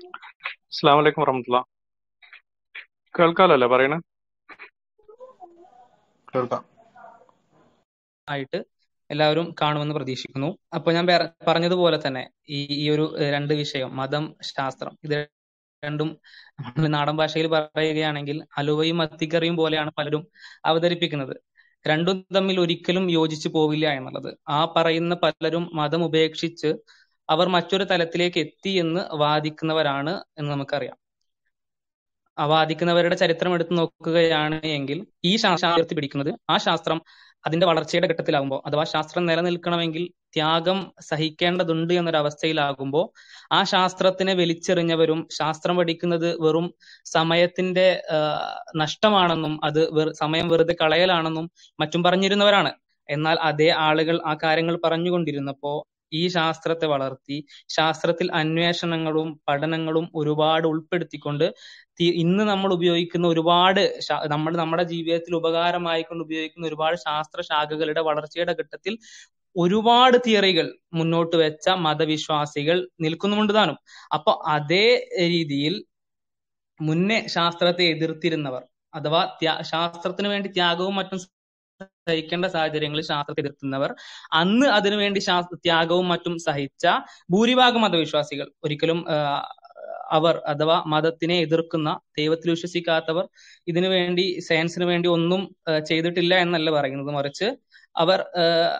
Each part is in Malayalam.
അസ്സാം വലൈക്കും വറഹമത്തുള്ള. കേൾക്കാലോ അല്ലേ പറയണേ? കേൾക്കാം. ആയിട്ട് എല്ലാവരും കാണുമെന്ന് പ്രതീക്ഷിക്കുന്നു. അപ്പൊ ഞാൻ പറഞ്ഞതുപോലെ തന്നെ ഈ ഈ ഒരു രണ്ട് വിഷയം മതം ശാസ്ത്രം ഇത് രണ്ടും നമ്മൾ നാടൻ ഭാഷയിൽ പറയുകയാണെങ്കിൽ അലുവയും മത്തിക്കറിയും പോലെയാണ് പലരും അവതരിപ്പിക്കുന്നത്. രണ്ടും തമ്മിൽ ഒരിക്കലും യോജിച്ചു പോവില്ല എന്നുള്ളത്. ആ പറയുന്ന പലരും മതം ഉപേക്ഷിച്ച് അവർ മറ്റൊരു തലത്തിലേക്ക് എത്തി എന്ന് വാദിക്കുന്നവരാണ് എന്ന് നമുക്കറിയാം. വാദിക്കുന്നവരുടെ ചരിത്രം എടുത്തു നോക്കുകയാണ് എങ്കിൽ ഈ ശാസ്ത്രം പിടിക്കുന്നത് ആ ശാസ്ത്രം അതിന്റെ വളർച്ചയുടെ ഘട്ടത്തിലാകുമ്പോൾ അഥവാ ശാസ്ത്രം നിലനിൽക്കണമെങ്കിൽ ത്യാഗം സഹിക്കേണ്ടതുണ്ട് എന്നൊരു അവസ്ഥയിലാകുമ്പോൾ ആ ശാസ്ത്രത്തിനെ വലിച്ചെറിഞ്ഞവരും ശാസ്ത്രം പഠിക്കുന്നത് വെറും സമയത്തിന്റെ നഷ്ടമാണെന്നും അത് സമയം വെറുതെ കളയലാണെന്നും മറ്റും പറഞ്ഞിരുന്നവരാണ്. എന്നാൽ അതേ ആളുകൾ ആ കാര്യങ്ങൾ പറഞ്ഞുകൊണ്ടിരുന്നപ്പോ ഈ ശാസ്ത്രത്തെ വളർത്തി ശാസ്ത്രത്തിൽ അന്വേഷണങ്ങളും പഠനങ്ങളും ഒരുപാട് ഉൾപ്പെടുത്തിക്കൊണ്ട് ഇന്ന് നമ്മൾ ഉപയോഗിക്കുന്ന ഒരുപാട് നമ്മൾ നമ്മുടെ ജീവിതത്തിൽ ഉപകാരമായിക്കൊണ്ട് ഉപയോഗിക്കുന്ന ഒരുപാട് ശാസ്ത്ര ശാഖകളുടെ വളർച്ചയുടെ ഘട്ടത്തിൽ ഒരുപാട് തിയറികൾ മുന്നോട്ട് വെച്ച മതവിശ്വാസികൾ നിൽക്കുന്നുമുണ്ട് താനും. അപ്പൊ അതേ രീതിയിൽ മുന്നേ ശാസ്ത്രത്തെ എതിർത്തിരുന്നവർ അഥവാ ശാസ്ത്രത്തിന് വേണ്ടി ത്യാഗവും മറ്റും സഹിക്കേണ്ട സാഹചര്യങ്ങളിൽ ശാസ്ത്രത്തെ എതിർക്കുന്നവർ. അന്ന് അതിനുവേണ്ടി ശാസ്ത്ര ത്യാഗവും മറ്റും സഹിച്ച ഭൂരിഭാഗം മതവിശ്വാസികൾ ഒരിക്കലും അവർ അഥവാ മതത്തിനെ എതിർക്കുന്ന ദൈവത്തിൽ വിശ്വസിക്കാത്തവർ ഇതിനു വേണ്ടി സയൻസിന് വേണ്ടി ഒന്നും ചെയ്തിട്ടില്ല എന്നല്ല പറയുന്നത്. മറിച്ച് അവർ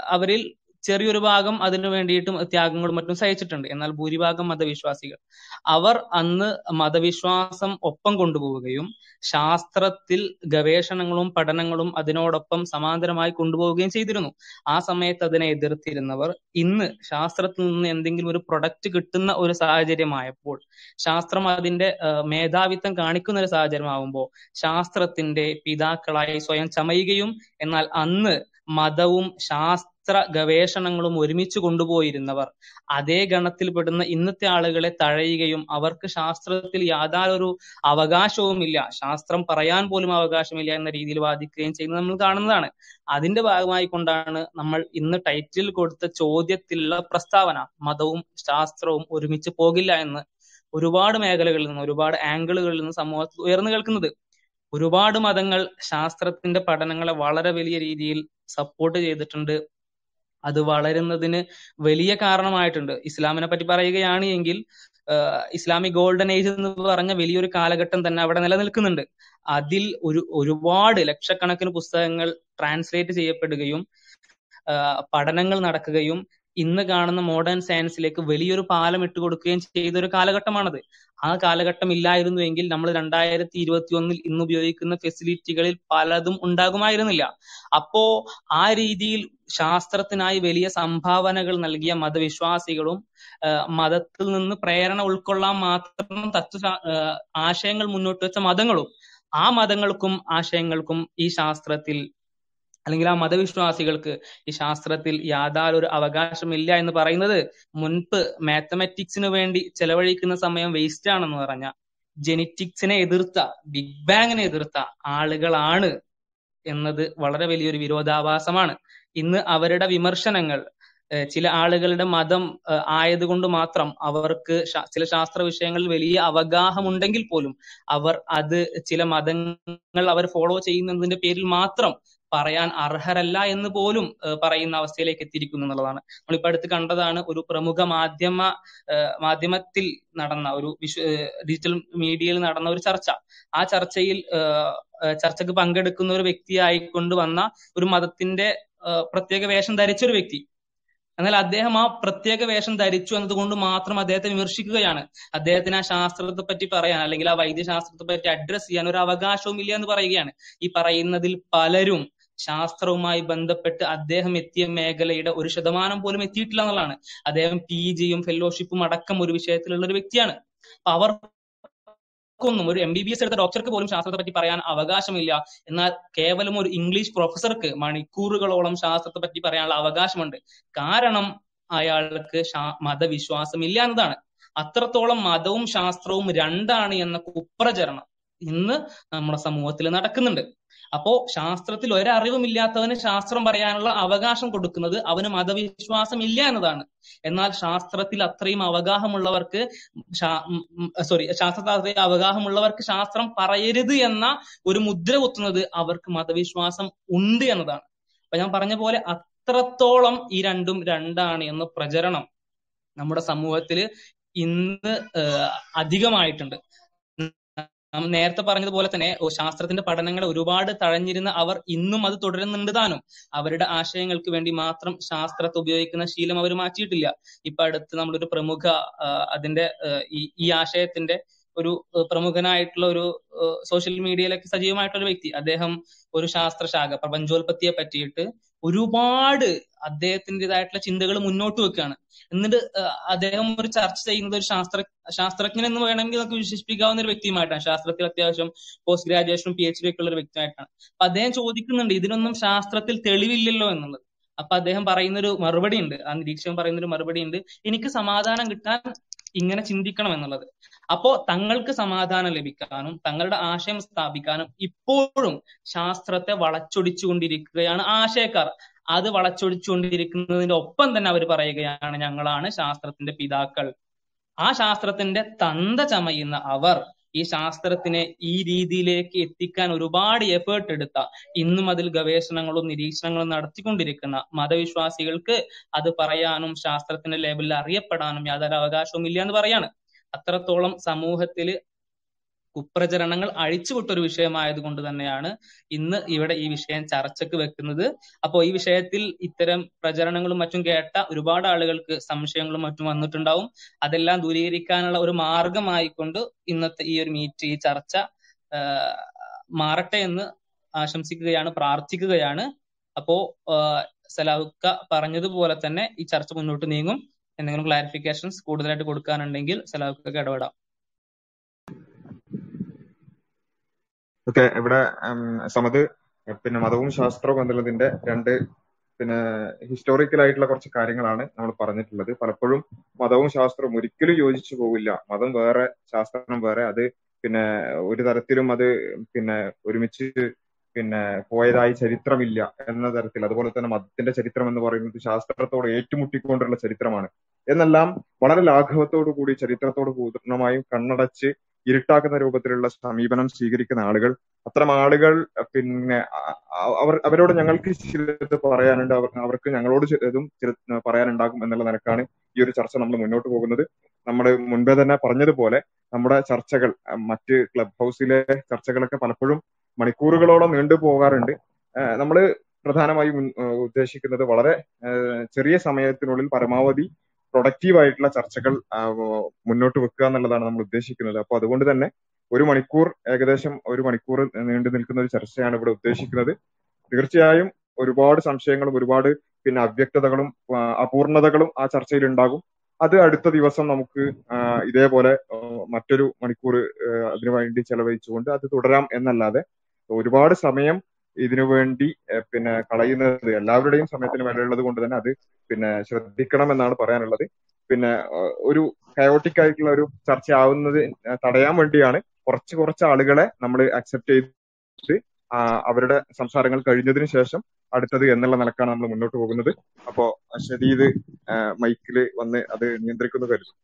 അവരിൽ ചെറിയൊരു ഭാഗം അതിനു വേണ്ടിയിട്ടും ത്യാഗങ്ങളും മറ്റും സഹിച്ചിട്ടുണ്ട്. എന്നാൽ ഭൂരിഭാഗം മതവിശ്വാസികൾ. അവർ അന്ന് മതവിശ്വാസം ഒപ്പം കൊണ്ടുപോവുകയും ശാസ്ത്രത്തിൽ ഗവേഷണങ്ങളും പഠനങ്ങളും അതിനോടൊപ്പം സമാന്തരമായി കൊണ്ടുപോവുകയും ചെയ്തിരുന്നു. ആ സമയത്ത് അതിനെ എതിർത്തിരുന്നവർ ഇന്ന് ശാസ്ത്രത്തിൽ നിന്ന് എന്തെങ്കിലും ഒരു പ്രൊഡക്റ്റ് കിട്ടുന്ന ഒരു സാഹചര്യമായപ്പോൾ ശാസ്ത്രം അതിന്റെ മേധാവിത്വം കാണിക്കുന്ന ഒരു സാഹചര്യമാകുമ്പോൾ ശാസ്ത്രത്തിന്റെ പിതാക്കളായി സ്വയം ചമയുകയും എന്നാൽ അന്ന് മതവും ശാസ്ത്ര ഗവേഷണങ്ങളും ഒരുമിച്ച് കൊണ്ടുപോയിരുന്നവർ. അതേ ഗണത്തിൽപ്പെടുന്ന ഇന്നത്തെ ആളുകളെ തഴയുകയും അവർക്ക് ശാസ്ത്രത്തിൽ യാതൊരു അവകാശവുമില്ല. ശാസ്ത്രം പറയാൻ പോലും അവകാശമില്ല എന്ന രീതിയിൽ വാദിക്കുകയും ചെയ്യുന്നത് നമ്മൾ കാണുന്നതാണ്. അതിന്റെ ഭാഗമായി കൊണ്ടാണ് നമ്മൾ ഇന്ന് ടൈറ്റിൽ കൊടുത്ത ചോദ്യത്തിലുള്ള പ്രസ്താവന മതവും ശാസ്ത്രവും ഒരുമിച്ച് പോകില്ല എന്ന് ഒരുപാട് മേഖലകളിൽ നിന്ന് ഒരുപാട് ആംഗിളുകളിൽ നിന്ന് സമൂഹത്തിൽ ഉയർന്നു കേൾക്കുന്നത്. ഒരുപാട് മതങ്ങൾ ശാസ്ത്രത്തിന്റെ പഠനങ്ങളെ വളരെ വലിയ രീതിയിൽ സപ്പോർട്ട് ചെയ്തിട്ടുണ്ട്. അത് വളരുന്നതിന് വലിയ കാരണമായിട്ടുണ്ട്. ഇസ്ലാമിനെ പറ്റി പറയുകയാണ് എങ്കിൽ ഇസ്ലാമിക് ഗോൾഡൻ ഏജ് എന്ന് പറഞ്ഞ വലിയൊരു കാലഘട്ടം തന്നെ അവിടെ നിലനിൽക്കുന്നുണ്ട്. അതിൽ ഒരു ഒരുപാട് ലക്ഷക്കണക്കിന് പുസ്തകങ്ങൾ ട്രാൻസ്ലേറ്റ് ചെയ്യപ്പെടുകയും പഠനങ്ങൾ നടക്കുകയും ഇന്ന് കാണുന്ന മോഡേൺ സയൻസിലേക്ക് വലിയൊരു പാലം ഇട്ടുകൊടുക്കുകയും ചെയ്ത ഒരു കാലഘട്ടമാണത്. ആ കാലഘട്ടം ഇല്ലായിരുന്നു എങ്കിൽ നമ്മൾ രണ്ടായിരത്തി ഇരുപത്തി ഒന്നിൽ ഇന്ന് ഉപയോഗിക്കുന്ന ഫെസിലിറ്റികളിൽ പലതും ഉണ്ടാകുമായിരുന്നില്ല. അപ്പോ ആ രീതിയിൽ ശാസ്ത്രത്തിനായി വലിയ സംഭാവനകൾ നൽകിയ മതവിശ്വാസികളും മതത്തിൽ നിന്ന് പ്രേരണ ഉൾക്കൊള്ളാൻ മാത്രം തത്വ ആശയങ്ങൾ മുന്നോട്ട് വെച്ച മതങ്ങളും ആ മതങ്ങൾക്കും ആശയങ്ങൾക്കും ഈ ശാസ്ത്രത്തിൽ അല്ലെങ്കിൽ ആ മതവിശ്വാസികൾക്ക് ഈ ശാസ്ത്രത്തിൽ യാതൊരു അവകാശമില്ല എന്ന് പറയുന്നത് മുൻപ് മാത്തമാറ്റിക്സിന് വേണ്ടി ചെലവഴിക്കുന്ന സമയം വേസ്റ്റ് ആണെന്ന് പറഞ്ഞ ജെനറ്റിക്സിനെ എതിർത്ത ബിഗ് ബാങ്ങിനെ എതിർത്ത ആളുകളാണ് എന്നത് വളരെ വലിയൊരു വിരോധാഭാസമാണ്. ഇന്ന് അവരുടെ വിമർശനങ്ങൾ ചില ആളുകളുടെ മതം ആയതുകൊണ്ട് മാത്രം അവർക്ക് ചില ശാസ്ത്ര വിഷയങ്ങളിൽ വലിയ അവഗാഹമുണ്ടെങ്കിൽ പോലും അവർ അത് ചില മതങ്ങൾ അവർ ഫോളോ ചെയ്യുന്നതിന്റെ പേരിൽ മാത്രം പറയാൻ അർഹരല്ല എന്ന് പോലും പറയുന്ന അവസ്ഥയിലേക്ക് എത്തിയിരിക്കുന്നു എന്നുള്ളതാണ്. നമ്മളിപ്പോ അടുത്ത് കണ്ടതാണ് ഒരു പ്രമുഖ മാധ്യമ മാധ്യമത്തിൽ നടന്ന ഒരു വിശ്വ ഡിജിറ്റൽ മീഡിയയിൽ നടന്ന ഒരു ചർച്ച. ആ ചർച്ചയിൽ ചർച്ചയ്ക്ക് പങ്കെടുക്കുന്ന ഒരു വ്യക്തിയായിക്കൊണ്ട് വന്ന ഒരു മതത്തിന്റെ പ്രത്യേക വേഷം ധരിച്ച ഒരു വ്യക്തി. എന്നാൽ അദ്ദേഹം ആ പ്രത്യേക വേഷം ധരിച്ചു എന്നതുകൊണ്ട് മാത്രം അദ്ദേഹത്തെ വിമർശിക്കുകയാണ്. അദ്ദേഹത്തിന് ആ ശാസ്ത്രത്തെ പറ്റി പറയാൻ അല്ലെങ്കിൽ ആ വൈദ്യശാസ്ത്രത്തെ പറ്റി അഡ്രസ് ചെയ്യാൻ ഒരു അവകാശവും ഇല്ല എന്ന് പറയുകയാണ്. ഈ പറയുന്നതിൽ പലരും ശാസ്ത്രവുമായി ബന്ധപ്പെട്ട് അദ്ദേഹം എത്തിയ മേഖലയുടെ ഒരു ശതമാനം പോലും എത്തിയിട്ടില്ല എന്നുള്ളതാണ്. അദ്ദേഹം പി ജിയും ഫെലോഷിപ്പും അടക്കം ഒരു വിഷയത്തിലുള്ള ഒരു വ്യക്തിയാണ്. അവർ ൊന്നും ഒരു എം ബി ബി എസ് എടുത്ത ഡോക്ടർക്ക് പോലും ശാസ്ത്രത്തെ പറ്റി പറയാൻ അവകാശമില്ല. എന്നാൽ കേവലം ഒരു ഇംഗ്ലീഷ് പ്രൊഫസർക്ക് മണിക്കൂറുകളോളം ശാസ്ത്രത്തെ പറ്റി പറയാനുള്ള അവകാശമുണ്ട്. കാരണം അയാൾക്ക് മതവിശ്വാസമില്ല എന്നതാണ്. അത്രത്തോളം മതവും ശാസ്ത്രവും രണ്ടാണ് എന്ന കുപ്രചരണം. ഇന്ന് നമ്മുടെ സമൂഹത്തിൽ നടക്കുന്നുണ്ട്. അപ്പോ ശാസ്ത്രത്തിൽ ഒരറിവുമില്ലാത്തവന് ശാസ്ത്രം പറയാനുള്ള അവകാശം കൊടുക്കുന്നത് അവന് മതവിശ്വാസം ഇല്ല എന്നതാണ്. എന്നാൽ ശാസ്ത്രത്തിൽ അത്രയും അവഗാഹമുള്ളവർക്ക് സോറി ശാസ്ത്രത്തിൽ അത്രയും അവഗാഹമുള്ളവർക്ക് ശാസ്ത്രം പറയരുത് എന്ന ഒരു മുദ്ര കുത്തുന്നത് അവർക്ക് മതവിശ്വാസം ഉണ്ട് എന്നതാണ്. അപ്പൊ ഞാൻ പറഞ്ഞ പോലെ അത്രത്തോളം ഈ രണ്ടും രണ്ടാണ് എന്ന പ്രചരണം നമ്മുടെ സമൂഹത്തിൽ ഇന്ന് അധികമായിട്ടുണ്ട്. നേരത്തെ പറഞ്ഞതുപോലെ തന്നെ ശാസ്ത്രത്തിന്റെ പഠനങ്ങളെ ഒരുപാട് തഴഞ്ഞിരുന്ന അവർ ഇന്നും അത് തുടരുന്നുണ്ട് താനും. അവരുടെ ആശയങ്ങൾക്ക് വേണ്ടി മാത്രം ശാസ്ത്രത്തെ ഉപയോഗിക്കുന്ന ശീലം അവർ മാറ്റിയിട്ടില്ല. ഇപ്പൊ അടുത്ത് നമ്മളൊരു പ്രമുഖ അതിന്റെ ഈ ആശയത്തിന്റെ ഒരു പ്രമുഖനായിട്ടുള്ള ഒരു സോഷ്യൽ മീഡിയയിലൊക്കെ സജീവമായിട്ടുള്ള ഒരു വ്യക്തി. അദ്ദേഹം ഒരു ശാസ്ത്രശാഖ പ്രപഞ്ചോൽപത്തിയെ പറ്റിയിട്ട് ഒരുപാട് അദ്ദേഹത്തിന്റെതായിട്ടുള്ള ചിന്തകൾ മുന്നോട്ട് വെക്കുകയാണ്. എന്നിട്ട് അദ്ദേഹം ഒരു ചർച്ച ചെയ്യുന്നത് ഒരു ശാസ്ത്ര ശാസ്ത്രജ്ഞൻ എന്ന് വേണമെങ്കിൽ നമുക്ക് വിശേഷിപ്പിക്കാവുന്ന ഒരു വ്യക്തിയുമായിട്ടാണ്. ശാസ്ത്രത്തിൽ അത്യാവശ്യം പോസ്റ്റ് ഗ്രാജുവേഷനും പി എച്ച് ഡി ഒക്കെ ഉള്ള ഒരു വ്യക്തിയായിട്ടാണ് അപ്പൊ അദ്ദേഹം ചോദിക്കുന്നുണ്ട് ഇതിനൊന്നും ശാസ്ത്രത്തിൽ തെളിവില്ലല്ലോ എന്നുള്ളത്. അപ്പൊ അദ്ദേഹം പറയുന്ന ഒരു മറുപടി ഉണ്ട് ആ നിരീക്ഷകൻ പറയുന്ന ഒരു മറുപടി ഉണ്ട് എനിക്ക് സമാധാനം കിട്ടാൻ ഇങ്ങനെ ചിന്തിക്കണം എന്നുള്ളത്. അപ്പോ തങ്ങൾക്ക് സമാധാനം ലഭിക്കാനും തങ്ങളുടെ ആശയം സ്ഥാപിക്കാനും ഇപ്പോഴും ശാസ്ത്രത്തെ വളച്ചൊടിച്ചുകൊണ്ടിരിക്കുകയാണ് ആശയക്കാർ. അത് വളച്ചൊടിച്ചുകൊണ്ടിരിക്കുന്നതിന്റെ ഒപ്പം തന്നെ അവർ പറയുകയാണ് ഞങ്ങളാണ് ശാസ്ത്രത്തിന്റെ പിതാക്കൾ. ആ ശാസ്ത്രത്തിന്റെ തന്ത ചമയുന്ന അവർ ഈ ശാസ്ത്രത്തിനെ ഈ രീതിയിലേക്ക് എത്തിക്കാൻ ഒരുപാട് എഫേർട്ട് എടുത്ത ഇന്നും അതിൽ ഗവേഷണങ്ങളും നിരീക്ഷണങ്ങളും നടത്തിക്കൊണ്ടിരിക്കുന്ന മതവിശ്വാസികൾക്ക് അത് പറയാനും ശാസ്ത്രത്തിന്റെ ലേബലിൽ അറിയപ്പെടാനും യാതൊരു അവകാശവും ഇല്ല എന്ന് പറയാണ്. അത്രത്തോളം സമൂഹത്തിൽ കുപ്രചരണങ്ങൾ അഴിച്ചുവിട്ട ഒരു വിഷയമായതുകൊണ്ട് തന്നെയാണ് ഇന്ന് ഇവിടെ ഈ വിഷയം ചർച്ചയ്ക്ക് വെക്കുന്നത്. അപ്പോൾ ഈ വിഷയത്തിൽ ഇത്തരം പ്രചരണങ്ങളും മറ്റും കേട്ട ഒരുപാട് ആളുകൾക്ക് സംശയങ്ങളും മറ്റും വന്നിട്ടുണ്ടാവും. അതെല്ലാം ദൂരീകരിക്കാനുള്ള ഒരു മാർഗമായിക്കൊണ്ട് ഇന്നത്തെ ഈ ഒരു മീറ്റ് ഈ ചർച്ച മാറട്ടെ എന്ന് ആശംസിക്കുകയാണ് പ്രാർത്ഥിക്കുകയാണ്. അപ്പോ സലാഹുക്ക പറഞ്ഞതുപോലെ തന്നെ ഈ ചർച്ച മുന്നോട്ട് നീങ്ങും. എന്തെങ്കിലും ക്ലാരിഫിക്കേഷൻസ് കൂടുതലായിട്ട് കൊടുക്കാനുണ്ടെങ്കിൽ സലാഹുക്കൊക്കെ ഇടപെടാം. ഓക്കെ ഇവിടെ സമത് പിന്നെ മതവും ശാസ്ത്രവും എന്നുള്ളതിന്റെ രണ്ട് പിന്നെ ഹിസ്റ്റോറിക്കൽ ആയിട്ടുള്ള കുറച്ച് കാര്യങ്ങളാണ് നമ്മൾ പറഞ്ഞിട്ടുള്ളത്. പലപ്പോഴും മതവും ശാസ്ത്രവും ഒരിക്കലും യോജിച്ചു പോവില്ല. മതം വേറെ ശാസ്ത്രം വേറെ. അത് പിന്നെ ഒരു തരത്തിലും അത് പിന്നെ ഒരുമിച്ച് പിന്നെ പോയതായി ചരിത്രമില്ല എന്ന തരത്തിൽ. അതുപോലെ തന്നെ മതത്തിന്റെ ചരിത്രം എന്ന് പറയുന്നത് ശാസ്ത്രത്തോട് ഏറ്റുമുട്ടിക്കൊണ്ടുള്ള ചരിത്രമാണ്. എന്നെല്ലാം വളരെ ലാഘവത്തോടു കൂടി ചരിത്രത്തോട് പൂർണമായും കണ്ണടച്ച് ഇരുട്ടാക്കുന്ന രൂപത്തിലുള്ള സമീപനം സ്വീകരിക്കുന്ന ആളുകൾ. അത്തരം ആളുകൾ പിന്നെ അവർ അവരോട് ഞങ്ങൾക്ക് ചിലത് പറയാനുണ്ട്. അവർ അവർക്ക് ഞങ്ങളോട് ചിലതും ചില പറയാനുണ്ടാകും എന്നുള്ള നിലക്കാണ് ഈ ഒരു ചർച്ച നമ്മൾ മുന്നോട്ട് പോകുന്നത്. നമ്മൾ മുൻപേ തന്നെ പറഞ്ഞതുപോലെ നമ്മുടെ ചർച്ചകൾ മറ്റ് ക്ലബ് ഹൗസിലെ ചർച്ചകളൊക്കെ പലപ്പോഴും മണിക്കൂറുകളോളം നീണ്ടു പോകാറുണ്ട്. നമ്മൾ പ്രധാനമായും ഉദ്ദേശിക്കുന്നത് വളരെ ചെറിയ സമയത്തിനുള്ളിൽ പരമാവധി പ്രൊഡക്റ്റീവ് ആയിട്ടുള്ള ചർച്ചകൾ മുന്നോട്ട് വെക്കുക എന്നുള്ളതാണ് നമ്മൾ ഉദ്ദേശിക്കുന്നത്. അപ്പൊ അതുകൊണ്ട് തന്നെ ഒരു മണിക്കൂർ ഏകദേശം ഒരു മണിക്കൂർ നീണ്ടു നിൽക്കുന്ന ഒരു ചർച്ചയാണ് ഇവിടെ ഉദ്ദേശിക്കുന്നത്. തീർച്ചയായും ഒരുപാട് സംശയങ്ങളും ഒരുപാട് പിന്നെ അവ്യക്തതകളും അപൂർണതകളും ആ ചർച്ചയിൽ ഉണ്ടാകും. അത് അടുത്ത ദിവസം നമുക്ക് ഇതേപോലെ മറ്റൊരു മണിക്കൂർ അതിനു വേണ്ടി ചെലവഴിച്ചുകൊണ്ട് അത് തുടരാം എന്നല്ലാതെ ഒരുപാട് സമയം ഇതിനു വേണ്ടി പിന്നെ കളയുന്നത് എല്ലാവരുടെയും സമയത്തിന് വിലയുള്ളത് കൊണ്ട് തന്നെ അത് പിന്നെ ശ്രദ്ധിക്കണം എന്നാണ് പറയാനുള്ളത്. പിന്നെ ഒരു കയോട്ടിക് ആയിട്ടുള്ള ഒരു ചർച്ച ആവുന്നത് തടയാൻ വേണ്ടിയാണ് കുറച്ച് കുറച്ച് ആളുകളെ നമ്മൾ അക്സെപ്റ്റ് ചെയ്ത് അവരുടെ സംസാരങ്ങൾ കഴിഞ്ഞതിന് ശേഷം അടുത്തത് എന്നുള്ള നിലക്കാണ് നമ്മൾ മുന്നോട്ട് പോകുന്നത്. അപ്പോ ഷദീദ് മൈക്കിൽ വന്ന് അത് നിയന്ത്രിക്കുന്നു കരുതും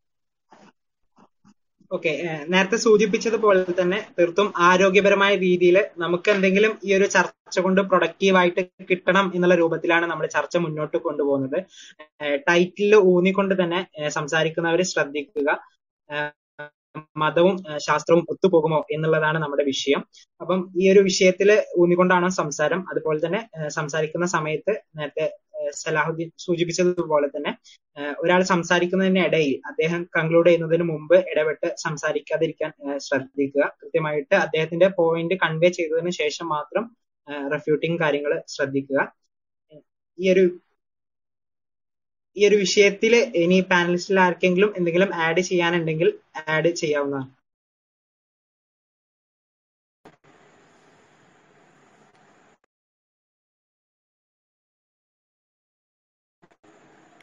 ഓക്കെ നേരത്തെ സൂചിപ്പിച്ചതുപോലെ തന്നെ തീർത്തും ആരോഗ്യപരമായ രീതിയിൽ നമുക്ക് എന്തെങ്കിലും ഈ ഒരു ചർച്ച കൊണ്ട് പ്രൊഡക്റ്റീവായിട്ട് കിട്ടണം എന്നുള്ള രൂപത്തിലാണ് നമ്മൾ ചർച്ച മുന്നോട്ട് കൊണ്ടുപോകുന്നത്. ടൈറ്റിൽ ഊന്നിക്കൊണ്ട് തന്നെ സംസാരിക്കുന്നവർ ശ്രദ്ധിക്കുക. മതവും ശാസ്ത്രവും ഒത്തുപോകുമോ എന്നുള്ളതാണ് നമ്മുടെ വിഷയം. അപ്പം ഈ ഒരു വിഷയത്തിൽ ഊന്നിക്കൊണ്ടാണ് സംസാരം. അതുപോലെ തന്നെ സംസാരിക്കുന്ന സമയത്ത് നേരത്തെ സലാഹുദ്ദീൻ സൂചിപ്പിച്ചതുപോലെ തന്നെ ഒരാൾ സംസാരിക്കുന്നതിന് ഇടയിൽ അദ്ദേഹം കൺക്ലൂഡ് ചെയ്യുന്നതിന് മുമ്പ് ഇടപെട്ട് സംസാരിക്കാതിരിക്കാൻ ശ്രദ്ധിക്കുക. കൃത്യമായിട്ട് അദ്ദേഹത്തിന്റെ പോയിന്റ് കൺവേ ചെയ്തതിന് ശേഷം മാത്രം റെഫ്യൂട്ടിങ് കാര്യങ്ങൾ ശ്രദ്ധിക്കുക. ഈ ഒരു ഈ ഒരു വിഷയത്തിൽ ഇനി പാനലിസ്റ്റിൽ ആർക്കെങ്കിലും എന്തെങ്കിലും ആഡ് ചെയ്യാനുണ്ടെങ്കിൽ ആഡ് ചെയ്യാവുന്നതാണ്.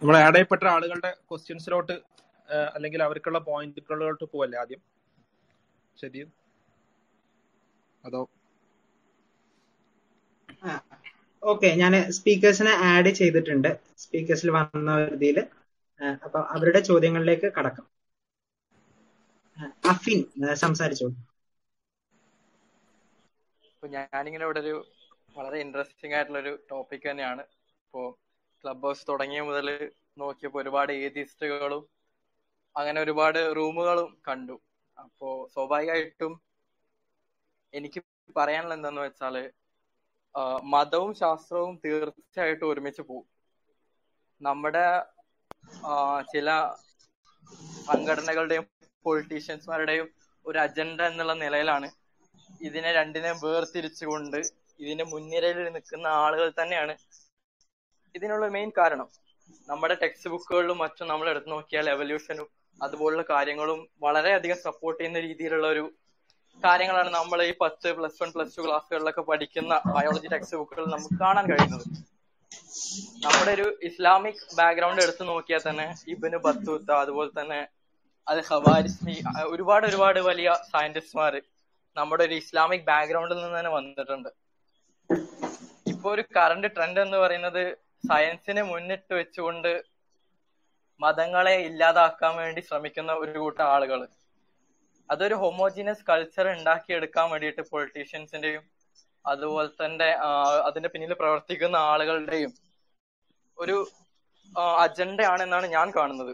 നമ്മൾ ആഡ് ചെയ്യപ്പെട്ട ആളുകളുടെ ക്വസ്റ്റ്യൻസിലോട്ട് അല്ലെങ്കിൽ അവർക്കുള്ള പോയിന്റുകളിലോട്ട് പോവല്ലേ ആദ്യം? ശരി. അതോ? ഓക്കെ. ഞാൻ സ്പീക്കേഴ്സിനെ ആഡ് ചെയ്തിട്ടുണ്ട്. സ്പീക്കേഴ്സിൽ വന്ന രീതിയിൽ അപ്പൊ അവരുടെ ചോദ്യങ്ങളിലേക്ക് കടക്കാം. അഫിൻ സംസാരിച്ചോ? സംസാരിച്ചോളൂ ഇപ്പൊ ഞാനിങ്ങനെ ഇവിടെ ഒരു വളരെ ഇൻട്രസ്റ്റിംഗ് ആയിട്ടുള്ള ഒരു ടോപ്പിക് തന്നെയാണ്. ഇപ്പോ ക്ലബ് ഹൗസ് തുടങ്ങിയ മുതൽ നോക്കിയപ്പോൾ ഒരുപാട് ഏതിസ്റ്റുകളും അങ്ങനെ ഒരുപാട് റൂമുകളും കണ്ടു. അപ്പോ സ്വാഭാവികമായിട്ടും എനിക്ക് പറയാനുള്ള എന്താന്ന് വെച്ചാൽ മതവും ശാസ്ത്രവും തീർച്ചയായിട്ടും ഒരുമിച്ച് പോകും നമ്മുടെ ചില സംഘടനകളുടെയും പൊളിറ്റീഷ്യൻസ്മാരുടെയും ഒരു അജണ്ട എന്നുള്ള നിലയിലാണ് ഇതിനെ രണ്ടിനെ വേർതിരിച്ചുകൊണ്ട് ഇതിന്റെ മുൻനിരയിൽ നിൽക്കുന്ന ആളുകൾ തന്നെയാണ് ഇതിനുള്ള മെയിൻ കാരണം നമ്മുടെ ടെക്സ്റ്റ് ബുക്കുകളിലും മറ്റും നമ്മൾ എടുത്തു നോക്കിയാൽ എവല്യൂഷനും അതുപോലുള്ള കാര്യങ്ങളും വളരെയധികം സപ്പോർട്ട് ചെയ്യുന്ന രീതിയിലുള്ള ഒരു കാര്യങ്ങളാണ് നമ്മൾ ഈ പത്ത് പ്ലസ് വൺ പ്ലസ് ടു ക്ലാസ്സുകളിലൊക്കെ പഠിക്കുന്ന ബയോളജി ടെക്സ്റ്റ് ബുക്കുകളിൽ നമുക്ക് കാണാൻ കഴിയുന്നത്. നമ്മുടെ ഒരു ഇസ്ലാമിക് ബാക്ക്ഗ്രൗണ്ട് എടുത്തു നോക്കിയാൽ തന്നെ ഇബിന് ബത്തൂത്ത അതുപോലെ തന്നെ അത് ഹവാരിസ്മി ഒരുപാട് ഒരുപാട് വലിയ സയന്റിസ്റ്റ്മാർ നമ്മുടെ ഒരു ഇസ്ലാമിക് ബാക്ക്ഗ്രൗണ്ടിൽ നിന്ന് തന്നെ വന്നിട്ടുണ്ട്. ഇപ്പൊ ഒരു കറണ്ട് ട്രെൻഡ് എന്ന് പറയുന്നത് സയൻസിനെ മുന്നിട്ട് വെച്ചുകൊണ്ട് മതങ്ങളെ ഇല്ലാതാക്കാൻ വേണ്ടി ശ്രമിക്കുന്ന ഒരു കൂട്ടം ആളുകൾ. അതൊരു ഹോമോജീനസ് കൾച്ചർ ഉണ്ടാക്കിയെടുക്കാൻ വേണ്ടിയിട്ട് പൊളിറ്റീഷ്യൻസിന്റെയും അതുപോലെ തന്നെ അതിന്റെ പിന്നിൽ പ്രവർത്തിക്കുന്ന ആളുകളുടെയും ഒരു അജണ്ടയാണെന്നാണ് ഞാൻ കാണുന്നത്.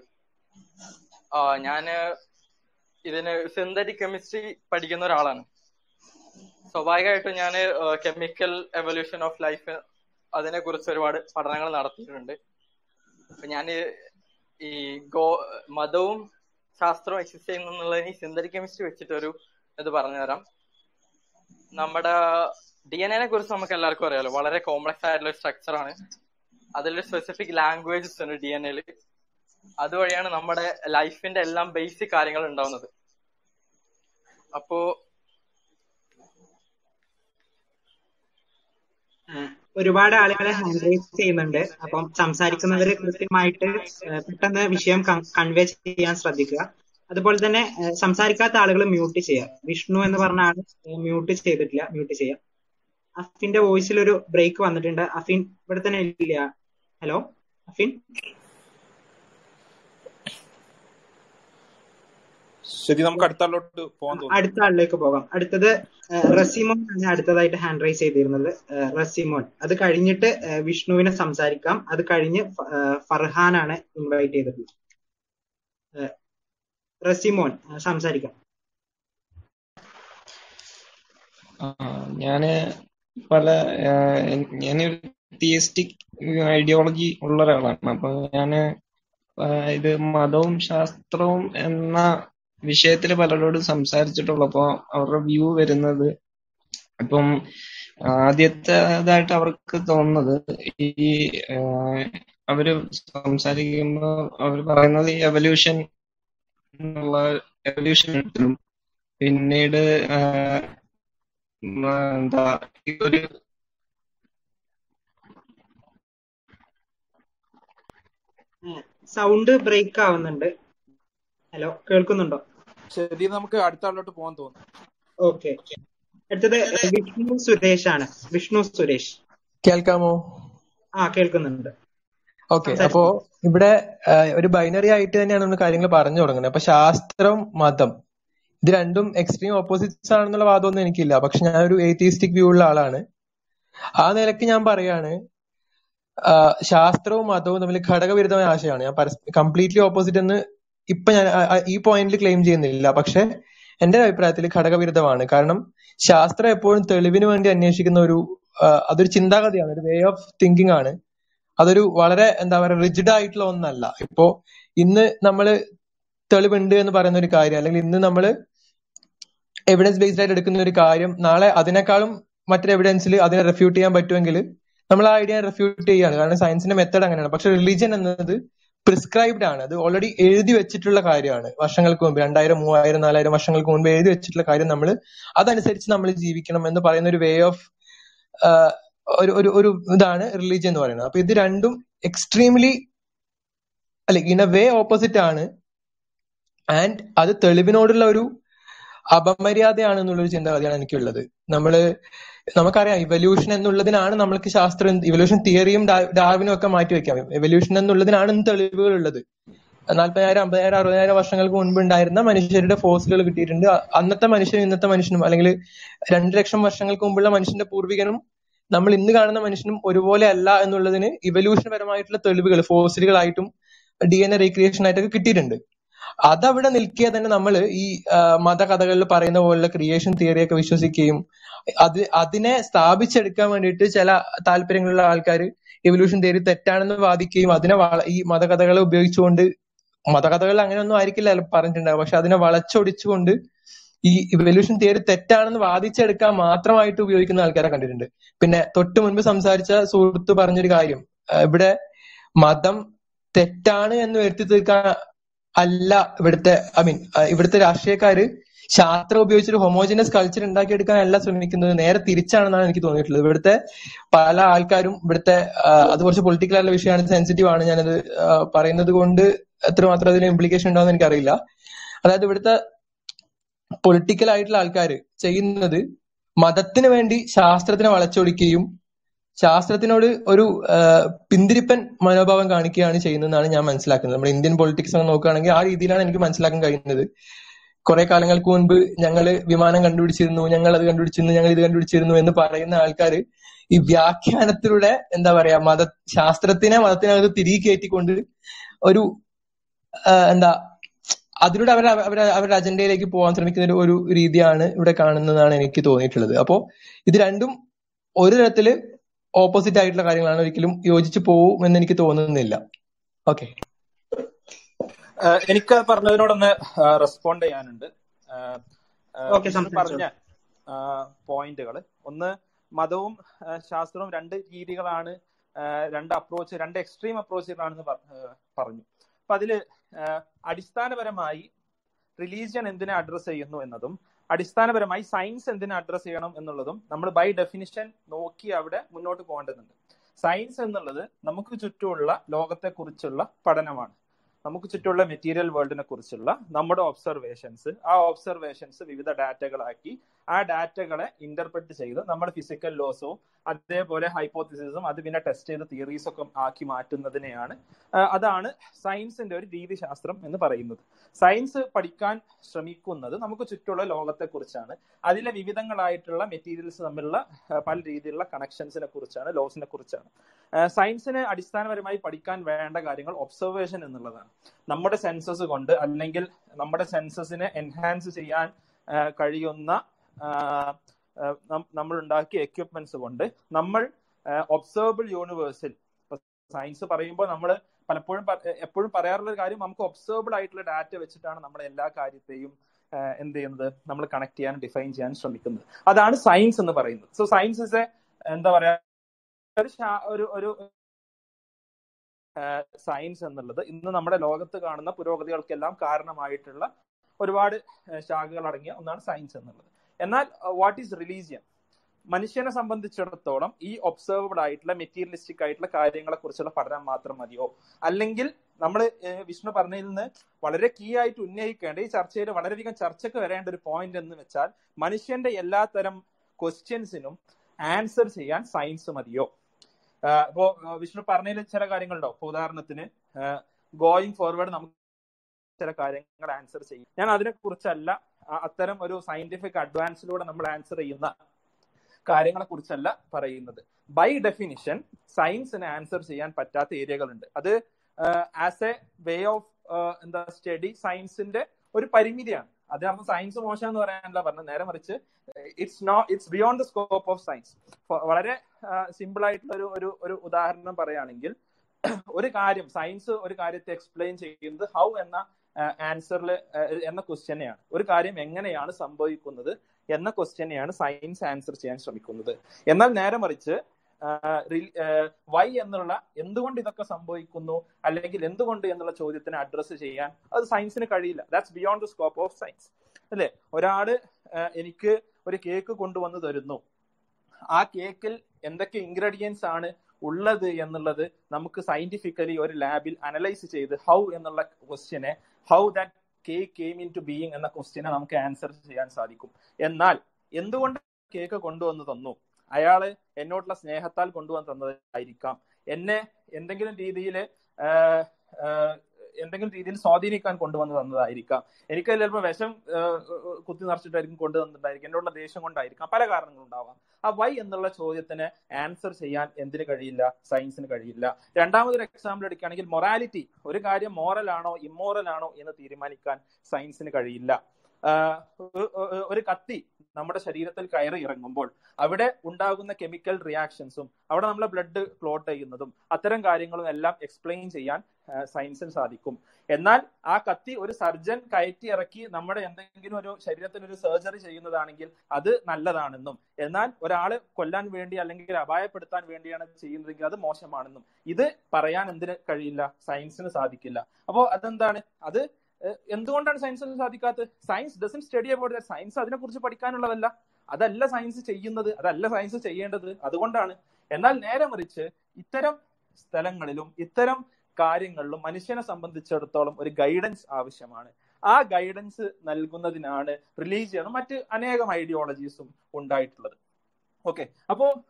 ഞാൻ ഇതിന് സിന്തറ്റിക് കെമിസ്ട്രി പഠിക്കുന്ന ഒരാളാണ്. സ്വാഭാവികമായിട്ടും ഞാൻ കെമിക്കൽ എവല്യൂഷൻ ഓഫ് ലൈഫ് അതിനെ കുറിച്ച് ഒരുപാട് പഠനങ്ങൾ നടത്തിയിട്ടുണ്ട്. അപ്പൊ ഞാൻ ഈ ഗോ മതവും ശാസ്ത്രവും എക്സിസ്റ്റ് ചെയ്യുന്നു എന്നുള്ളതിന് സിന്തറ്റിക് കെമിസ്ട്രി വെച്ചിട്ടൊരു ഇത് പറഞ്ഞു തരാം നമ്മുടെ ഡി എൻ എനെ കുറിച്ച് നമുക്ക് എല്ലാവർക്കും അറിയാലോ. വളരെ കോംപ്ലക്സ് ആയിട്ടുള്ള ഒരു ആണ്. അതിലൊരു സ്പെസിഫിക് ലാംഗ്വേജസ് ഉണ്ട് ഡി എൻ എയിൽ അതുവഴിയാണ് നമ്മുടെ ലൈഫിന്റെ എല്ലാം ബേസിക് കാര്യങ്ങൾ ഉണ്ടാവുന്നത്. അപ്പോ ഒരുപാട് ആളുകളെ ഹാൻഡ് റൈസ് ചെയ്യുന്നുണ്ട്. അപ്പം സംസാരിക്കുന്നവര് കൃത്യമായിട്ട് പെട്ടെന്ന് വിഷയം കൺവേ ചെയ്യാൻ ശ്രദ്ധിക്കുക. അതുപോലെ തന്നെ സംസാരിക്കാത്ത ആളുകൾ മ്യൂട്ട് ചെയ്യുക. വിഷ്ണു എന്ന് പറഞ്ഞ ആൾ മ്യൂട്ട് ചെയ്തിട്ടില്ല. മ്യൂട്ട് ചെയ്യാം. അഫിന്റെ വോയിസിൽ ഒരു ബ്രേക്ക് വന്നിട്ടുണ്ട്. അഫിൻ ഇവിടെ തന്നെ ഇല്ല. ഹലോ അഫിൻ? ശരി നമുക്ക് അടുത്ത ആളിലോട്ട് പോകാൻ തോന്നുന്നു. അടുത്ത ആളിലേക്ക് പോകാം. അടുത്തത് റസിമോൻ ആണ് അടുത്തതായിട്ട് ഹാൻഡ് റൈസ് ചെയ്തിരുന്നത്. റസിമോൻ. അത് കഴിഞ്ഞിട്ട് വിഷ്ണുവിനെ സംസാരിക്കാം. അത് കഴിഞ്ഞ് ഫർഹാൻ ആണ് ഇൻവൈറ്റ് ചെയ്തിട്ടുള്ളത്. റസിമോൻ സംസാരിക്കാം. ഞാൻ പല ഞാനൊരു തിയസ്റ്റിക് ഐഡിയോളജി ഉള്ള ഒരാളാണ്. അപ്പൊ ഞാൻ ഇത് മതവും ശാസ്ത്രവും എന്ന വിഷയത്തിൽ പലരോടും സംസാരിച്ചിട്ടുള്ളപ്പോ അവരുടെ വ്യൂ വരുന്നത് ഇപ്പം ആദ്യത്തേതായിട്ട് അവർക്ക് തോന്നുന്നത് ഈ അവർ സംസാരിക്കുമ്പോ അവർ പറയുന്നത് ഈ എവല്യൂഷൻ എന്നുള്ള എവല്യൂഷൻ പിന്നീട് എന്താ ഒരു സൗണ്ട് ബ്രേക്ക് ആവുന്നുണ്ട്. ഹലോ കേൾക്കുന്നുണ്ടോ? ശരി നമുക്ക് അടുത്ത ആളിലോട്ട് പോകാൻ തോന്നുന്നു. ഓക്കെ. അടുത്തത് വിഷ്ണു സുരേഷ് ആണ് വിഷ്ണു സുരേഷ്. കേൾക്കാമോ? ആ കേൾക്കുന്നുണ്ട്. ഓക്കെ അപ്പോ ഇവിടെ ഒരു ബൈനറി ആയിട്ട് തന്നെയാണ് നമ്മൾ കാര്യങ്ങൾ പറഞ്ഞു തുടങ്ങുന്നത്. അപ്പൊ ശാസ്ത്രം മതം ഇത് രണ്ടും എക്സ്ട്രീം ഓപ്പോസിറ്റ്സ് ആണെന്നുള്ള വാദമൊന്നും എനിക്കില്ല. പക്ഷെ ഞാനൊരു എയ്ത്തിസ്റ്റിക് വ്യൂ ഉള്ള ആളാണ്. ആ നിലയ്ക്ക് ഞാൻ പറയാണ് ശാസ്ത്രവും മതവും തമ്മിൽ ഘടകവിരുദ്ധമായ ആശയമാണ്. ഞാൻ കംപ്ലീറ്റ്ലി ഓപ്പോസിറ്റ് എന്ന് ഇപ്പൊ ഞാൻ ഈ പോയിന്റിൽ ക്ലെയിം ചെയ്യുന്നില്ല. പക്ഷെ എന്റെ അഭിപ്രായത്തിൽ ഘടകവിരുദ്ധമാണ്. കാരണം ശാസ്ത്രം എപ്പോഴും തെളിവിന് വേണ്ടി അന്വേഷിക്കുന്ന ഒരു അതൊരു ചിന്താഗതിയാണ് ഒരു വേ ഓഫ് തിങ്കിങ് ആണ്. അതൊരു വളരെ എന്താ പറയുക റിജിഡ് ആയിട്ടുള്ള ഒന്നല്ല. ഇപ്പോ ഇന്ന് നമ്മൾ തെളിവുണ്ട് എന്ന് പറയുന്ന ഒരു കാര്യം അല്ലെങ്കിൽ ഇന്ന് നമ്മൾ എവിഡൻസ് ബേസ്ഡ് ആയിട്ട് എടുക്കുന്ന ഒരു കാര്യം നാളെ അതിനേക്കാളും മറ്റൊരു എവിഡൻസിൽ അതിനെ റെഫ്യൂട്ട് ചെയ്യാൻ പറ്റുമെങ്കിൽ നമ്മൾ ആ ഐഡിയ റെഫ്യൂട്ട് ചെയ്യാണ്. കാരണം സയൻസിന്റെ മെത്തേഡ് അങ്ങനെയാണ്. പക്ഷെ റിലീജിയൻ എന്നത് പ്രിസ്ക്രൈബ്ഡ് ആണ്. അത് ഓൾറെഡി എഴുതി വെച്ചിട്ടുള്ള കാര്യമാണ്. വർഷങ്ങൾക്ക് മുമ്പ് രണ്ടായിരം മൂവായിരം നാലായിരം വർഷങ്ങൾക്ക് മുമ്പ് എഴുതി വെച്ചിട്ടുള്ള കാര്യം നമ്മൾ അതനുസരിച്ച് നമ്മൾ ജീവിക്കണം എന്ന് പറയുന്ന ഒരു വേ ഓഫ് ഒരു ഒരു ഒരു ഇതാണ് റിലീജിയൻ എന്ന് പറയുന്നത്. അപ്പൊ ഇത് രണ്ടും എക്സ്ട്രീംലി അല്ലെ ഇൻ എ വേ ഓപ്പോസിറ്റ് ആണ്. ആൻഡ് അത് തെളിവിനോടുള്ള ഒരു അപമര്യാദയാണ് എന്നുള്ളൊരു ചിന്താഗതിയാണ് എനിക്കുള്ളത്. നമ്മൾ നമുക്കറിയാം ഇവല്യൂഷൻ എന്നുള്ളതിനാണ് നമ്മൾക്ക് ശാസ്ത്രം ഇവല്യൂഷൻ തിയറിയും ഡാർവിനും ഒക്കെ മാറ്റി വെക്കാം. ഇവല്യൂഷൻ എന്നുള്ളതിനാണ് തെളിവുകൾ ഉള്ളത് നാല്പതിനായിരം അമ്പതിനായിരം അറുപതിനായിരം വർഷങ്ങൾക്ക് മുൻപ് ഉണ്ടായിരുന്ന മനുഷ്യരുടെ ഫോസിലുകൾ കിട്ടിയിട്ടുണ്ട്. അന്നത്തെ മനുഷ്യനും ഇന്നത്തെ മനുഷ്യനും അല്ലെങ്കിൽ രണ്ട് ലക്ഷം വർഷങ്ങൾക്ക് മുമ്പുള്ള മനുഷ്യന്റെ പൂർവികനും നമ്മൾ ഇന്ന് കാണുന്ന മനുഷ്യനും ഒരുപോലെ അല്ല എന്നുള്ളതിന് ഇവല്യൂഷൻ പരമായിട്ടുള്ള തെളിവുകൾ ഫോസിലുകളായിട്ടും ഡി എൻ എ റീക്രിയേഷൻ ആയിട്ടൊക്കെ കിട്ടിയിട്ടുണ്ട്. അതവിടെ നിൽക്കെ തന്നെ നമ്മൾ ഈ മതകഥകളിൽ പറയുന്ന പോലുള്ള ക്രിയേഷൻ തിയറിയൊക്കെ വിശ്വസിക്കുകയും അത് അതിനെ സ്ഥാപിച്ചെടുക്കാൻ വേണ്ടിയിട്ട് ചില താല്പര്യങ്ങളുള്ള ആൾക്കാർ എവല്യൂഷൻ തിയറി തെറ്റാണെന്ന് വാദിക്കുകയും അതിനെ ഈ മതകഥകളെ ഉപയോഗിച്ചുകൊണ്ട് മതകഥകൾ അങ്ങനെയൊന്നും ആയിരിക്കില്ല പറഞ്ഞിട്ടുണ്ടാവും പക്ഷെ അതിനെ വളച്ചൊടിച്ചുകൊണ്ട് ഈ ഇവല്യൂഷൻ തിയറി തെറ്റാണെന്ന് വാദിച്ചെടുക്കാൻ മാത്രമായിട്ട് ഉപയോഗിക്കുന്ന ആൾക്കാരെ കണ്ടിട്ടുണ്ട്. പിന്നെ തൊട്ടു മുൻപ് സംസാരിച്ച സുഹൃത്ത് പറഞ്ഞൊരു കാര്യം. ഇവിടെ മതം തെറ്റാണ് എന്ന് വരുത്തി തീർക്കാൻ അല്ല ഇവിടുത്തെ ഐ മീൻ ഇവിടുത്തെ രാഷ്ട്രീയക്കാര് ശാസ്ത്രം ഉപയോഗിച്ചൊരു ഹൊമോജിനസ് കൾച്ചർ ഉണ്ടാക്കിയെടുക്കാനല്ല ശ്രമിക്കുന്നത്. നേരെ തിരിച്ചാണെന്നാണ് എനിക്ക് തോന്നിയിട്ടുള്ളത്. ഇവിടുത്തെ പല ആൾക്കാരും ഇവിടുത്തെ അത് കുറച്ച് പൊളിറ്റിക്കൽ ആയ വിഷയമാണ് സെൻസിറ്റീവ് ആണ്. ഞാനത് പറയുന്നത് കൊണ്ട് എത്രമാത്രം അതിന് ഇംപ്ലിക്കേഷൻ ഉണ്ടാവുമെന്ന് എനിക്കറിയില്ല. അതായത് ഇവിടുത്തെ പൊളിറ്റിക്കൽ ആയിട്ടുള്ള ആൾക്കാർ ചെയ്യുന്നത് മതത്തിന് വേണ്ടി ശാസ്ത്രത്തിനെ വളച്ചൊടിക്കുകയും ശാസ്ത്രത്തിനോട് ഒരു പിന്തിരിപ്പൻ മനോഭാവം കാണിക്കുകയാണ് ചെയ്യുന്നതെന്നാണ് ഞാൻ മനസ്സിലാക്കുന്നത്. നമ്മുടെ ഇന്ത്യൻ പൊളിറ്റിക്സ് നോക്കുകയാണെങ്കിൽ ആ രീതിയിലാണ് എനിക്ക് മനസ്സിലാക്കാൻ കഴിയുന്നത്. കുറെ കാലങ്ങൾക്ക് മുൻപ് ഞങ്ങൾ വിമാനം കണ്ടുപിടിച്ചിരുന്നു ഞങ്ങൾ അത് കണ്ടുപിടിച്ചിരുന്നു ഞങ്ങൾ ഇത് കണ്ടുപിടിച്ചിരുന്നു എന്ന് പറയുന്ന ആൾക്കാർ ഈ വ്യാഖ്യാനത്തിലൂടെ എന്താ പറയാ മത ശാസ്ത്രത്തിനെ മതത്തിനകത്ത് തിരികെ കയറ്റിക്കൊണ്ട് ഒരു എന്താ അതിലൂടെ അവർ അവർ അവരുടെ അജണ്ടയിലേക്ക് പോകാൻ ശ്രമിക്കുന്ന ഒരു രീതിയാണ് ഇവിടെ കാണുന്നതാണ് എനിക്ക് തോന്നിയിട്ടുള്ളത്. അപ്പോ ഇത് രണ്ടും ഒരു തരത്തിൽ ഓപ്പോസിറ്റ് ആയിട്ടുള്ള കാര്യങ്ങളാണ് ഒരിക്കലും യോജിച്ചു പോകും എന്ന് എനിക്ക് തോന്നുന്നില്ല. ഓക്കെ. എനിക്ക് പറഞ്ഞതിനോടൊന്ന് റെസ്പോണ്ട് ചെയ്യാനുണ്ട്. പറഞ്ഞ പോയിന്റുകൾ ഒന്ന് മതവും ശാസ്ത്രവും രണ്ട് രീതികളാണ് രണ്ട് അപ്രോച്ച് രണ്ട് എക്സ്ട്രീം അപ്രോച്ചുകളാണെന്ന് പറഞ്ഞു. അപ്പൊ അതിൽ അടിസ്ഥാനപരമായി റിലീജിയൻ എന്തിനെ അഡ്രസ് ചെയ്യുന്നു എന്നതും അടിസ്ഥാനപരമായി സയൻസ് എന്തിനെ അഡ്രസ് ചെയ്യണം എന്നുള്ളതും നമ്മൾ ബൈ ഡെഫിനിഷൻ നോക്കി അവിടെ മുന്നോട്ട് പോകേണ്ടതുണ്ട്. സയൻസ് എന്നുള്ളത് നമുക്ക് ചുറ്റുമുള്ള ലോകത്തെക്കുറിച്ചുള്ള പഠനമാണ്. നമുക്ക് ചുറ്റുമുള്ള മെറ്റീരിയൽ വേൾഡിനെ കുറിച്ചുള്ള നമ്മുടെ ഒബ്സർവേഷൻസ് ആ ഒബ്സർവേഷൻസ് വിവിധ ഡാറ്റകളാക്കി ആ ഡാറ്റകളെ ഇന്റർപ്രറ്റ് ചെയ്ത് നമ്മൾ ഫിസിക്കൽ ലോസും അതേപോലെ ഹൈപ്പോത്തിസിസും അത് പിന്നെ ടെസ്റ്റ് ചെയ്ത് തിയറീസ് ഒക്കെ ആക്കി മാറ്റുന്നതിനെയാണ്. അതാണ് സയൻസിന്റെ ഒരു രീതിശാസ്ത്രം എന്ന് പറയുന്നത്. സയൻസ് പഠിക്കാൻ ശ്രമിക്കുന്നത് നമുക്ക് ചുറ്റുള്ള ലോകത്തെ കുറിച്ചാണ്. അതിലെ വിവിധങ്ങളായിട്ടുള്ള മെറ്റീരിയൽസ് തമ്മിലുള്ള പല രീതിയിലുള്ള കണക്ഷൻസിനെ കുറിച്ചാണ് ലോസിനെ കുറിച്ചാണ്. സയൻസിനെ അടിസ്ഥാനപരമായി പഠിക്കാൻ വേണ്ട കാര്യങ്ങൾ ഒബ്സർവേഷൻ എന്നുള്ളതാണ്. നമ്മുടെ സെൻസസ് കൊണ്ട് അല്ലെങ്കിൽ നമ്മുടെ സെൻസസിനെ എൻഹാൻസ് ചെയ്യാൻ കഴിയുന്ന നമ്മൾ ഉണ്ടാക്കിയ എക്യുപ്മെന്റ്സ് കൊണ്ട് നമ്മൾ ഒബ്സർവബിൾ യൂണിവേഴ്സിൽ സയൻസ് പറയുമ്പോൾ നമ്മൾ പലപ്പോഴും എപ്പോഴും പറയാറുള്ള ഒരു കാര്യം നമുക്ക് ഒബ്സർവബിൾ ആയിട്ടുള്ള ഡാറ്റ വെച്ചിട്ടാണ് നമ്മൾ എല്ലാ കാര്യത്തെയും എന്ത് ചെയ്യുന്നത്? നമ്മൾ കണക്ട് ചെയ്യാൻ ഡിഫൈൻ ചെയ്യാൻ ശ്രമിക്കുന്നത്. അതാണ് സയൻസ് എന്ന് പറയുന്നത്. സോ സയൻസ് ഇസ് എ എന്താ പറയാ ഒരു ഒരു സയൻസ് എന്നുള്ളത് ഇന്ന് നമ്മുടെ ലോകത്ത് കാണുന്ന പുരോഗതികൾക്കെല്ലാം കാരണമായിട്ടുള്ള ഒരുപാട് ശാഖകൾ അടങ്ങിയ ഒന്നാണ് സയൻസ് എന്നുള്ളത്. എന്നാൽ വാട്ട് ഈസ് റിലീജിയൻ മനുഷ്യനെ സംബന്ധിച്ചിടത്തോളം ഈ ഒബ്സർവബിൾ ആയിട്ടുള്ള മെറ്റീരിയലിസ്റ്റിക് ആയിട്ടുള്ള കാര്യങ്ങളെ കുറിച്ചുള്ള പഠനം മാത്രം മതിയോ? അല്ലെങ്കിൽ നമ്മൾ വിഷ്ണു പറഞ്ഞതിൽ നിന്ന് വളരെ കീ ആയിട്ട് ഉന്നയിക്കേണ്ട ഈ ചർച്ചയിൽ വളരെയധികം ചർച്ചയ്ക്ക് വരേണ്ട ഒരു പോയിന്റ് എന്ന് വെച്ചാൽ മനുഷ്യന്റെ എല്ലാ തരം ക്വസ്റ്റ്യൻസിനും ആൻസർ ചെയ്യാൻ സയൻസ് മതിയോ? ഇപ്പോ വിഷ്ണു പറഞ്ഞതിൽ ചില കാര്യങ്ങളുണ്ടോ? ഇപ്പൊ ഉദാഹരണത്തിന് ഗോയിങ് ഫോർവേഡ് നമുക്ക് ചില കാര്യങ്ങൾ ആൻസർ ചെയ്യും. ഞാൻ അതിനെ കുറിച്ചല്ല അത്തരം ഒരു സയന്റിഫിക് അഡ്വാൻസിലൂടെ നമ്മൾ ആൻസർ ചെയ്യുന്ന കാര്യങ്ങളെ കുറിച്ചല്ല പറയുന്നത് ബൈ ഡെഫിനിഷൻ സയൻസിന് ആൻസർ ചെയ്യാൻ പറ്റാത്ത ഏരിയകളുണ്ട് അത് ആസ് എ വേ ഓഫ് എന്താ സ്റ്റഡി സയൻസിന്റെ ഒരു പരിമിതിയാണ്. അത് നമ്മൾ സയൻസ് മോശം എന്ന് പറയാനല്ല പറഞ്ഞത്. നേരെ മറിച്ച് it's no it's beyond the scope of science വളരെ സിമ്പിൾ ആയിട്ടുള്ള ഒരു ഒരു ഒരു ഉദാഹരണം പറയുകയാണെങ്കിൽ ഒരു കാര്യം സയൻസ് ഒരു കാര്യത്തെ എക്സ്പ്ലെയിൻ ചെയ്യുന്നത് ഹൗ എന്ന ആൻസറിൽ എന്ന ക്വസ്റ്റ്യനെയാണ്. ഒരു കാര്യം എങ്ങനെയാണ് സംഭവിക്കുന്നത് എന്ന ക്വസ്റ്റ്യനെയാണ് സയൻസ് ആൻസർ ചെയ്യാൻ ശ്രമിക്കുന്നത്. എന്നാൽ നേരെ മറിച്ച് വൈ എന്നുള്ള എന്തുകൊണ്ട് ഇതൊക്കെ സംഭവിക്കുന്നു അല്ലെങ്കിൽ എന്തുകൊണ്ട് എന്നുള്ള ചോദ്യത്തിന് അഡ്രസ്സ് ചെയ്യാൻ അത് സയൻസിന് കഴിയില്ല. That's beyond the scope of science അല്ലെ? ഒരാൾ എനിക്ക് ഒരു കേക്ക് കൊണ്ടുവന്ന് തരുന്നു. ആ കേക്കിൽ എന്തൊക്കെ ഇൻഗ്രീഡിയൻസ് ആണ് ഉള്ളത് എന്നുള്ളത് നമുക്ക് സയന്റിഫിക്കലി ഒരു ലാബിൽ അനലൈസ് ചെയ്ത് ഹൗ എന്നുള്ള ക്വസ്റ്റ്യനെ how that cake came into being എന്ന ക്വസ്റ്റ്യനെ നമുക്ക് ആൻസർ ചെയ്യാൻ സാധിക്കും. എന്നാൽ എന്തുകൊണ്ട് കേക്ക് കൊണ്ടുവന്ന് തന്നു? അയാൾ എന്നോടുള്ള സ്നേഹത്താൽ കൊണ്ടുവന്ന് തന്നതായിരിക്കാം. എന്നെ എന്തെങ്കിലും രീതിയിൽ എന്തെങ്കിലും രീതിയിൽ സ്വാധീനിക്കാൻ കൊണ്ടുവന്നു തന്നതായിരിക്കാം. എനിക്ക് ചിലപ്പോൾ വിഷം കുത്തി നിറച്ചിട്ടായിരിക്കും കൊണ്ടുവന്നിട്ടുണ്ടായിരിക്കും. എന്നോടുള്ള ദേഷ്യം കൊണ്ടായിരിക്കാം. പല കാരണങ്ങളുണ്ടാവാം ആ വൈ എന്നുള്ള ചോദ്യത്തിന് ആൻസർ ചെയ്യാൻ എന്തിനു കഴിയില്ല? സയൻസിന് കഴിയില്ല. രണ്ടാമതൊരു എക്സാമ്പിൾ എടുക്കുകയാണെങ്കിൽ മൊറാലിറ്റി. ഒരു കാര്യം മോറൽ ആണോ ഇമ്മോറൽ ആണോ എന്ന് തീരുമാനിക്കാൻ സയൻസിന് കഴിയില്ല. ഒരു കത്തി നമ്മുടെ ശരീരത്തിൽ കയറി ഇറങ്ങുമ്പോൾ അവിടെ ഉണ്ടാകുന്ന കെമിക്കൽ റിയാക്ഷൻസും അവിടെ നമ്മളെ ബ്ലഡ് ക്ലോട്ട് ചെയ്യുന്നതും അത്തരം കാര്യങ്ങളും എല്ലാം എക്സ്പ്ലെയിൻ ചെയ്യാൻ സയൻസിന് സാധിക്കും. എന്നാൽ ആ കത്തി ഒരു സർജൻ കയറ്റി ഇറക്കി നമ്മുടെ എന്തെങ്കിലും ഒരു ശരീരത്തിന് ഒരു സർജറി ചെയ്യുന്നതാണെങ്കിൽ അത് നല്ലതാണെന്നും എന്നാൽ ഒരാളെ കൊല്ലാൻ വേണ്ടി അല്ലെങ്കിൽ അപായപ്പെടുത്താൻ വേണ്ടിയാണ് ചെയ്യുന്നതെങ്കിൽ അത് മോശമാണെന്നും ഇത് പറയാൻ എന്തിന് കഴിയില്ല? സയൻസിന് സാധിക്കില്ല. അപ്പോൾ അതെന്താണ്? അത് എന്തുകൊണ്ടാണ് സയൻസിന് സാധിക്കാത്തത്? Science doesn't study about that science അതിനെക്കുറിച്ച് പഠിക്കാനുള്ളതല്ല. അതല്ല സയൻസ് ചെയ്യുന്നത്. അതല്ല സയൻസ് ചെയ്യേണ്ടത്. അതുകൊണ്ടാണ്. എന്നാൽ നേരെ മറിച്ച് ഇത്തരം സ്ഥലങ്ങളിലും ഇത്തരം കാര്യങ്ങളിലും മനുഷ്യനെ സംബന്ധിച്ചിടത്തോളം ഒരു ഗൈഡൻസ് ആവശ്യമാണ്. ആ ഗൈഡൻസ് നൽകുന്നതിനാണ് റിലീജിയനും മറ്റ് അനേകം ഐഡിയോളജീസും ഉണ്ടായിട്ടുള്ളത്. ഓക്കെ അപ്പോ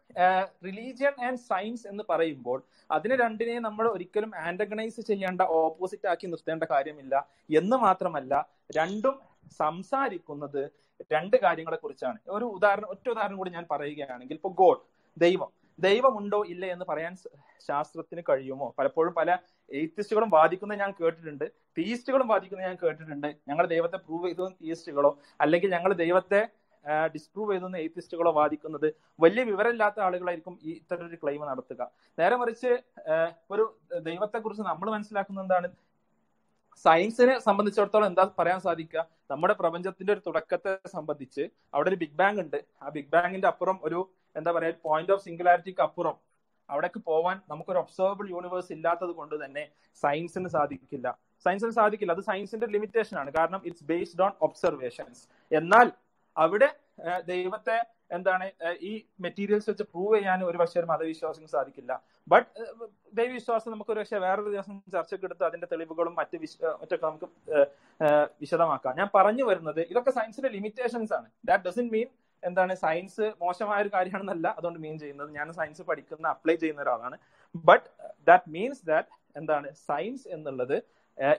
റിലീജിയൻ ആൻഡ് സയൻസ് എന്ന് പറയുമ്പോൾ അതിനെ രണ്ടിനെയും നമ്മൾ ഒരിക്കലും ആന്റഗണൈസ് ചെയ്യേണ്ട ഓപ്പോസിറ്റ് ആക്കി നിർത്തേണ്ട കാര്യമില്ല. എന്ന് മാത്രമല്ല രണ്ടും സംസാരിക്കുന്നത് രണ്ട് കാര്യങ്ങളെ കുറിച്ചാണ്. ഒരു ഉദാഹരണം ഒറ്റ ഉദാഹരണം കൂടി ഞാൻ പറയുകയാണെങ്കിൽ ഇപ്പൊ ഗോഡ് ദൈവം. ദൈവമുണ്ടോ ഇല്ല എന്ന് പറയാൻ ശാസ്ത്രത്തിന് കഴിയുമോ? പലപ്പോഴും പല എയ്ത്തിസ്റ്റുകളും വാദിക്കുന്നത് ഞാൻ കേട്ടിട്ടുണ്ട്. തീയിസ്റ്റുകളും വാദിക്കുന്നത് ഞാൻ കേട്ടിട്ടുണ്ട്. ഞങ്ങൾ ദൈവത്തെ പ്രൂവ് ചെയ്തതും തീയിസ്റ്റുകളോ അല്ലെങ്കിൽ ഞങ്ങൾ ദൈവത്തെ ഡിസ്പ്രൂവ് ചെയ്തെന്ന് എയ്ത്തിസ്റ്റുകളോ വാദിക്കുന്നത് വലിയ വിവരമില്ലാത്ത ആളുകളായിരിക്കും ഈ ഇത്തരം ഒരു ക്ലെയിം നടത്തുക. നേരെ മറിച്ച് ഒരു ദൈവത്തെ കുറിച്ച് നമ്മൾ മനസ്സിലാക്കുന്ന എന്താണ്? സയൻസിനെ സംബന്ധിച്ചിടത്തോളം എന്താ പറയാൻ സാധിക്കുക? നമ്മുടെ പ്രപഞ്ചത്തിന്റെ ഒരു തുടക്കത്തെ സംബന്ധിച്ച് അവിടെ ഒരു ബിഗ് ബാങ് ഉണ്ട്. ആ ബിഗ് ബാങ്ങിന്റെ അപ്പുറം ഒരു എന്താ പറയാ പോയിന്റ് ഓഫ് സിംഗുലാരിറ്റിക്ക് അപ്പുറം അവിടേക്ക് പോവാൻ നമുക്കൊരു ഒബ്സർവബിൾ യൂണിവേഴ്സ് ഇല്ലാത്തത് കൊണ്ട് തന്നെ സയൻസിന് സാധിക്കില്ല. സയൻസിന് സാധിക്കില്ല. അത് സയൻസിന്റെ ലിമിറ്റേഷൻ ആണ്. കാരണം ഇറ്റ്സ് ബേസ്ഡ് ഓൺ ഒബ്സർവേഷൻസ് എന്നാൽ അവിടെ ദൈവത്തെ എന്താണ് ഈ മെറ്റീരിയൽസ് വെച്ച് പ്രൂവ് ചെയ്യാൻ ഒരു പക്ഷേ ഒരു മതവിശ്വാസം സാധിക്കില്ല. ബട്ട് ദൈവവിശ്വാസം നമുക്ക് ഒരു പക്ഷേ വേറൊരു ദിവസം ചർച്ചയ്ക്ക് എടുത്ത് അതിന്റെ തെളിവുകളും മറ്റ് മറ്റൊക്കെ നമുക്ക് വിശദമാക്കാം. ഞാൻ പറഞ്ഞു വരുന്നത് ഇതൊക്കെ സയൻസിന്റെ ലിമിറ്റേഷൻസ് ആണ്. ദാറ്റ് ഡസൻ മീൻ എന്താണ് സയൻസ് മോശമായ ഒരു കാര്യമാണെന്നല്ല അതുകൊണ്ട് മീൻ ചെയ്യുന്നത്. ഞാൻ സയൻസ് പഠിക്കുന്ന അപ്ലൈ ചെയ്യുന്ന ഒരാളാണ്. ബട്ട് ദാറ്റ് മീൻസ് ദാറ്റ് എന്താണ് സയൻസ് എന്നുള്ളത്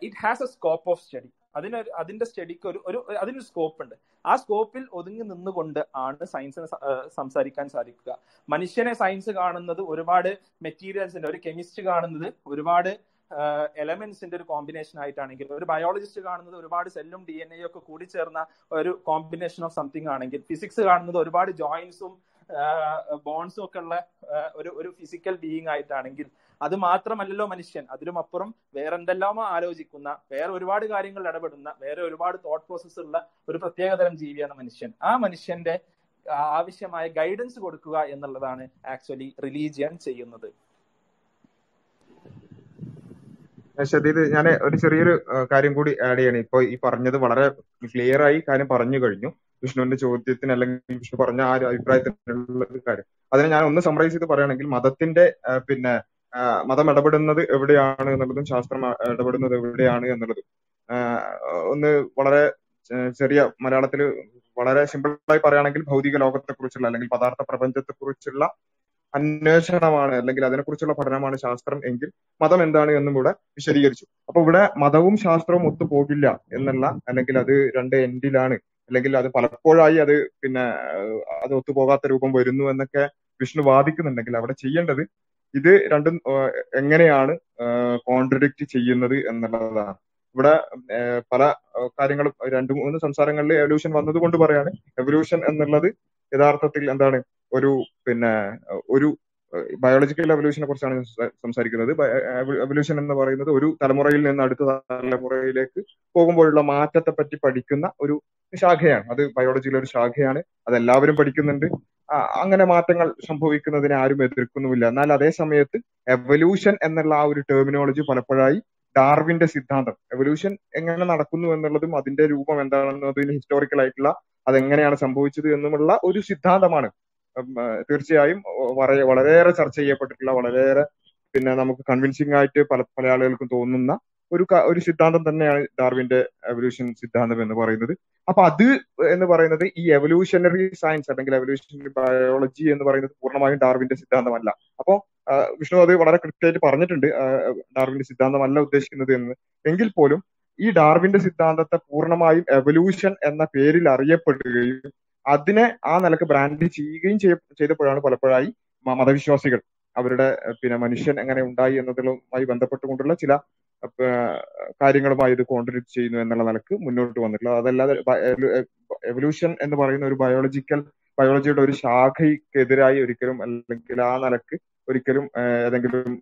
it has a scope of study അതിനൊരു അതിന്റെ സ്റ്റഡിക്ക് ഒരു ഒരു അതിനൊരു സ്കോപ്പ് ഉണ്ട് ആ സ്കോപ്പിൽ ഒതുങ്ങി നിന്നുകൊണ്ട് ആണ് സയൻസിനെ സംസാരിക്കാൻ സാധിക്കുക. മനുഷ്യനെ സയൻസ് കാണുന്നത് ഒരുപാട് മെറ്റീരിയൽസിന്റെ ഒരു കെമിസ്റ്റ് കാണുന്നത് ഒരുപാട് എലമെന്റ്സിന്റെ ഒരു കോമ്പിനേഷൻ ആയിട്ടാണെങ്കിൽ ഒരു ബയോളജിസ്റ്റ് കാണുന്നത് ഒരുപാട് സെല്ലും ഡി എൻ എ ഒക്കെ കൂടി ചേർന്ന ഒരു കോമ്പിനേഷൻ ഓഫ് സംതിങ് ആണെങ്കിൽ ഫിസിക്സ് കാണുന്നത് ഒരുപാട് ജോയിൻസും ബോൺസും ഒക്കെ ഉള്ള ഒരു ഒരു ഫിസിക്കൽ ബീയിങ് ആയിട്ടാണെങ്കിൽ അത് മാത്രമല്ലല്ലോ മനുഷ്യൻ. അതിലും അപ്പുറം വേറെ എന്തെല്ലാമോ ആലോചിക്കുന്ന വേറെ ഒരുപാട് കാര്യങ്ങൾ ഇടപെടുന്ന വേറെ ഒരുപാട് തോട്ട് പ്രോസസ് ഉള്ള ഒരു പ്രത്യേകതരം ജീവിയാണ് മനുഷ്യൻ. ആ മനുഷ്യന്റെ ആവശ്യമായ ഗൈഡൻസ് കൊടുക്കുക എന്നുള്ളതാണ് ആക്ച്വലി റിലീജിയൻ ചെയ്യുന്നത്. ശതീത് ഞാൻ ഒരു ചെറിയൊരു കാര്യം കൂടി ആഡ് ചെയ്യണം. ഇപ്പൊ ഈ പറഞ്ഞത് വളരെ ക്ലിയർ ആയി കാര്യം പറഞ്ഞു കഴിഞ്ഞു. വിഷ്ണുവിന്റെ ചോദ്യത്തിന് അല്ലെങ്കിൽ വിഷ്ണു പറഞ്ഞ ആ ഒരു അഭിപ്രായത്തിനുള്ള കാര്യം. അതിനെ ഞാൻ ഒന്ന് സമറൈസ് ചെയ്ത് പറയുകയാണെങ്കിൽ മതത്തിന്റെ പിന്നെ മതം ഇടപെടുന്നത് എവിടെയാണ് എന്നുള്ളതും ശാസ്ത്രം ഇടപെടുന്നത് എവിടെയാണ് എന്നുള്ളതും. ഒന്ന് വളരെ ചെറിയ മലയാളത്തിൽ വളരെ സിമ്പിളായി പറയുകയാണെങ്കിൽ ഭൗതിക ലോകത്തെക്കുറിച്ചുള്ള അല്ലെങ്കിൽ പദാർത്ഥ പ്രപഞ്ചത്തെ കുറിച്ചുള്ള അന്വേഷണമാണ് അല്ലെങ്കിൽ അതിനെക്കുറിച്ചുള്ള പഠനമാണ് ശാസ്ത്രം എങ്കിൽ മതം എന്താണ് എന്നും കൂടെ വിശദീകരിച്ചു. അപ്പൊ ഇവിടെ മതവും ശാസ്ത്രവും ഒത്തുപോകില്ല എന്നുള്ള അല്ലെങ്കിൽ അത് രണ്ട് എൻഡിലാണ് അല്ലെങ്കിൽ അത് പലപ്പോഴായി അത് പിന്നെ അത് ഒത്തുപോകാത്ത രൂപം വരുന്നു എന്നൊക്കെ വിഷ്ണു വാദിക്കുന്നുണ്ടെങ്കിൽ അവിടെ ചെയ്യേണ്ടത് ഇത് രണ്ടും എങ്ങനെയാണ് കോൺട്രഡിക്റ്റ് ചെയ്യുന്നത് എന്നുള്ളതാണ്. ഇവിടെ പല കാര്യങ്ങളും രണ്ടു മൂന്ന് സംസാരങ്ങളിൽ എവല്യൂഷൻ വന്നതുകൊണ്ട് പറയാണ്. എവല്യൂഷൻ എന്നുള്ളത് യഥാർത്ഥത്തിൽ എന്താണ്? ഒരു പിന്നെ ഒരു ബയോളജിക്കൽ എവല്യൂഷനെ കുറിച്ചാണ് സംസാരിക്കുന്നത്. എവല്യൂഷൻ എന്ന് പറയുന്നത് ഒരു തലമുറയിൽ നിന്ന് അടുത്ത തലമുറയിലേക്ക് പോകുമ്പോഴുള്ള മാറ്റത്തെ പറ്റി പഠിക്കുന്ന ഒരു ശാഖയാണ്. അത് ബയോളജിയിലെ ഒരു ശാഖയാണ്. അത് എല്ലാവരും പഠിക്കുന്നുണ്ട് അങ്ങനെ മാറ്റങ്ങൾ സംഭവിക്കുന്നതിനെ ആരും എതിർക്കുന്നുമില്ല. എന്നാൽ അതേ സമയത്ത് എവല്യൂഷൻ എന്നുള്ള ആ ഒരു ടെർമിനോളജി പലപ്പോഴായി ഡാർവിന്റെ സിദ്ധാന്തം. എവല്യൂഷൻ എങ്ങനെ നടക്കുന്നു എന്നുള്ളതും അതിന്റെ രൂപം എന്താണെന്നതിന് ഹിസ്റ്റോറിക്കൽ ആയിട്ടുള്ള അതെങ്ങനെയാണ് സംഭവിച്ചത് എന്നുമുള്ള ഒരു സിദ്ധാന്തമാണ് തീർച്ചയായും വളരെ വളരെയേറെ ചർച്ച ചെയ്യപ്പെട്ടിട്ടുള്ള വളരെയേറെ പിന്നെ നമുക്ക് കൺവിൻസിംഗ് ആയിട്ട് പല പല ആളുകൾക്കും തോന്നുന്ന ഒരു ഒരു സിദ്ധാന്തം തന്നെയാണ് ഡാർവിന്റെ എവല്യൂഷൻ സിദ്ധാന്തം എന്ന് പറയുന്നത്. അപ്പൊ അത് എന്ന് പറയുന്നത് ഈ എവല്യൂഷണറി സയൻസ് അല്ലെങ്കിൽ എവല്യൂഷണറി ബയോളജി എന്ന് പറയുന്നത് പൂർണമായും ഡാർവിന്റെ സിദ്ധാന്തമല്ല. അപ്പോ വിഷ്ണു അത് വളരെ കൃത്യമായിട്ട് പറഞ്ഞിട്ടുണ്ട്. ഡാർവിന്റെ സിദ്ധാന്തമല്ല ഉദ്ദേശിക്കുന്നത് എന്ന്. എങ്കിൽ പോലും ഈ ഡാർവിന്റെ സിദ്ധാന്തത്തെ പൂർണമായും എവല്യൂഷൻ എന്ന പേരിൽ അറിയപ്പെടുകയും അതിനെ ആ നിലയ്ക്ക് ബ്രാൻഡ് ചെയ്യുകയും ചെയ്തപ്പോഴാണ് പലപ്പോഴായി മതവിശ്വാസികൾ അവരുടെ പിന്നെ മനുഷ്യൻ എങ്ങനെ ഉണ്ടായി എന്നതുമായി ബന്ധപ്പെട്ടുകൊണ്ടുള്ള ചില കാര്യങ്ങളുമായി ഇത് കോൺട്രിബ്യൂട്ട് ചെയ്യുന്നു എന്നുള്ള നിലയ്ക്ക് മുന്നോട്ട് വന്നിട്ടുള്ളത്. അതല്ലാതെ എവല്യൂഷൻ എന്ന് പറയുന്ന ഒരു ബയോളജിക്കൽ ബയോളജിയുടെ ഒരു ശാഖയ്ക്കെതിരായി ഒരിക്കലും അല്ലെങ്കിൽ ആ നിലയ്ക്ക് ഒരിക്കലും ഏതെങ്കിലും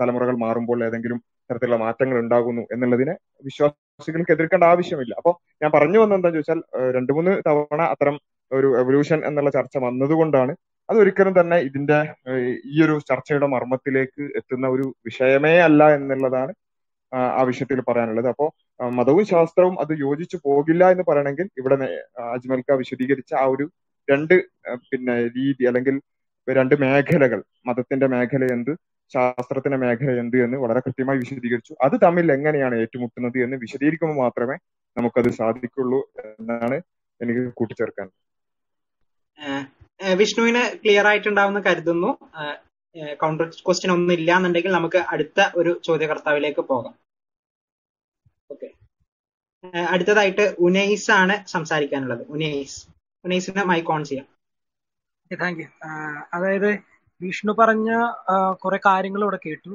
തലമുറകൾ മാറുമ്പോൾ ഏതെങ്കിലും തരത്തിലുള്ള മാറ്റങ്ങൾ ഉണ്ടാകുന്നു എന്നുള്ളതിനെ വിശ്വാസികൾക്ക് എതിർക്കേണ്ട ആവശ്യമില്ല. അപ്പൊ ഞാൻ പറഞ്ഞു വന്നത് എന്താ ചോദിച്ചാൽ രണ്ടു മൂന്ന് തവണ അത്തരം ഒരു എവല്യൂഷൻ എന്നുള്ള ചർച്ച വന്നതുകൊണ്ടാണ് അത് ഒരിക്കലും തന്നെ ഇതിന്റെ ഈ ഒരു ചർച്ചയുടെ മർമ്മത്തിലേക്ക് എത്തുന്ന ഒരു വിഷയമേ അല്ല എന്നുള്ളതാണ് ആ വിഷയത്തിൽ പറയാനുള്ളത്. അപ്പോ മതവും ശാസ്ത്രവും അത് യോജിച്ചു പോകില്ല എന്ന് പറയണമെങ്കിൽ ഇവിടെ അജ്മൽക്ക വിശദീകരിച്ച ആ ഒരു രണ്ട് പിന്നെ രീതി അല്ലെങ്കിൽ രണ്ട് മേഖലകൾ മതത്തിന്റെ മേഖല എന്ത് ശാസ്ത്രത്തിന്റെ മേഖല എന്ത് എന്ന് വളരെ കൃത്യമായി വിശദീകരിച്ചു. അത് തമ്മിൽ എങ്ങനെയാണ് ഏറ്റുമുട്ടുന്നത് എന്ന് വിശദീകരിക്കുമ്പോൾ മാത്രമേ നമുക്കത് സാധിക്കുള്ളൂ എന്നാണ് എനിക്ക് കൂട്ടിച്ചേർക്കാൻ വിഷ്ണുവിന് ക്ലിയർ ആയിട്ടുണ്ടാവുമെന്ന് കരുതുന്നു. കൗണ്ടർ ക്വസ്റ്റ്യൻ ഒന്നും ഇല്ല എന്നുണ്ടെങ്കിൽ നമുക്ക് അടുത്ത ഒരു ചോദ്യകർത്താവിലേക്ക് പോകാം. ഓക്കെ അടുത്തതായിട്ട് ഉനൈസ് ആണ് സംസാരിക്കാനുള്ളത്. ഉനൈസ്. ഉനൈസിന് മൈക്ക് ഓൺ ചെയ്യാം. താങ്ക് യു അതായത് വിഷ്ണു പറഞ്ഞ കുറെ കാര്യങ്ങൾ ഇവിടെ കേട്ടു.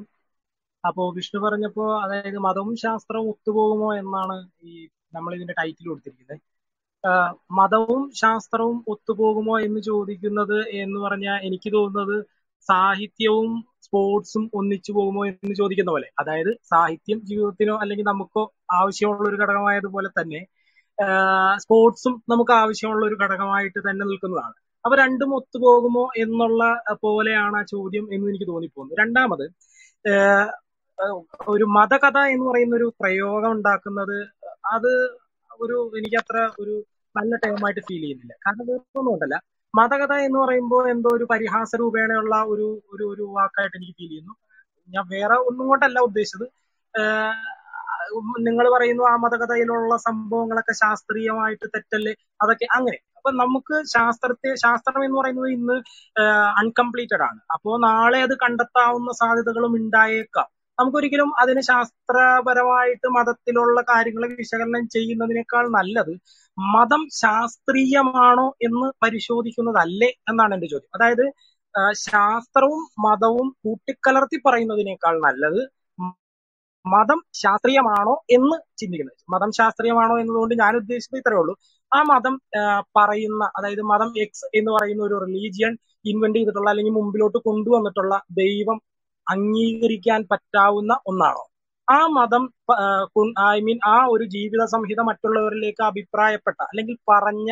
അപ്പോ വിഷ്ണു പറഞ്ഞപ്പോ അതായത് മതവും ശാസ്ത്രവും ഒത്തുപോകുമോ എന്നാണ് ഈ നമ്മൾ ഇതിന്റെ ടൈറ്റിൽ കൊടുത്തിരിക്കുന്നത്. മതവും ശാസ്ത്രവും ഒത്തുപോകുമോ എന്ന് ചോദിക്കുന്നത് എന്ന് പറഞ്ഞാൽ എനിക്ക് തോന്നുന്നത് സാഹിത്യവും സ്പോർട്സും ഒന്നിച്ചു പോകുമോ എന്ന് ചോദിക്കുന്ന പോലെ. അതായത് സാഹിത്യം ജീവിതത്തിനോ അല്ലെങ്കിൽ നമുക്കോ ആവശ്യമുള്ള ഒരു ഘടകമായതുപോലെ തന്നെ സ്പോർട്സും നമുക്ക് ആവശ്യമുള്ള ഒരു ഘടകമായിട്ട് തന്നെ നിൽക്കുന്നതാണ്. അപ്പൊ രണ്ടും ഒത്തുപോകുമോ എന്നുള്ള പോലെയാണ് ആ ചോദ്യം എന്ന് എനിക്ക് തോന്നിപ്പോകുന്നു രണ്ടാമത് ഒരു മതകഥ എന്ന് പറയുന്ന ഒരു പ്രയോഗം ഉണ്ടാക്കുന്നത് അത് ഒരു എനിക്ക് അത്ര ഒരു നല്ല ടൈമായിട്ട് ഫീൽ ചെയ്യുന്നില്ല. കാരണം വേറൊന്നും കൊണ്ടല്ല മതകഥ എന്ന് പറയുമ്പോൾ എന്തോ ഒരു പരിഹാസ രൂപേണയുള്ള ഒരു ഒരു ഒരു വാക്കായിട്ട് എനിക്ക് ഫീൽ ചെയ്യുന്നു. ഞാൻ വേറെ ഒന്നും കൊണ്ടല്ല ഉദ്ദേശിച്ചത്. നിങ്ങൾ പറയുന്നു ആ മതകഥയിലുള്ള സംഭവങ്ങളൊക്കെ ശാസ്ത്രീയമായിട്ട് തെറ്റല്ലേ? അതൊക്കെ അങ്ങനെ. അപ്പൊ നമുക്ക് ശാസ്ത്രത്തെ ശാസ്ത്രം എന്ന് പറയുന്നത് ഇന്ന് അൺകംപ്ലീറ്റഡ് ആണ്. അപ്പോ നാളെ അത് കണ്ടെത്താവുന്ന സാധ്യതകളും ഉണ്ടായേക്കാം. നമുക്കൊരിക്കലും അതിന് ശാസ്ത്രപരമായിട്ട് മതത്തിലുള്ള കാര്യങ്ങൾ വിശകലനം ചെയ്യുന്നതിനേക്കാൾ നല്ലത് മതം ശാസ്ത്രീയമാണോ എന്ന് പരിശോധിക്കുന്നതല്ലേ എന്നാണ് എന്റെ ചോദ്യം. അതായത് ശാസ്ത്രവും മതവും കൂട്ടിക്കലർത്തി പറയുന്നതിനേക്കാൾ നല്ലത് മതം ശാസ്ത്രീയമാണോ എന്ന് ചിന്തിക്കുന്നത്. മതം ശാസ്ത്രീയമാണോ എന്നതുകൊണ്ട് ഞാൻ ഉദ്ദേശിച്ചത് ഇത്രയേ ഉള്ളൂ. ആ മതം പറയുന്ന അതായത് മതം എക്സ് എന്ന് പറയുന്ന ഒരു റിലീജിയൻ ഇൻവെന്റ് ചെയ്തിട്ടുള്ള അല്ലെങ്കിൽ മുമ്പിലോട്ട് കൊണ്ടുവന്നിട്ടുള്ള ദൈവം അംഗീകരിക്കാൻ പറ്റാവുന്ന ഒന്നാണോ? ആ മതം ഐ മീൻ ആ ഒരു ജീവിത സംഹിത മറ്റുള്ളവരിലേക്ക് അഭിപ്രായപ്പെട്ട അല്ലെങ്കിൽ പറഞ്ഞ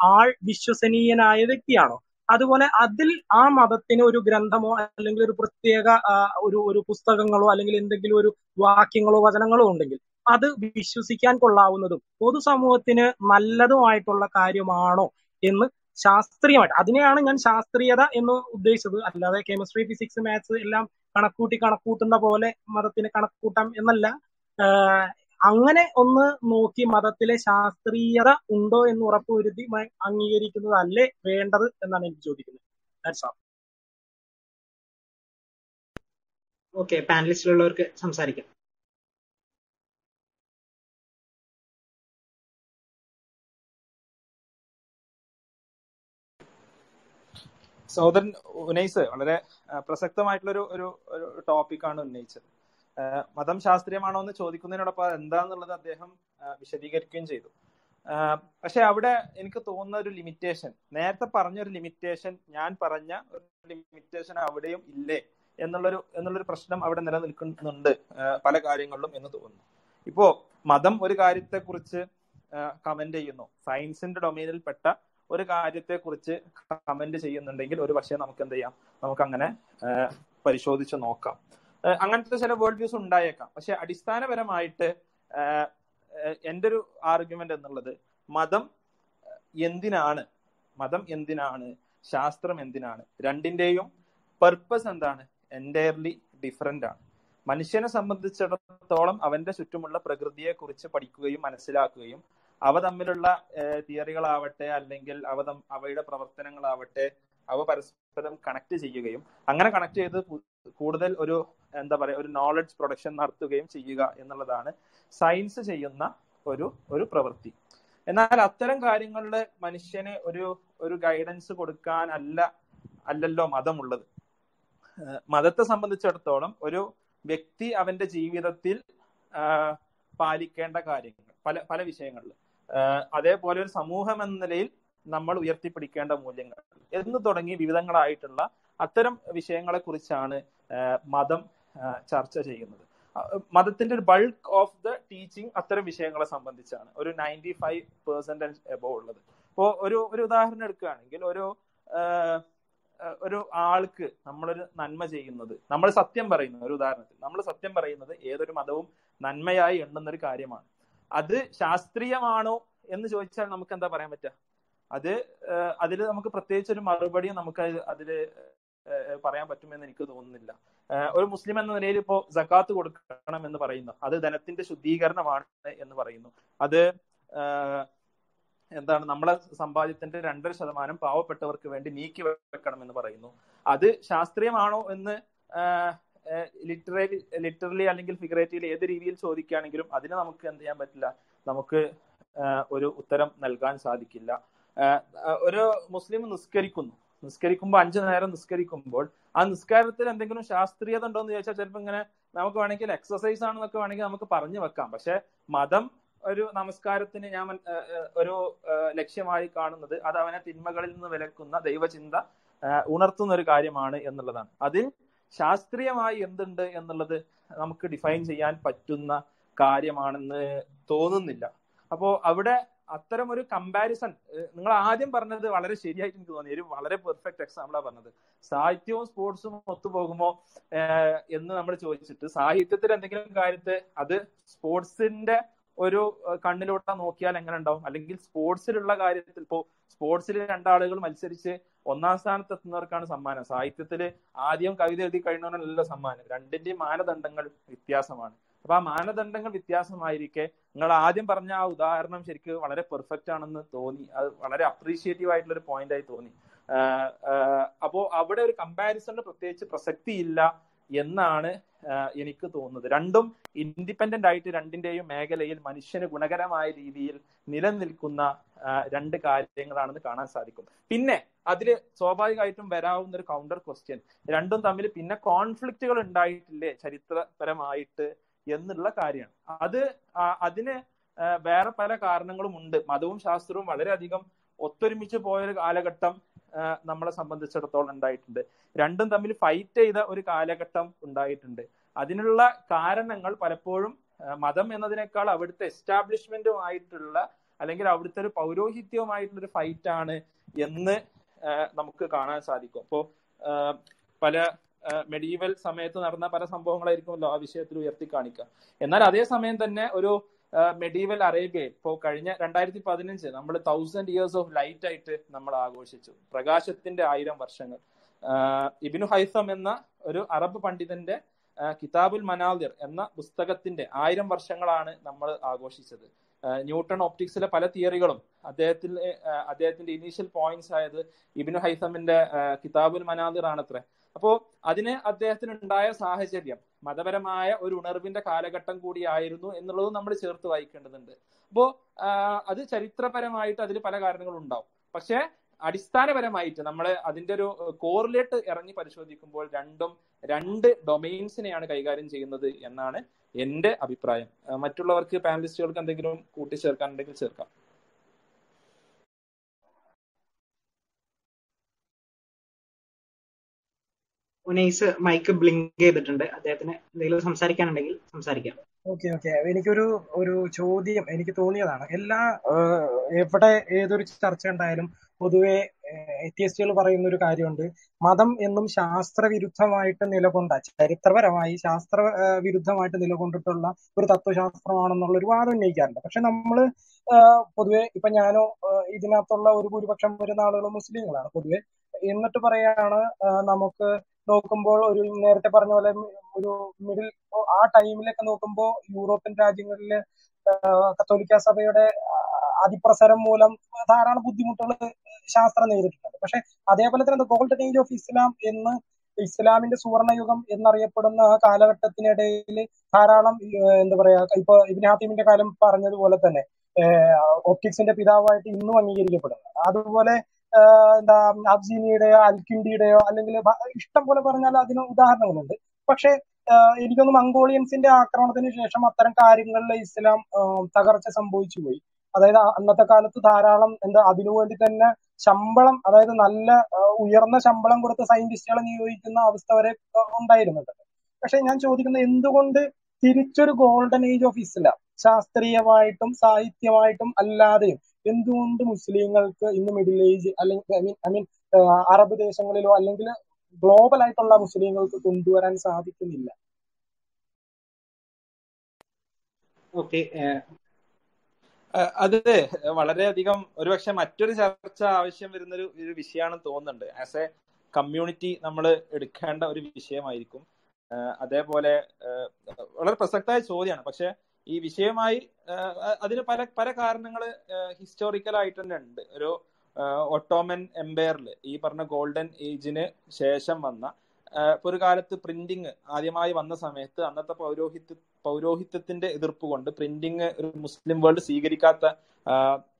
ആൾ വിശ്വസനീയനായ വ്യക്തിയാണോ? അതുപോലെ അതിൽ ആ മതത്തിന് ഒരു ഗ്രന്ഥമോ അല്ലെങ്കിൽ ഒരു പ്രത്യേക ഒരു ഒരു പുസ്തകങ്ങളോ അല്ലെങ്കിൽ എന്തെങ്കിലും ഒരു വാക്യങ്ങളോ വചനങ്ങളോ ഉണ്ടെങ്കിൽ അത് വിശ്വസിക്കാൻ കൊള്ളാവുന്നതും പൊതുസമൂഹത്തിന് നല്ലതുമായിട്ടുള്ള കാര്യമാണോ എന്ന് ശാസ്ത്രീയമായിട്ട്. അതിനെയാണ് ഞാൻ ശാസ്ത്രീയത എന്ന് ഉദ്ദേശിച്ചത്. അല്ലാതെ കെമിസ്ട്രി ഫിസിക്സ് മാത്സ് എല്ലാം കണക്കൂട്ടി കണക്കൂട്ടുന്ന പോലെ മതത്തിന് കണക്കൂട്ടാം എന്നല്ല. അങ്ങനെ ഒന്ന് നോക്കി മതത്തിലെ ശാസ്ത്രീയത ഉണ്ടോ എന്ന് ഉറപ്പുവരുത്തി അംഗീകരിക്കുന്നതല്ലേ വേണ്ടത് എന്നാണ് എനിക്ക് ചോദിക്കുന്നത്. ഓക്കെ പാനലിസ്റ്റിലുള്ളവർക്ക് സംസാരിക്കാം. സഹോദരൻ ഉന്നയിച്ച് വളരെ പ്രസക്തമായിട്ടുള്ള ഒരു ഒരു ടോപ്പിക്കാണ് ഉന്നയിച്ചത്. മതം ശാസ്ത്രീയമാണോ എന്ന് ചോദിക്കുന്നതിനോടൊപ്പം എന്താന്നുള്ളത് അദ്ദേഹം വിശദീകരിക്കുകയും ചെയ്തു. പക്ഷെ അവിടെ എനിക്ക് തോന്നുന്ന ഒരു ലിമിറ്റേഷൻ നേരത്തെ പറഞ്ഞ ഒരു ലിമിറ്റേഷൻ ഞാൻ പറഞ്ഞ ഒരു ലിമിറ്റേഷൻ അവിടെയും ഇല്ലേ എന്നുള്ളൊരു എന്നുള്ളൊരു പ്രശ്നം അവിടെ നിലനിൽക്കുന്നുണ്ട് പല കാര്യങ്ങളിലും എന്ന് തോന്നുന്നു. ഇപ്പോ മതം ഒരു കാര്യത്തെ കുറിച്ച് കമന്റ് ചെയ്യുന്നു. സയൻസിന്റെ ഡൊമൈനിൽ പെട്ട ഒരു കാര്യത്തെ കുറിച്ച് കമന്റ് ചെയ്യുന്നുണ്ടെങ്കിൽ ഒരു പക്ഷേ നമുക്ക് എന്ത് ചെയ്യാം? നമുക്ക് അങ്ങനെ പരിശോധിച്ച് നോക്കാം. അങ്ങനത്തെ ചില വേൾഡ് വ്യൂസ് ഉണ്ടായേക്കാം. പക്ഷെ അടിസ്ഥാനപരമായിട്ട് എന്റെ ഒരു ആർഗ്യുമെന്റ് എന്നുള്ളത് മതം എന്തിനാണ്? മതം എന്തിനാണ്? ശാസ്ത്രം എന്തിനാണ്? രണ്ടിന്റെയും പർപ്പസ് എന്താണ്? എന്റയർലി ഡിഫറെന്റ് ആണ്. മനുഷ്യനെ സംബന്ധിച്ചിടത്തോളം അവന്റെ ചുറ്റുമുള്ള പ്രകൃതിയെ കുറിച്ച് പഠിക്കുകയും മനസ്സിലാക്കുകയും അവ തമ്മിലുള്ള തിയറികളാവട്ടെ അല്ലെങ്കിൽ അവ അവയുടെ പ്രവർത്തനങ്ങളാവട്ടെ അവ പരസ്പരം കണക്ട് ചെയ്യുകയും അങ്ങനെ കണക്ട് ചെയ്ത് കൂടുതൽ ഒരു എന്താ പറയുക ഒരു നോളജ് പ്രൊഡക്ഷൻ നടത്തുകയും ചെയ്യുക എന്നുള്ളതാണ് സയൻസ് ചെയ്യുന്ന ഒരു ഒരു പ്രവൃത്തി. എന്നാൽ അത്തരം കാര്യങ്ങളിൽ മനുഷ്യന് ഒരു ഒരു ഗൈഡൻസ് കൊടുക്കാൻ അല്ല അല്ലല്ലോ മതമുള്ളത്. മതത്തെ സംബന്ധിച്ചിടത്തോളം ഒരു വ്യക്തി അവന്റെ ജീവിതത്തിൽ പാലിക്കേണ്ട കാര്യങ്ങൾ പല പല വിഷയങ്ങളിൽ. അതേപോലെ ഒരു സമൂഹം എന്ന നിലയിൽ നമ്മൾ ഉയർത്തിപ്പിടിക്കേണ്ട മൂല്യങ്ങൾ. എന്ന് തുടങ്ങി വിവിധങ്ങളായിട്ടുള്ള അത്തരം വിഷയങ്ങളെ കുറിച്ചാണ് മതം ചർച്ച ചെയ്യുന്നത്. മതത്തിന്റെ ഒരു ബൾക്ക് ഓഫ് ദ ടീച്ചിങ് അത്തരം വിഷയങ്ങളെ സംബന്ധിച്ചാണ്. ഒരു നയന്റി ഫൈവ് പെർസെന്റേജ് എബോ ഉള്ളത്. ഇപ്പോ ഒരു ഒരു ഉദാഹരണം എടുക്കുകയാണെങ്കിൽ ഒരു ഒരു ആൾക്ക് നമ്മളൊരു നന്മ ചെയ്യുന്നത് നമ്മൾ സത്യം പറയുന്നത് ഒരു ഉദാഹരണത്തിൽ നമ്മൾ സത്യം പറയുന്നത് ഏതൊരു മതവും നന്മയായി എണ്ണുന്ന ഒരു കാര്യമാണ്. അത് ശാസ്ത്രീയമാണോ എന്ന് ചോദിച്ചാൽ നമുക്ക് എന്താ പറയാൻ പറ്റുക? അത് അതിൽ നമുക്ക് പ്രത്യേകിച്ച് ഒരു മറുപടിയും നമുക്ക് അതിൽ പറയാൻ പറ്റുമെന്ന് എനിക്ക് തോന്നുന്നില്ല. ഒരു മുസ്ലിം എന്ന നിലയിൽ ഇപ്പോ ജക്കാത്ത് കൊടുക്കണം എന്ന് പറയുന്നു. അത് ധനത്തിന്റെ ശുദ്ധീകരണമാണ് എന്ന് പറയുന്നു. അത് എന്താണ് നമ്മളെ സമ്പാദ്യത്തിന്റെ രണ്ടര ശതമാനം പാവപ്പെട്ടവർക്ക് വേണ്ടി നീക്കി വെക്കണം എന്ന് പറയുന്നു. അത് ശാസ്ത്രീയമാണോ എന്ന് ലിറ്ററലി ലിറ്ററലി അല്ലെങ്കിൽ ഫിഗറേറ്റീവ്ലി ഏത് രീതിയിൽ ചോദിക്കുകയാണെങ്കിലും അതിന് നമുക്ക് എന്ത് ചെയ്യാൻ പറ്റില്ല. നമുക്ക് ഒരു ഉത്തരം നൽകാൻ സാധിക്കില്ല. ഒരു മുസ്ലിം നിസ്കരിക്കുന്നു. നിസ്കരിക്കുമ്പോൾ അഞ്ചു നേരം നിസ്കരിക്കുമ്പോൾ ആ നിസ്കാരത്തിൽ എന്തെങ്കിലും ശാസ്ത്രീയത ഉണ്ടോ എന്ന് ചോദിച്ചാൽ ചിലപ്പോൾ ഇങ്ങനെ നമുക്ക് വേണമെങ്കിൽ എക്സസൈസ് ആണെന്നൊക്കെ വേണമെങ്കിൽ നമുക്ക് പറഞ്ഞു വെക്കാം. പക്ഷെ മതം ഒരു നമസ്കാരത്തിന് ഞാൻ ഒരു ലക്ഷ്യമായി കാണുന്നത് അത് അവനെ തിന്മകളിൽ നിന്ന് വിലക്കുന്ന ദൈവചിന്ത ഉണർത്തുന്ന ഒരു കാര്യമാണ് എന്നുള്ളതാണ്. അതിൽ ശാസ്ത്രീയമായി എന്തുണ്ട് എന്നുള്ളത് നമുക്ക് ഡിഫൈൻ ചെയ്യാൻ പറ്റുന്ന കാര്യമാണെന്ന് തോന്നുന്നില്ല. അപ്പോ അവിടെ അത്തരം ഒരു കമ്പാരിസൺ നിങ്ങൾ ആദ്യം പറഞ്ഞത് വളരെ ശരിയായിട്ട് എനിക്ക് തോന്നി. ഒരു വളരെ പെർഫെക്റ്റ് എക്സാമ്പിളാണ് പറഞ്ഞത്. സാഹിത്യവും സ്പോർട്സും ഒത്തുപോകുമോ എന്ന് നമ്മൾ ചോദിച്ചിട്ട് സാഹിത്യത്തിൽ എന്തെങ്കിലും കാര്യത്തെ അത് സ്പോർട്സിന്റെ ഒരു കണ്ണിലൂടെ നോക്കിയാൽ എങ്ങനെ ഉണ്ടാവും? അല്ലെങ്കിൽ സ്പോർട്സിലുള്ള കാര്യത്തിൽ ഇപ്പോ സ്പോർട്സിൽ രണ്ടാളുകൾ മത്സരിച്ച് ഒന്നാം സ്ഥാനത്ത് എത്തുന്നവർക്കാണ് സമ്മാനം. സാഹിത്യത്തിൽ ആദ്യം കവിത എഴുതി കഴിഞ്ഞവനല്ല സമ്മാനം. രണ്ടിന്റെയും മാനദണ്ഡങ്ങൾ വ്യത്യാസമാണ്. അപ്പൊ ആ മാനദണ്ഡങ്ങൾ വ്യത്യാസമായിരിക്കെ നിങ്ങൾ ആദ്യം പറഞ്ഞ ആ ഉദാഹരണം ശരിക്കും വളരെ പെർഫെക്റ്റ് ആണെന്ന് തോന്നി. അത് വളരെ അപ്രീഷിയേറ്റീവ് ആയിട്ടുള്ള ഒരു പോയിന്റ് ആയി തോന്നി. അപ്പോ അവിടെ ഒരു കമ്പാരിസണിന് പ്രത്യേകിച്ച് പ്രസക്തി ഇല്ല എന്നാണ് എനിക്ക് തോന്നുന്നത്. രണ്ടും ഇൻഡിപെൻഡന്റ് ആയിട്ട് രണ്ടിന്റെയും മേഖലയിൽ മനുഷ്യന് ഗുണകരമായ രീതിയിൽ നിലനിൽക്കുന്ന രണ്ട് കാര്യങ്ങളാണെന്ന് കാണാൻ സാധിക്കും. പിന്നെ അതിൽ സ്വാഭാവികമായിട്ടും വരാവുന്ന ഒരു കൗണ്ടർ ക്വസ്റ്റ്യൻ രണ്ടും തമ്മിൽ പിന്നെ കോൺഫ്ലിക്റ്റുകൾ ഉണ്ടായിട്ടില്ലേ ചരിത്രപരമായിട്ട് എന്നുള്ള കാര്യമാണ്. അത് അതിന് വേറെ പല കാരണങ്ങളും ഉണ്ട്. മതവും ശാസ്ത്രവും വളരെയധികം ഒത്തൊരുമിച്ച് പോയൊരു കാലഘട്ടം നമ്മളെ സംബന്ധിച്ചിടത്തോളം ഉണ്ടായിട്ടുണ്ട്. രണ്ടും തമ്മിൽ ഫൈറ്റ് ചെയ്ത ഒരു കാലഘട്ടം ഉണ്ടായിട്ടുണ്ട്. അതിനുള്ള കാരണങ്ങൾ പലപ്പോഴും മതം എന്നതിനേക്കാൾ അവിടുത്തെ എസ്റ്റാബ്ലിഷ്മെന്റുമായിട്ടുള്ള അല്ലെങ്കിൽ അവിടുത്തെ ഒരു പൗരോഹിത്യവുമായിട്ടുള്ള ഒരു ഫൈറ്റ് ആണ് എന്ന് നമുക്ക് കാണാൻ സാധിക്കും. അപ്പോ പല മെഡീവൽ സമയത്ത് നടന്ന പല സംഭവങ്ങളായിരിക്കുമല്ലോ ആ വിഷയത്തിൽ ഉയർത്തി കാണിക്കുക എന്നാൽ അതേസമയം തന്നെ ഒരു മെഡീവൽ അറേബ്യയിൽ ഇപ്പോൾ കഴിഞ്ഞ രണ്ടായിരത്തി പതിനഞ്ച് നമ്മൾ തൗസൻഡ് ഇയേഴ്സ് ഓഫ് ലൈറ്റ് ആയിട്ട് നമ്മൾ ആഘോഷിച്ചു. പ്രകാശത്തിന്റെ ആയിരം വർഷങ്ങൾ. ഇബിനു ഹൈസം എന്ന ഒരു അറബ് പണ്ഡിതന്റെ കിതാബുൽ മനാദിർ എന്ന പുസ്തകത്തിന്റെ ആയിരം വർഷങ്ങളാണ് നമ്മൾ ആഘോഷിച്ചത്. ന്യൂട്ടൺ ഓപ്റ്റിക്സിലെ പല തിയറികളും അദ്ദേഹത്തിൽ ആഹ് അദ്ദേഹത്തിന്റെ ഇനീഷ്യൽ പോയിന്റ്സ് ആയത് ഇബിനു ഹൈസമിന്റെ കിതാബുൽ മനാദിർ ആണത്രേ. അപ്പോ അതിന് അദ്ദേഹത്തിന് ഉണ്ടായ സാഹചര്യം മതപരമായ ഒരു ഉണർവിന്റെ കാലഘട്ടം കൂടിയായിരുന്നു എന്നുള്ളത് നമ്മൾ ചേർത്ത് വായിക്കേണ്ടതുണ്ട്. അപ്പോ അത് ചരിത്രപരമായിട്ട് അതിൽ പല കാരണങ്ങളും ഉണ്ടാവും പക്ഷെ അടിസ്ഥാനപരമായിട്ട് നമ്മൾ അതിന്റെ ഒരു കോറിലേട്ട് ഇറങ്ങി പരിശോധിക്കുമ്പോൾ രണ്ടും രണ്ട് ഡൊമൈൻസിനെയാണ് കൈകാര്യം ചെയ്യുന്നത് എന്നാണ് എന്റെ അഭിപ്രായം. മറ്റുള്ളവർക്ക് പാനലിസ്റ്റുകൾക്ക് എന്തെങ്കിലും കൂട്ടിച്ചേർക്കാനുണ്ടെങ്കിൽ ചേർക്കാം. ഉനൈസ് മൈക്ക് ബ്ലിങ്ക് ചെയ്തിട്ടുണ്ട്. അദ്ദേഹത്തിന് എന്തെങ്കിലും സംസാരിക്കാനുണ്ടെങ്കിൽ സംസാരിക്കാം. Okay okay. എനിക്കൊരു ഒരു ചോദ്യം എനിക്ക് തോന്നിയതാണ്. എല്ലാ എവിടെ ഏതൊരു ചർച്ച ഉണ്ടായാലും പൊതുവെ എത്തിയസ്റ്റുകൾ പറയുന്ന ഒരു കാര്യമുണ്ട്. മതം എന്നും ശാസ്ത്രവിരുദ്ധമായിട്ട് നിലകൊണ്ട ചരിത്രപരമായി ശാസ്ത്ര വിരുദ്ധമായിട്ട് നിലകൊണ്ടിട്ടുള്ള ഒരു തത്വശാസ്ത്രമാണെന്നുള്ള ഒരു വാദം ഉന്നയിക്കാറുണ്ട്. പക്ഷെ നമ്മൾ പൊതുവെ ഇപ്പൊ ഞാനോ ഇതിനകത്തുള്ള ഒരു ഭൂരിപക്ഷം വരുന്ന ആളുകൾ മുസ്ലിങ്ങളാണ്. പൊതുവെ എന്നിട്ട് പറയാണ് നമുക്ക് നോക്കുമ്പോൾ ഒരു നേരത്തെ പറഞ്ഞ പോലെ ഒരു മിഡിൽ ആ ടൈമിലൊക്കെ നോക്കുമ്പോൾ യൂറോപ്യൻ രാജ്യങ്ങളിലെ കത്തോലിക്ക സഭയുടെ അതിപ്രസരം മൂലം ധാരാളം ബുദ്ധിമുട്ടുകൾ ശാസ്ത്രം നേരിട്ടിട്ടുണ്ട്. പക്ഷെ അതേപോലെ തന്നെ ഗോൾഡൻ ഏജ് ഓഫ് ഇസ്ലാം എന്ന് ഇസ്ലാമിന്റെ സുവർണയുഗം എന്നറിയപ്പെടുന്ന ആ കാലഘട്ടത്തിനിടയിൽ ധാരാളം എന്താ പറയാ ഇപ്പൊ ഇബിൻ കാലം പറഞ്ഞതുപോലെ തന്നെ ഒപ്റ്റിക്സിന്റെ പിതാവായിട്ട് ഇന്നും അംഗീകരിക്കപ്പെടുന്നു. അതുപോലെ എന്താ അബ്സീനിയുടെയോ അൽക്കിൻഡിയുടെയോ അല്ലെങ്കിൽ ഇഷ്ടം പോലെ പറഞ്ഞാൽ അതിന് ഉദാഹരണങ്ങളുണ്ട്. പക്ഷെ എനിക്കൊന്ന് മംഗോളിയൻസിന്റെ ആക്രമണത്തിന് ശേഷം അത്തരം കാര്യങ്ങളിൽ ഇസ്ലാം തകർച്ച സംഭവിച്ചു പോയി അതായത് അന്നത്തെ കാലത്ത് ധാരാളം എന്താ അതിനു വേണ്ടി തന്നെ ശമ്പളം അതായത് നല്ല ഉയർന്ന ശമ്പളം കൊടുത്ത സയന്റിസ്റ്റുകളെ നിയോഗിക്കുന്ന അവസ്ഥ വരെ ഉണ്ടായിരുന്നുണ്ട് പക്ഷെ ഞാൻ ചോദിക്കുന്നത് എന്തുകൊണ്ട് തിരിച്ചൊരു ഗോൾഡൻ ഏജ് ഓഫ് ഇസ്ലാം ശാസ്ത്രീയമായിട്ടും സാഹിത്യമായിട്ടും അല്ലാതെയും എന്തുകൊണ്ട് മുസ്ലിങ്ങൾക്ക് ഇന്ന് മിഡിൽ ഏജ് അല്ലെങ്കിൽ I mean I mean Arab ദേശങ്ങളിലോ അല്ലെങ്കിൽ ഗ്ലോബൽ ആയിട്ടുള്ള മുസ്ലിങ്ങൾക്ക് കൊണ്ടുവരാൻ സാധിക്കുന്നില്ല? ഓക്കെ അത് വളരെയധികം ഒരുപക്ഷെ മറ്റൊരു ചർച്ച ആവശ്യം വരുന്ന ഒരു ഒരു വിഷയമാണെന്ന് തോന്നുന്നുണ്ട്. ആസ് എ കമ്മ്യൂണിറ്റി നമ്മൾ എടുക്കേണ്ട ഒരു വിഷയമായിരിക്കും. അതേപോലെ വളരെ പ്രസക്തമായ ചോദ്യമാണ്. പക്ഷെ ഈ വിഷയമായി അതിന് പല പല കാരണങ്ങൾ ഹിസ്റ്റോറിക്കൽ ആയിട്ട് തന്നെ ഉണ്ട്. ഒരു ഒട്ടോമൻ എംപയറിൽ ഈ പറഞ്ഞ ഗോൾഡൻ ഏജിന് ശേഷം വന്ന ഇപ്പൊ ഒരു കാലത്ത് പ്രിന്റിങ് ആദ്യമായി വന്ന സമയത്ത് അന്നത്തെ പൗരോഹിത്യ പൗരോഹിത്യത്തിന്റെ എതിർപ്പ് കൊണ്ട് പ്രിന്റിങ് ഒരു മുസ്ലിം വേൾഡ് സ്വീകരിക്കാത്ത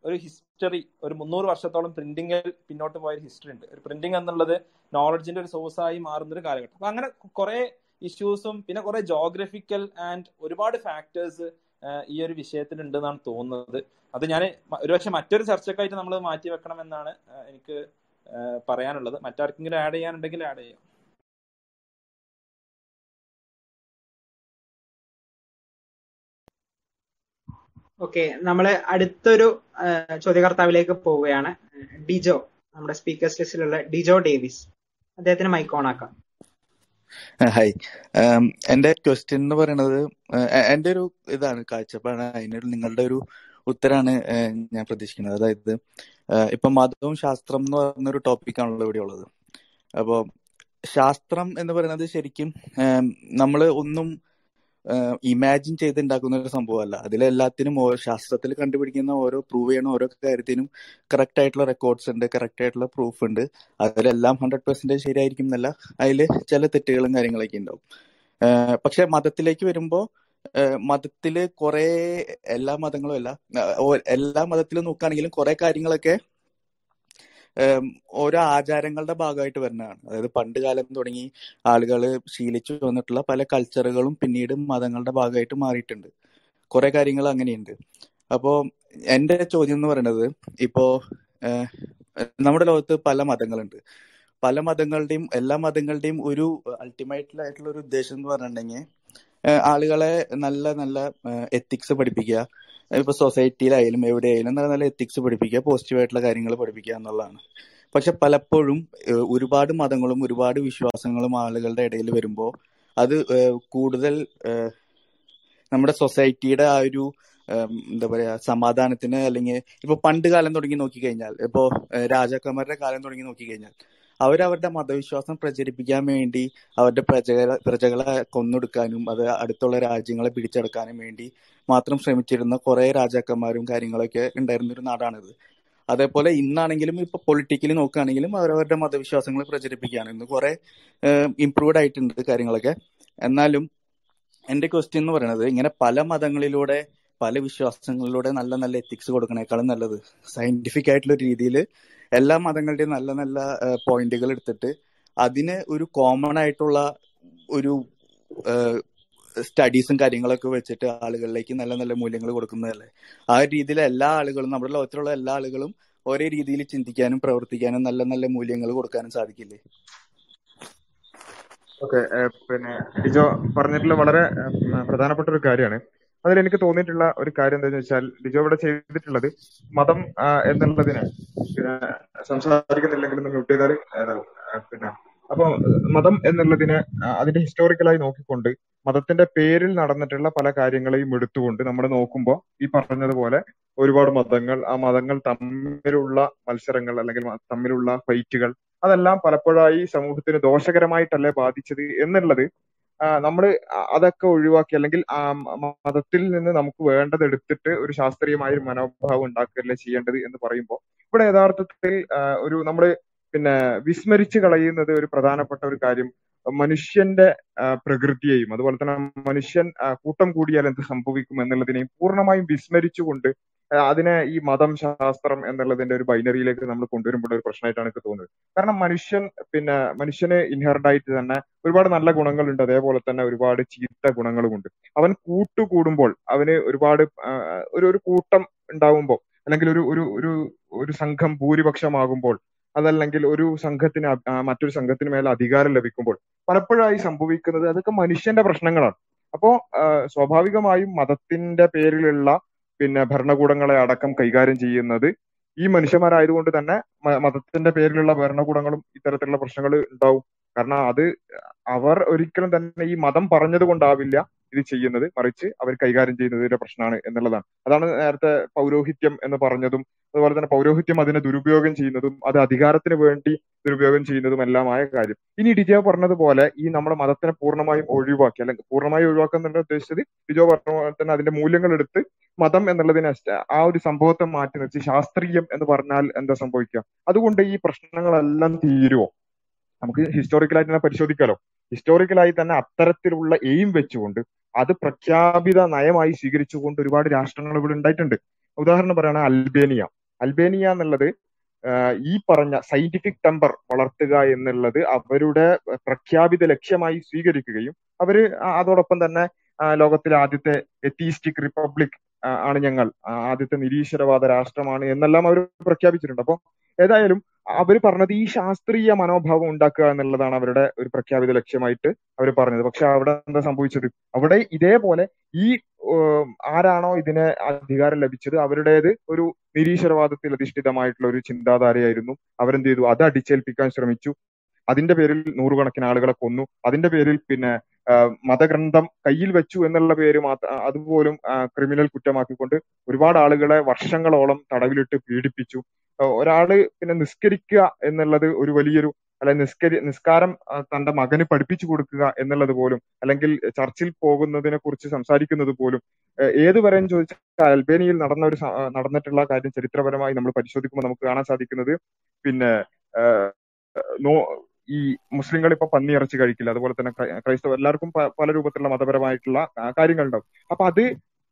ഒരു ഹിസ്റ്ററി ഒരു മുന്നൂറ് വർഷത്തോളം പ്രിന്റിങ്ങിൽ പിന്നോട്ട് പോയ ഒരു ഹിസ്റ്ററി ഉണ്ട്. ഒരു പ്രിന്റിങ് എന്നുള്ളത് നോളജിന്റെ ഒരു സോഴ്സായി മാറുന്ന ഒരു കാലഘട്ടം. അപ്പൊ അങ്ങനെ കുറെ ഇഷ്യൂസും പിന്നെ കുറെ ജോഗ്രഫിക്കൽ ആൻഡ് ഒരുപാട് ഫാക്ടേഴ്സ് ഈ ഒരു വിഷയത്തിലുണ്ട് എന്നാണ് തോന്നുന്നത്. അത് ഞാൻ ഒരുപക്ഷെ മറ്റൊരു ചർച്ചക്കായിട്ട് നമ്മൾ മാറ്റി വെക്കണം എന്നാണ് എനിക്ക് പറയാനുള്ളത്. മറ്റാർക്കെങ്കിലും ആഡ് ചെയ്യാനുണ്ടെങ്കിൽ ആഡ് ചെയ്യാം. ഓക്കെ നമ്മൾ അടുത്തൊരു ചോദ്യകർത്താവിലേക്ക് പോവുകയാണ്. ഡിജോ നമ്മുടെ സ്പീക്കേഴ്സ് ലിസ്റ്റിലുള്ള ഡിജോ ഡേവിസ്. അദ്ദേഹത്തിന് മൈക്ക് ഓൺ ആക്കാം. ഹായ് എന്റെ ക്വസ്റ്റ്യൻ എന്ന് പറയുന്നത് എന്റെ ഒരു ഇതാണ് കാഴ്ചപ്പാടാണ്. അതിനൊരു നിങ്ങളുടെ ഒരു ഉത്തരാണ് ഞാൻ പ്രതീക്ഷിക്കുന്നത്. അതായത് ഇപ്പൊ മതവും ശാസ്ത്രം എന്ന് പറയുന്ന ഒരു ടോപ്പിക്കാണല്ലോ ഇവിടെ ഉള്ളത്. അപ്പോ ശാസ്ത്രം എന്ന് പറയുന്നത് ശരിക്കും നമ്മൾ ഒന്നും ഇമാജിൻ ചെയ്തുണ്ടാക്കുന്ന ഒരു സംഭവമല്ല. അതിലെല്ലാത്തിനും ശാസ്ത്രത്തിൽ കണ്ടുപിടിക്കുന്ന ഓരോ പ്രൂവ് ചെയ്യണ ഓരോ കാര്യത്തിനും കറക്റ്റ് ആയിട്ടുള്ള റെക്കോർഡ്സ് ഉണ്ട് കറക്റ്റ് ആയിട്ടുള്ള പ്രൂഫ് ഉണ്ട്. അതിലെല്ലാം ഹൺഡ്രഡ് പെർസെന്റേജ് ശരിയായിരിക്കും എന്നല്ല അതിൽ ചില തെറ്റുകളും കാര്യങ്ങളൊക്കെ ഉണ്ടാവും. പക്ഷെ മതത്തിലേക്ക് വരുമ്പോ മതത്തിൽ കുറെ എല്ലാ മതങ്ങളും അല്ല എല്ലാ മതത്തിലും നോക്കുകയാണെങ്കിലും കുറെ കാര്യങ്ങളൊക്കെ ഓരോ ആചാരങ്ങളുടെ ഭാഗമായിട്ട് വരുന്നതാണ്. അതായത് പണ്ട് കാലം തുടങ്ങി ആളുകൾ ശീലിച്ചു വന്നിട്ടുള്ള പല കൾച്ചറുകളും പിന്നീട് മതങ്ങളുടെ ഭാഗമായിട്ട് മാറിയിട്ടുണ്ട്. കുറെ കാര്യങ്ങൾ അങ്ങനെയുണ്ട്. അപ്പോ എന്റെ ചോദ്യം എന്ന് പറയുന്നത് ഇപ്പോ നമ്മുടെ ലോകത്ത് പല മതങ്ങളുണ്ട്. പല മതങ്ങളുടെയും എല്ലാ മതങ്ങളുടെയും ഒരു അൾട്ടിമേറ്റ് ആയിട്ടുള്ള ഒരു ഉദ്ദേശം എന്ന് പറഞ്ഞിട്ടുണ്ടെങ്കിൽ ആളുകളെ നല്ല നല്ല എത്തിക്സ് പഠിപ്പിക്കുക ഇപ്പൊ സൊസൈറ്റിയിലായാലും എവിടെയായാലും നല്ല നല്ല എത്തിക്സ് പഠിപ്പിക്കുക പോസിറ്റീവായിട്ടുള്ള കാര്യങ്ങൾ പഠിപ്പിക്കുക എന്നുള്ളതാണ്. പക്ഷെ പലപ്പോഴും ഒരുപാട് മതങ്ങളും ഒരുപാട് വിശ്വാസങ്ങളും ആളുകളുടെ ഇടയിൽ വരുമ്പോൾ അത് കൂടുതൽ നമ്മുടെ സൊസൈറ്റിയുടെ ആ ഒരു എന്താ പറയാ സമാധാനത്തിന് അല്ലെങ്കിൽ ഇപ്പൊ പണ്ട് കാലം തുടങ്ങി നോക്കിക്കഴിഞ്ഞാൽ ഇപ്പോ രാജാക്കന്മാരുടെ കാലം തുടങ്ങി നോക്കിക്കഴിഞ്ഞാൽ അവരവരുടെ മതവിശ്വാസം പ്രചരിപ്പിക്കാൻ വേണ്ടി അവരുടെ പ്രജകളെ പ്രജകളെ കൊന്നൊടുക്കാനും അത് അടുത്തുള്ള രാജ്യങ്ങളെ പിടിച്ചെടുക്കാനും വേണ്ടി മാത്രം ശ്രമിച്ചിരുന്ന കുറെ രാജാക്കന്മാരും കാര്യങ്ങളൊക്കെ ഉണ്ടായിരുന്ന ഒരു നാടാണിത്. അതേപോലെ ഇന്നാണെങ്കിലും ഇപ്പൊ പൊളിറ്റിക്കലി നോക്കുകയാണെങ്കിലും അവരവരുടെ മതവിശ്വാസങ്ങൾ പ്രചരിപ്പിക്കുകയാണ്. ഇന്ന് കുറെ ഇംപ്രൂവ്ഡ് ആയിട്ടുണ്ട് കാര്യങ്ങളൊക്കെ. എന്നാലും എന്റെ ക്വസ്റ്റ്യൻ എന്ന് പറയുന്നത് ഇങ്ങനെ പല മതങ്ങളിലൂടെ പല വിശ്വാസങ്ങളിലൂടെ നല്ല നല്ല എത്തിക്സ് കൊടുക്കണേക്കാളും നല്ലത്. സയന്റിഫിക് ആയിട്ടുള്ള രീതിയിൽ എല്ലാ മതങ്ങളുടെയും നല്ല നല്ല പോയിന്റുകൾ എടുത്തിട്ട് അതിന് ഒരു കോമൺ ആയിട്ടുള്ള ഒരു സ്റ്റഡീസും കാര്യങ്ങളൊക്കെ വെച്ചിട്ട് ആളുകളിലേക്ക് നല്ല നല്ല മൂല്യങ്ങൾ കൊടുക്കുന്നതല്ലേ? ആ രീതിയിൽ എല്ലാ ആളുകളും നമ്മുടെ ലോകത്തിലുള്ള എല്ലാ ആളുകളും ഒരേ രീതിയിൽ ചിന്തിക്കാനും പ്രവർത്തിക്കാനും നല്ല നല്ല മൂല്യങ്ങൾ കൊടുക്കാനും സാധിക്കില്ലേ? ഓക്കെ പിന്നെ ഡിജോ പറഞ്ഞിട്ടുള്ള വളരെ പ്രധാനപ്പെട്ട ഒരു കാര്യമാണ്. അതിൽ എനിക്ക് തോന്നിയിട്ടുള്ള ഒരു കാര്യം എന്താണെന്ന് വെച്ചാൽ ലിജോ ഇവിടെ ചെയ്തിട്ടുള്ളത് മതം എന്നുള്ളതിന്. സംസാരിക്കുന്നില്ലെങ്കിലും മ്യൂട്ട് ചെയ്താൽ പിന്നെ. അപ്പൊ മതം എന്നുള്ളതിന് അതിന്റെ ഹിസ്റ്റോറിക്കലായി നോക്കിക്കൊണ്ട് മതത്തിന്റെ പേരിൽ നടന്നിട്ടുള്ള പല കാര്യങ്ങളെയും എടുത്തുകൊണ്ട് നമ്മൾ നോക്കുമ്പോൾ ഈ പറഞ്ഞതുപോലെ ഒരുപാട് മതങ്ങൾ ആ മതങ്ങൾ തമ്മിലുള്ള മത്സരങ്ങൾ അല്ലെങ്കിൽ തമ്മിലുള്ള ഫൈറ്റുകൾ അതെല്ലാം പലപ്പോഴായി സമൂഹത്തിന് ദോഷകരമായിട്ടല്ലേ ബാധിച്ചത് എന്നുള്ളത് നമ്മൾ അതൊക്കെ ഒഴിവാക്കി അല്ലെങ്കിൽ മതത്തിൽ നിന്ന് നമുക്ക് വേണ്ടത് എടുത്തിട്ട് ഒരു ശാസ്ത്രീയമായ ഒരു മനോഭാവം ഉണ്ടാക്കുകയല്ലേ ചെയ്യേണ്ടത് എന്ന് പറയുമ്പോൾ ഇവിടെ യഥാർത്ഥത്തിൽ ഒരു നമ്മൾ പിന്നെ വിസ്മരിച്ചു കളയുന്നത് ഒരു പ്രധാനപ്പെട്ട ഒരു കാര്യം മനുഷ്യന്റെ പ്രകൃതിയെയും അതുപോലെ തന്നെ മനുഷ്യൻ കൂട്ടം കൂടിയാൽ എന്ത് സംഭവിക്കും എന്നുള്ളതിനെയും പൂർണമായും വിസ്മരിച്ചുകൊണ്ട് അതിനെ ഈ മതം ശാസ്ത്രം എന്നുള്ളതിന്റെ ഒരു ബൈനറിയിലേക്ക് നമ്മൾ കൊണ്ടുവരുമ്പോൾ ഒരു പ്രശ്നമായിട്ടാണ് എനിക്ക് തോന്നുന്നത്. കാരണം മനുഷ്യൻ പിന്നെ മനുഷ്യന് ഇൻഹെറന്റ് ആയിട്ട് തന്നെ ഒരുപാട് നല്ല ഗുണങ്ങളുണ്ട്. അതേപോലെ തന്നെ ഒരുപാട് ചീത്ത ഗുണങ്ങളുമുണ്ട്. അവൻ കൂട്ടുകൂടുമ്പോൾ അവന് ഒരുപാട് ഒരു ഒരു കൂട്ടം ഉണ്ടാവുമ്പോൾ അല്ലെങ്കിൽ ഒരു ഒരു ഒരു ഒരു സംഘം ഭൂരിപക്ഷമാകുമ്പോൾ അതല്ലെങ്കിൽ ഒരു സംഘത്തിന് മറ്റൊരു സംഘത്തിന് മേലെ അധികാരം ലഭിക്കുമ്പോൾ പലപ്പോഴായി സംഭവിക്കുന്നത് അതൊക്കെ മനുഷ്യന്റെ പ്രശ്നങ്ങളാണ്. അപ്പോ സ്വാഭാവികമായും മതത്തിന്റെ പേരിലുള്ള പിന്നെ ഭരണകൂടങ്ങളെ അടക്കം കൈകാര്യം ചെയ്യുന്നത് ഈ മനുഷ്യന്മാരായതുകൊണ്ട് തന്നെ മതത്തിന്റെ പേരിലുള്ള ഭരണകൂടങ്ങളും ഇത്തരത്തിലുള്ള പ്രശ്നങ്ങൾ ഉണ്ടാവും. കാരണം അത് അവർ ഒരിക്കലും തന്നെ ഈ മതം പറഞ്ഞത് കൊണ്ടാവില്ല ഇത് ചെയ്യുന്നത്. മറിച്ച് അവർ കൈകാര്യം ചെയ്യുന്നതിന്റെ പ്രശ്നമാണ് എന്നുള്ളതാണ്. അതാണ് നേരത്തെ പൗരോഹിത്യം എന്ന് പറഞ്ഞതും അതുപോലെ തന്നെ പൗരോഹിത്യം അതിനെ ദുരുപയോഗം ചെയ്യുന്നതും അത് അധികാരത്തിന് വേണ്ടി ദുരുപയോഗം ചെയ്യുന്നതും എല്ലാമായ കാര്യം. ഇനി ഡിജോ പറഞ്ഞതുപോലെ ഈ നമ്മുടെ മതത്തിനെ പൂർണമായും ഒഴിവാക്കി അല്ലെങ്കിൽ പൂർണമായും ഒഴിവാക്കുക എന്നുള്ള ഉദ്ദേശിച്ചത് ഡിജോ പറഞ്ഞ തന്നെ അതിന്റെ മൂല്യങ്ങൾ എടുത്ത് മതം എന്നുള്ളതിനെ ആ ഒരു സംഭവത്തെ മാറ്റി നിർത്തി. ശാസ്ത്രീയം എന്ന് പറഞ്ഞാൽ എന്താ സംഭവിക്കുക? അതുകൊണ്ട് ഈ പ്രശ്നങ്ങളെല്ലാം തീരുമോ നമുക്ക് ഹിസ്റ്റോറിക്കലായിട്ട് തന്നെ പരിശോധിക്കാലോ. ഹിസ്റ്റോറിക്കലായി തന്നെ അത്തരത്തിലുള്ള എയിം വെച്ചുകൊണ്ട് അത് പ്രഖ്യാപിത നയമായി സ്വീകരിച്ചുകൊണ്ട് ഒരുപാട് രാഷ്ട്രങ്ങൾ ഇവിടെ ഉണ്ടായിട്ടുണ്ട്. ഉദാഹരണം പറയുകയാണ് അൽബേനിയ. അൽബേനിയ എന്നുള്ളത് ഈ പറഞ്ഞ സയന്റിഫിക് ടെമ്പർ വളർത്തുക എന്നുള്ളത് അവരുടെ പ്രഖ്യാപിത ലക്ഷ്യമായി സ്വീകരിക്കുകയും അവർ അതോടൊപ്പം തന്നെ ലോകത്തിലെ ആദ്യത്തെ എത്തീസ്റ്റിക് റിപ്പബ്ലിക് ആണ് ഞങ്ങൾ. ആദ്യത്തെ നിരീശ്വരവാദ രാഷ്ട്രമാണ് എന്നെല്ലാം അവർ പ്രഖ്യാപിച്ചിട്ടുണ്ട്. അപ്പൊ ഏതായാലും അവർ പറഞ്ഞത് ഈ ശാസ്ത്രീയ മനോഭാവം ഉണ്ടാക്കുക എന്നുള്ളതാണ് അവരുടെ ഒരു പ്രഖ്യാപിത ലക്ഷ്യമായിട്ട് അവർ പറഞ്ഞത്. പക്ഷെ അവിടെ എന്താ സംഭവിച്ചത്? അവിടെ ഇതേപോലെ ഈ ആരാണോ ഇതിനെ അധികാരം ലഭിച്ചത് അവരുടേത് ഒരു നിരീശ്വരവാദത്തിൽ അധിഷ്ഠിതമായിട്ടുള്ള ഒരു ചിന്താധാരയായിരുന്നു. അവരെന്ത് ചെയ്തു? അത് അടിച്ചേൽപ്പിക്കാൻ ശ്രമിച്ചു. അതിന്റെ പേരിൽ നൂറുകണക്കിന് ആളുകളെ കൊന്നു. അതിന്റെ പേരിൽ പിന്നെ മതഗ്രന്ഥം കയ്യിൽ വെച്ചു എന്നുള്ള പേര് മാത്രം അതുപോലും ക്രിമിനൽ കുറ്റമാക്കിക്കൊണ്ട് ഒരുപാട് ആളുകളെ വർഷങ്ങളോളം തടവിലിട്ട് പീഡിപ്പിച്ചു. ഒരാൾ പിന്നെ നിസ്കരിക്കുക എന്നുള്ളത് ഒരു വലിയൊരു അല്ലെ നിസ്കരി നിസ്കാരം തന്റെ മകന് പഠിപ്പിച്ചു കൊടുക്കുക എന്നുള്ളത് പോലും അല്ലെങ്കിൽ ചർച്ചിൽ പോകുന്നതിനെ കുറിച്ച് സംസാരിക്കുന്നത് പോലും ഏഹ് ഏത് ചോദിച്ചാൽ അൽബേനിയയിൽ നടന്ന ഒരു നടന്നിട്ടുള്ള കാര്യം ചരിത്രപരമായി നമ്മൾ പരിശോധിക്കുമ്പോൾ നമുക്ക് കാണാൻ സാധിക്കുന്നത് പിന്നെ നോ ഈ മുസ്ലിങ്ങൾ ഇപ്പൊ പന്നി ഇറച്ചി കഴിക്കില്ല. അതുപോലെ തന്നെ ക്രൈസ്തവ എല്ലാവർക്കും പല രൂപത്തിലുള്ള മതപരമായിട്ടുള്ള കാര്യങ്ങളുണ്ടാവും. അപ്പൊ അത്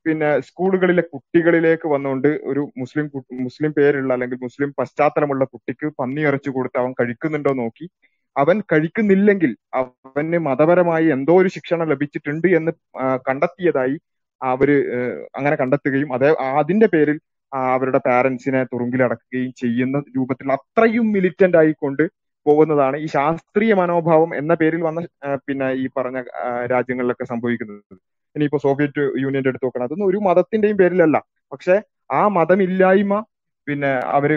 പിന്നെ സ്കൂളുകളിലെ കുട്ടികളിലേക്ക് വന്നുകൊണ്ട് ഒരു മുസ്ലിം മുസ്ലിം പേരുള്ള അല്ലെങ്കിൽ മുസ്ലിം പശ്ചാത്തലമുള്ള കുട്ടിക്ക് പന്നി ഇറച്ചി കൊടുത്ത് അവൻ കഴിക്കുന്നുണ്ടോ നോക്കി. അവൻ കഴിക്കുന്നില്ലെങ്കിൽ അവന് മതപരമായി എന്തോ ഒരു ശിക്ഷണം ലഭിച്ചിട്ടുണ്ട് എന്ന് കണ്ടെത്തിയതായി അവർ അങ്ങനെ കണ്ടെത്തുകയും അതേ അതിന്റെ പേരിൽ അവരുടെ പാരന്റ്സിനെ തുറുങ്കിലടക്കുകയും ചെയ്യുന്ന രൂപത്തിൽ അത്രയും മിലിറ്റന്റ് ആയിക്കൊണ്ട് പോകുന്നതാണ് ഈ ശാസ്ത്രീയ മനോഭാവം എന്ന പേരിൽ വന്ന പിന്നെ ഈ പറഞ്ഞ രാജ്യങ്ങളിലൊക്കെ സംഭവിക്കുന്നത്. ഇനിയിപ്പോ സോവിയറ്റ് യൂണിയന്റെ എടുത്ത് നോക്കണം. അതൊന്നും ഒരു മതത്തിന്റെയും പേരിലല്ല. പക്ഷെ ആ മതമില്ലായ്മ പിന്നെ അവർ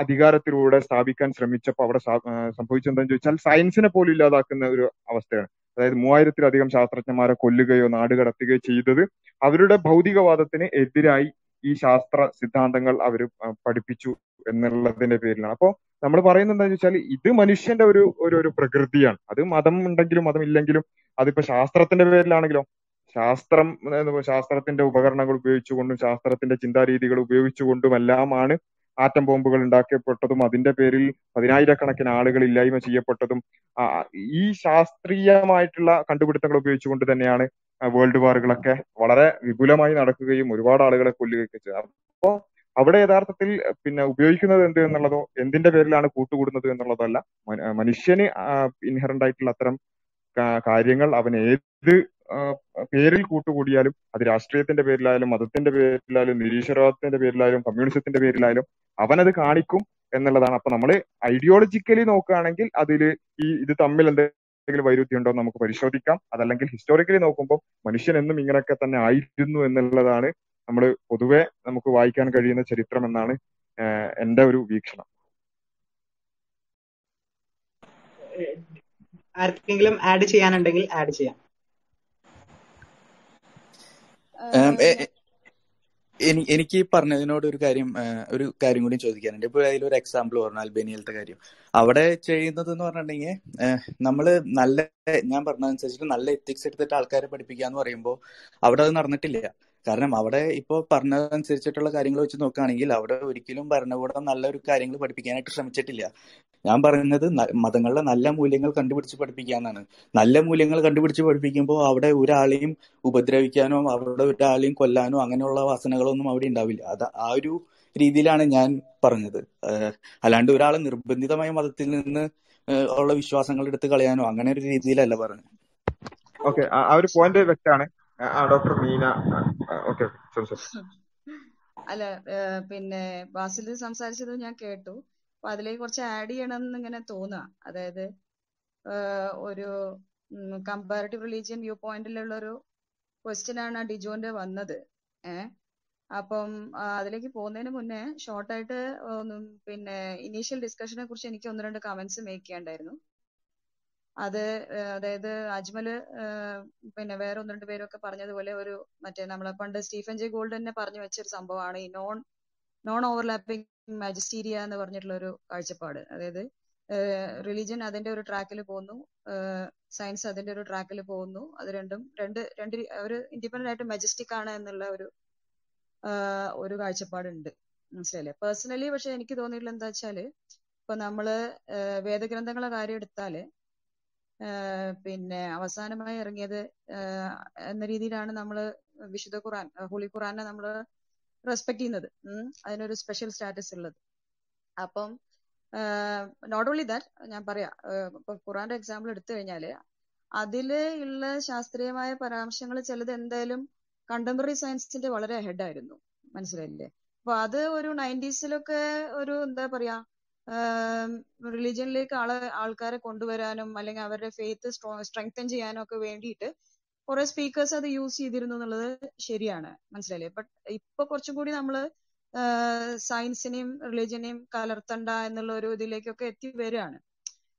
അധികാരത്തിലൂടെ സ്ഥാപിക്കാൻ ശ്രമിച്ചപ്പോൾ അവിടെ സംഭവിച്ചെന്താന്ന് ചോദിച്ചാൽ സയൻസിനെ പോലും ഇല്ലാതാക്കുന്ന ഒരു അവസ്ഥയാണ്. അതായത് മൂവായിരത്തിലധികം ശാസ്ത്രജ്ഞന്മാരെ കൊല്ലുകയോ നാട് കടത്തുകയോ ചെയ്തത് അവരുടെ ഭൗതികവാദത്തിന് എതിരായി ഈ ശാസ്ത്ര സിദ്ധാന്തങ്ങൾ അവർ പഠിപ്പിച്ചു എന്നുള്ളതിന്റെ പേരിലാണ്. അപ്പോ നമ്മൾ പറയുന്നത് എന്താണെന്ന് വെച്ചാൽ ഇത് മനുഷ്യന്റെ ഒരു ഒരു ഒരു പ്രകൃതിയാണ്. അത് മതം ഉണ്ടെങ്കിലും മതം ഇല്ലെങ്കിലും അതിപ്പോ ശാസ്ത്രത്തിന്റെ പേരിലാണെങ്കിലോ ശാസ്ത്രം ശാസ്ത്രത്തിന്റെ ഉപകരണങ്ങൾ ഉപയോഗിച്ചുകൊണ്ടും ശാസ്ത്രത്തിന്റെ ചിന്താരീതികൾ ഉപയോഗിച്ചുകൊണ്ടും ഉപയോഗിച്ചുകൊണ്ടുമെല്ലാമാണ് ആറ്റം ബോംബുകൾ ഉണ്ടാക്കപ്പെട്ടതും അതിന്റെ പേരിൽ പതിനായിരക്കണക്കിന് ആളുകൾ ഇല്ലായ്മ ചെയ്യപ്പെട്ടതും ഈ ശാസ്ത്രീയമായിട്ടുള്ള കണ്ടുപിടുത്തങ്ങൾ ഉപയോഗിച്ചുകൊണ്ട് തന്നെയാണ് വേൾഡ് വാറുകളൊക്കെ വളരെ വിപുലമായി നടക്കുകയും ഒരുപാട് ആളുകളെ കൊല്ലുകയൊക്കെ ചെയ്തത്. അപ്പോ അവിടെ യഥാർത്ഥത്തിൽ പിന്നെ ഉപയോഗിക്കുന്നത് എന്ത് എന്നുള്ളതോ എന്തിന്റെ പേരിലാണ് കൂട്ടുകൂടുന്നത് എന്നുള്ളതല്ല. മന- മനുഷ്യന് ഇൻഹറന്റ് ആയിട്ടുള്ള അത്തരം കാര്യങ്ങൾ അവൻ ഏത് പേരിൽ കൂട്ടുകൂടിയാലും അത് രാഷ്ട്രീയത്തിന്റെ പേരിലായാലും മതത്തിന്റെ പേരിലായാലും നിരീശ്വരവാദത്തിന്റെ പേരിലായാലും കമ്മ്യൂണിസത്തിന്റെ പേരിലായാലും അവനത് കാണിക്കും എന്നുള്ളതാണ്. അപ്പൊ നമ്മൾ ഐഡിയോളജിക്കലി നോക്കുകയാണെങ്കിൽ അതിൽ ഈ ഇത് തമ്മിൽ എന്തെങ്കിലും വൈരുദ്ധ്യം ഉണ്ടോ നമുക്ക് പരിശോധിക്കാം. അതല്ലെങ്കിൽ ഹിസ്റ്റോറിക്കലി നോക്കുമ്പോൾ മനുഷ്യൻ എന്നും ഇങ്ങനെയൊക്കെ തന്നെ ആയിരുന്നു എന്നുള്ളതാണ് നമ്മൾ പൊതുവെ നമുക്ക് വായിക്കാൻ കഴിയുന്ന ചരിത്രം എന്നാണ് എന്റെ ഒരു വീക്ഷണം. ആർക്കെങ്കിലും ആഡ് ചെയ്യാനുണ്ടെങ്കിൽ ആഡ് ചെയ്യാം. എനിക്ക് ഈ പറഞ്ഞതിനോട് ഒരു കാര്യം ഒരു കാര്യം കൂടി ചോദിക്കാനുണ്ട്. ഇപ്പൊ അതിലൊരു എക്സാമ്പിൾ പറഞ്ഞു അൽബേനിയയിലത്തെ കാര്യം. അവിടെ ചെയ്യുന്നത് എന്ന് പറഞ്ഞിട്ടുണ്ടെങ്കിൽ നമ്മൾ നല്ല ഞാൻ പറഞ്ഞതനുസരിച്ചിട്ട് നല്ല എത്തിക്സ് എടുത്തിട്ട് ആൾക്കാരെ പഠിപ്പിക്കുക എന്ന് പറയുമ്പോൾ അവിടെ അത് നടന്നിട്ടില്ല. കാരണം അവിടെ ഇപ്പോൾ പറഞ്ഞതനുസരിച്ചിട്ടുള്ള കാര്യങ്ങൾ വെച്ച് നോക്കുകയാണെങ്കിൽ അവിടെ ഒരിക്കലും ഭരണകൂടം നല്ലൊരു കാര്യങ്ങൾ പഠിപ്പിക്കാനായിട്ട് ശ്രമിച്ചിട്ടില്ല. ഞാൻ പറയുന്നത് മതങ്ങളുടെ നല്ല മൂല്യങ്ങൾ കണ്ടുപിടിച്ച് പഠിപ്പിക്കാന്നാണ് നല്ല മൂല്യങ്ങൾ കണ്ടുപിടിച്ച് പഠിപ്പിക്കുമ്പോൾ അവിടെ ഒരാളെയും ഉപദ്രവിക്കാനോ അവിടെ ഒരാളെയും കൊല്ലാനോ അങ്ങനെയുള്ള വാസനകളൊന്നും അവിടെ ഉണ്ടാവില്ല. അത് ആ ഒരു രീതിയിലാണ് ഞാൻ പറഞ്ഞത്. അല്ലാണ്ട് ഒരാളെ നിർബന്ധിതമായ മതത്തിൽ നിന്ന് ഉള്ള വിശ്വാസങ്ങൾ എടുത്ത് കളയാനോ അങ്ങനെ ഒരു രീതിയിലല്ല പറഞ്ഞത്. ഓക്കെ. ആ ഒരു പോയിന്റ് വ്യക്തമാണ്. ആ ഡോക്ടർ മീന. അല്ല പിന്നെ ബാസിൽ സംസാരിച്ചത് ഞാൻ കേട്ടു. അപ്പൊ അതിലേക്ക് കുറച്ച് ആഡ് ചെയ്യണം എന്ന് ഇങ്ങനെ തോന്നുക അതായത് ഒരു കമ്പാരിറ്റീവ് റിലീജിയൻ വ്യൂ പോയിന്റിലുള്ള ഒരു ക്വസ്റ്റ്യൻ ആണ് ആ ഡിജോന്റെ വന്നത്. ഏഹ് അപ്പം അതിലേക്ക് പോകുന്നതിന് മുന്നേ ഷോർട്ടായിട്ട് പിന്നെ ഇനീഷ്യൽ ഡിസ്കഷനെ കുറിച്ച് എനിക്ക് ഒന്ന് രണ്ട് കമന്റ്സ് മേക്ക് ചെയ്യണ്ടായിരുന്നു അത് അതായത് അജ്മൽ പിന്നെ വേറെ ഒന്ന് രണ്ട് പേരൊക്കെ പറഞ്ഞതുപോലെ ഒരു മറ്റേ നമ്മളെ പണ്ട് സ്റ്റീഫൻ ജെ ഗോൾഡ് തന്നെ പറഞ്ഞു വെച്ചൊരു സംഭവമാണ് ഈ നോൺ നോൺ ഓവർലാപ്പിംഗ് മാജിസ്റ്റീരിയ എന്ന് പറഞ്ഞിട്ടുള്ള ഒരു കാഴ്ചപ്പാട്. അതായത് റിലീജിയൻ അതിന്റെ ഒരു ട്രാക്കിൽ പോകുന്നു സയൻസ് അതിന്റെ ഒരു ട്രാക്കിൽ പോകുന്നു അത് രണ്ടും രണ്ട് രണ്ട് ഒരു ഇൻഡിപെൻഡന്റ് ആയിട്ട് മെജസ്റ്റിക് ആണ് എന്നുള്ള ഒരു ഒരു കാഴ്ചപ്പാടുണ്ട്. മനസ്സിലായില്ലേ? പേഴ്സണലി പക്ഷെ എനിക്ക് തോന്നിയിട്ടുള്ള എന്താ വെച്ചാൽ ഇപ്പൊ നമ്മൾ വേദഗ്രന്ഥങ്ങളെ കാര്യം എടുത്താൽ പിന്നെ അവസാനമായി ഇറങ്ങിയത് എന്ന രീതിയിലാണ് നമ്മൾ വിശുദ്ധ ഖുറാൻ ഹോളി ഖുറാനെ നമ്മൾ റെസ്പെക്ട് ചെയ്യുന്നത്. അതിനൊരു സ്പെഷ്യൽ സ്റ്റാറ്റസ് ഉള്ളത്. അപ്പം നോട്ട് ഓൺലി ദാറ്റ് ഞാൻ പറയാം ഇപ്പൊ ഖുറാന്റെ എക്സാമ്പിൾ എടുത്തു കഴിഞ്ഞാൽ അതിൽ ഉള്ള ശാസ്ത്രീയമായ പരാമർശങ്ങൾ ചിലത് എന്തായാലും കണ്ടംപററി സയൻസിന്റെ വളരെ അഹെഡ് ആയിരുന്നു. മനസ്സിലായില്ലേ? അപ്പൊ അത് ഒരു നയന്റീസിലൊക്കെ ഒരു എന്താ പറയാ റിലീജിയനിലേക്ക് ആളെ ആൾക്കാരെ കൊണ്ടുവരാനും അല്ലെങ്കിൽ അവരുടെ ഫെയ്ത്ത് സ്ട്രെങ്തൻ ചെയ്യാനും ഒക്കെ വേണ്ടിയിട്ട് കുറെ സ്പീക്കേഴ്സ് അത് യൂസ് ചെയ്തിരുന്നു എന്നുള്ളത് ശരിയാണ്. മനസ്സിലായില്ലേ? ബട്ട് ഇപ്പൊ കുറച്ചും കൂടി നമ്മൾ സയൻസിനെയും റിലീജിയനെയും കലർത്തണ്ട എന്നുള്ള ഒരു ഇതിലേക്കൊക്കെ എത്തി വരികയാണ്.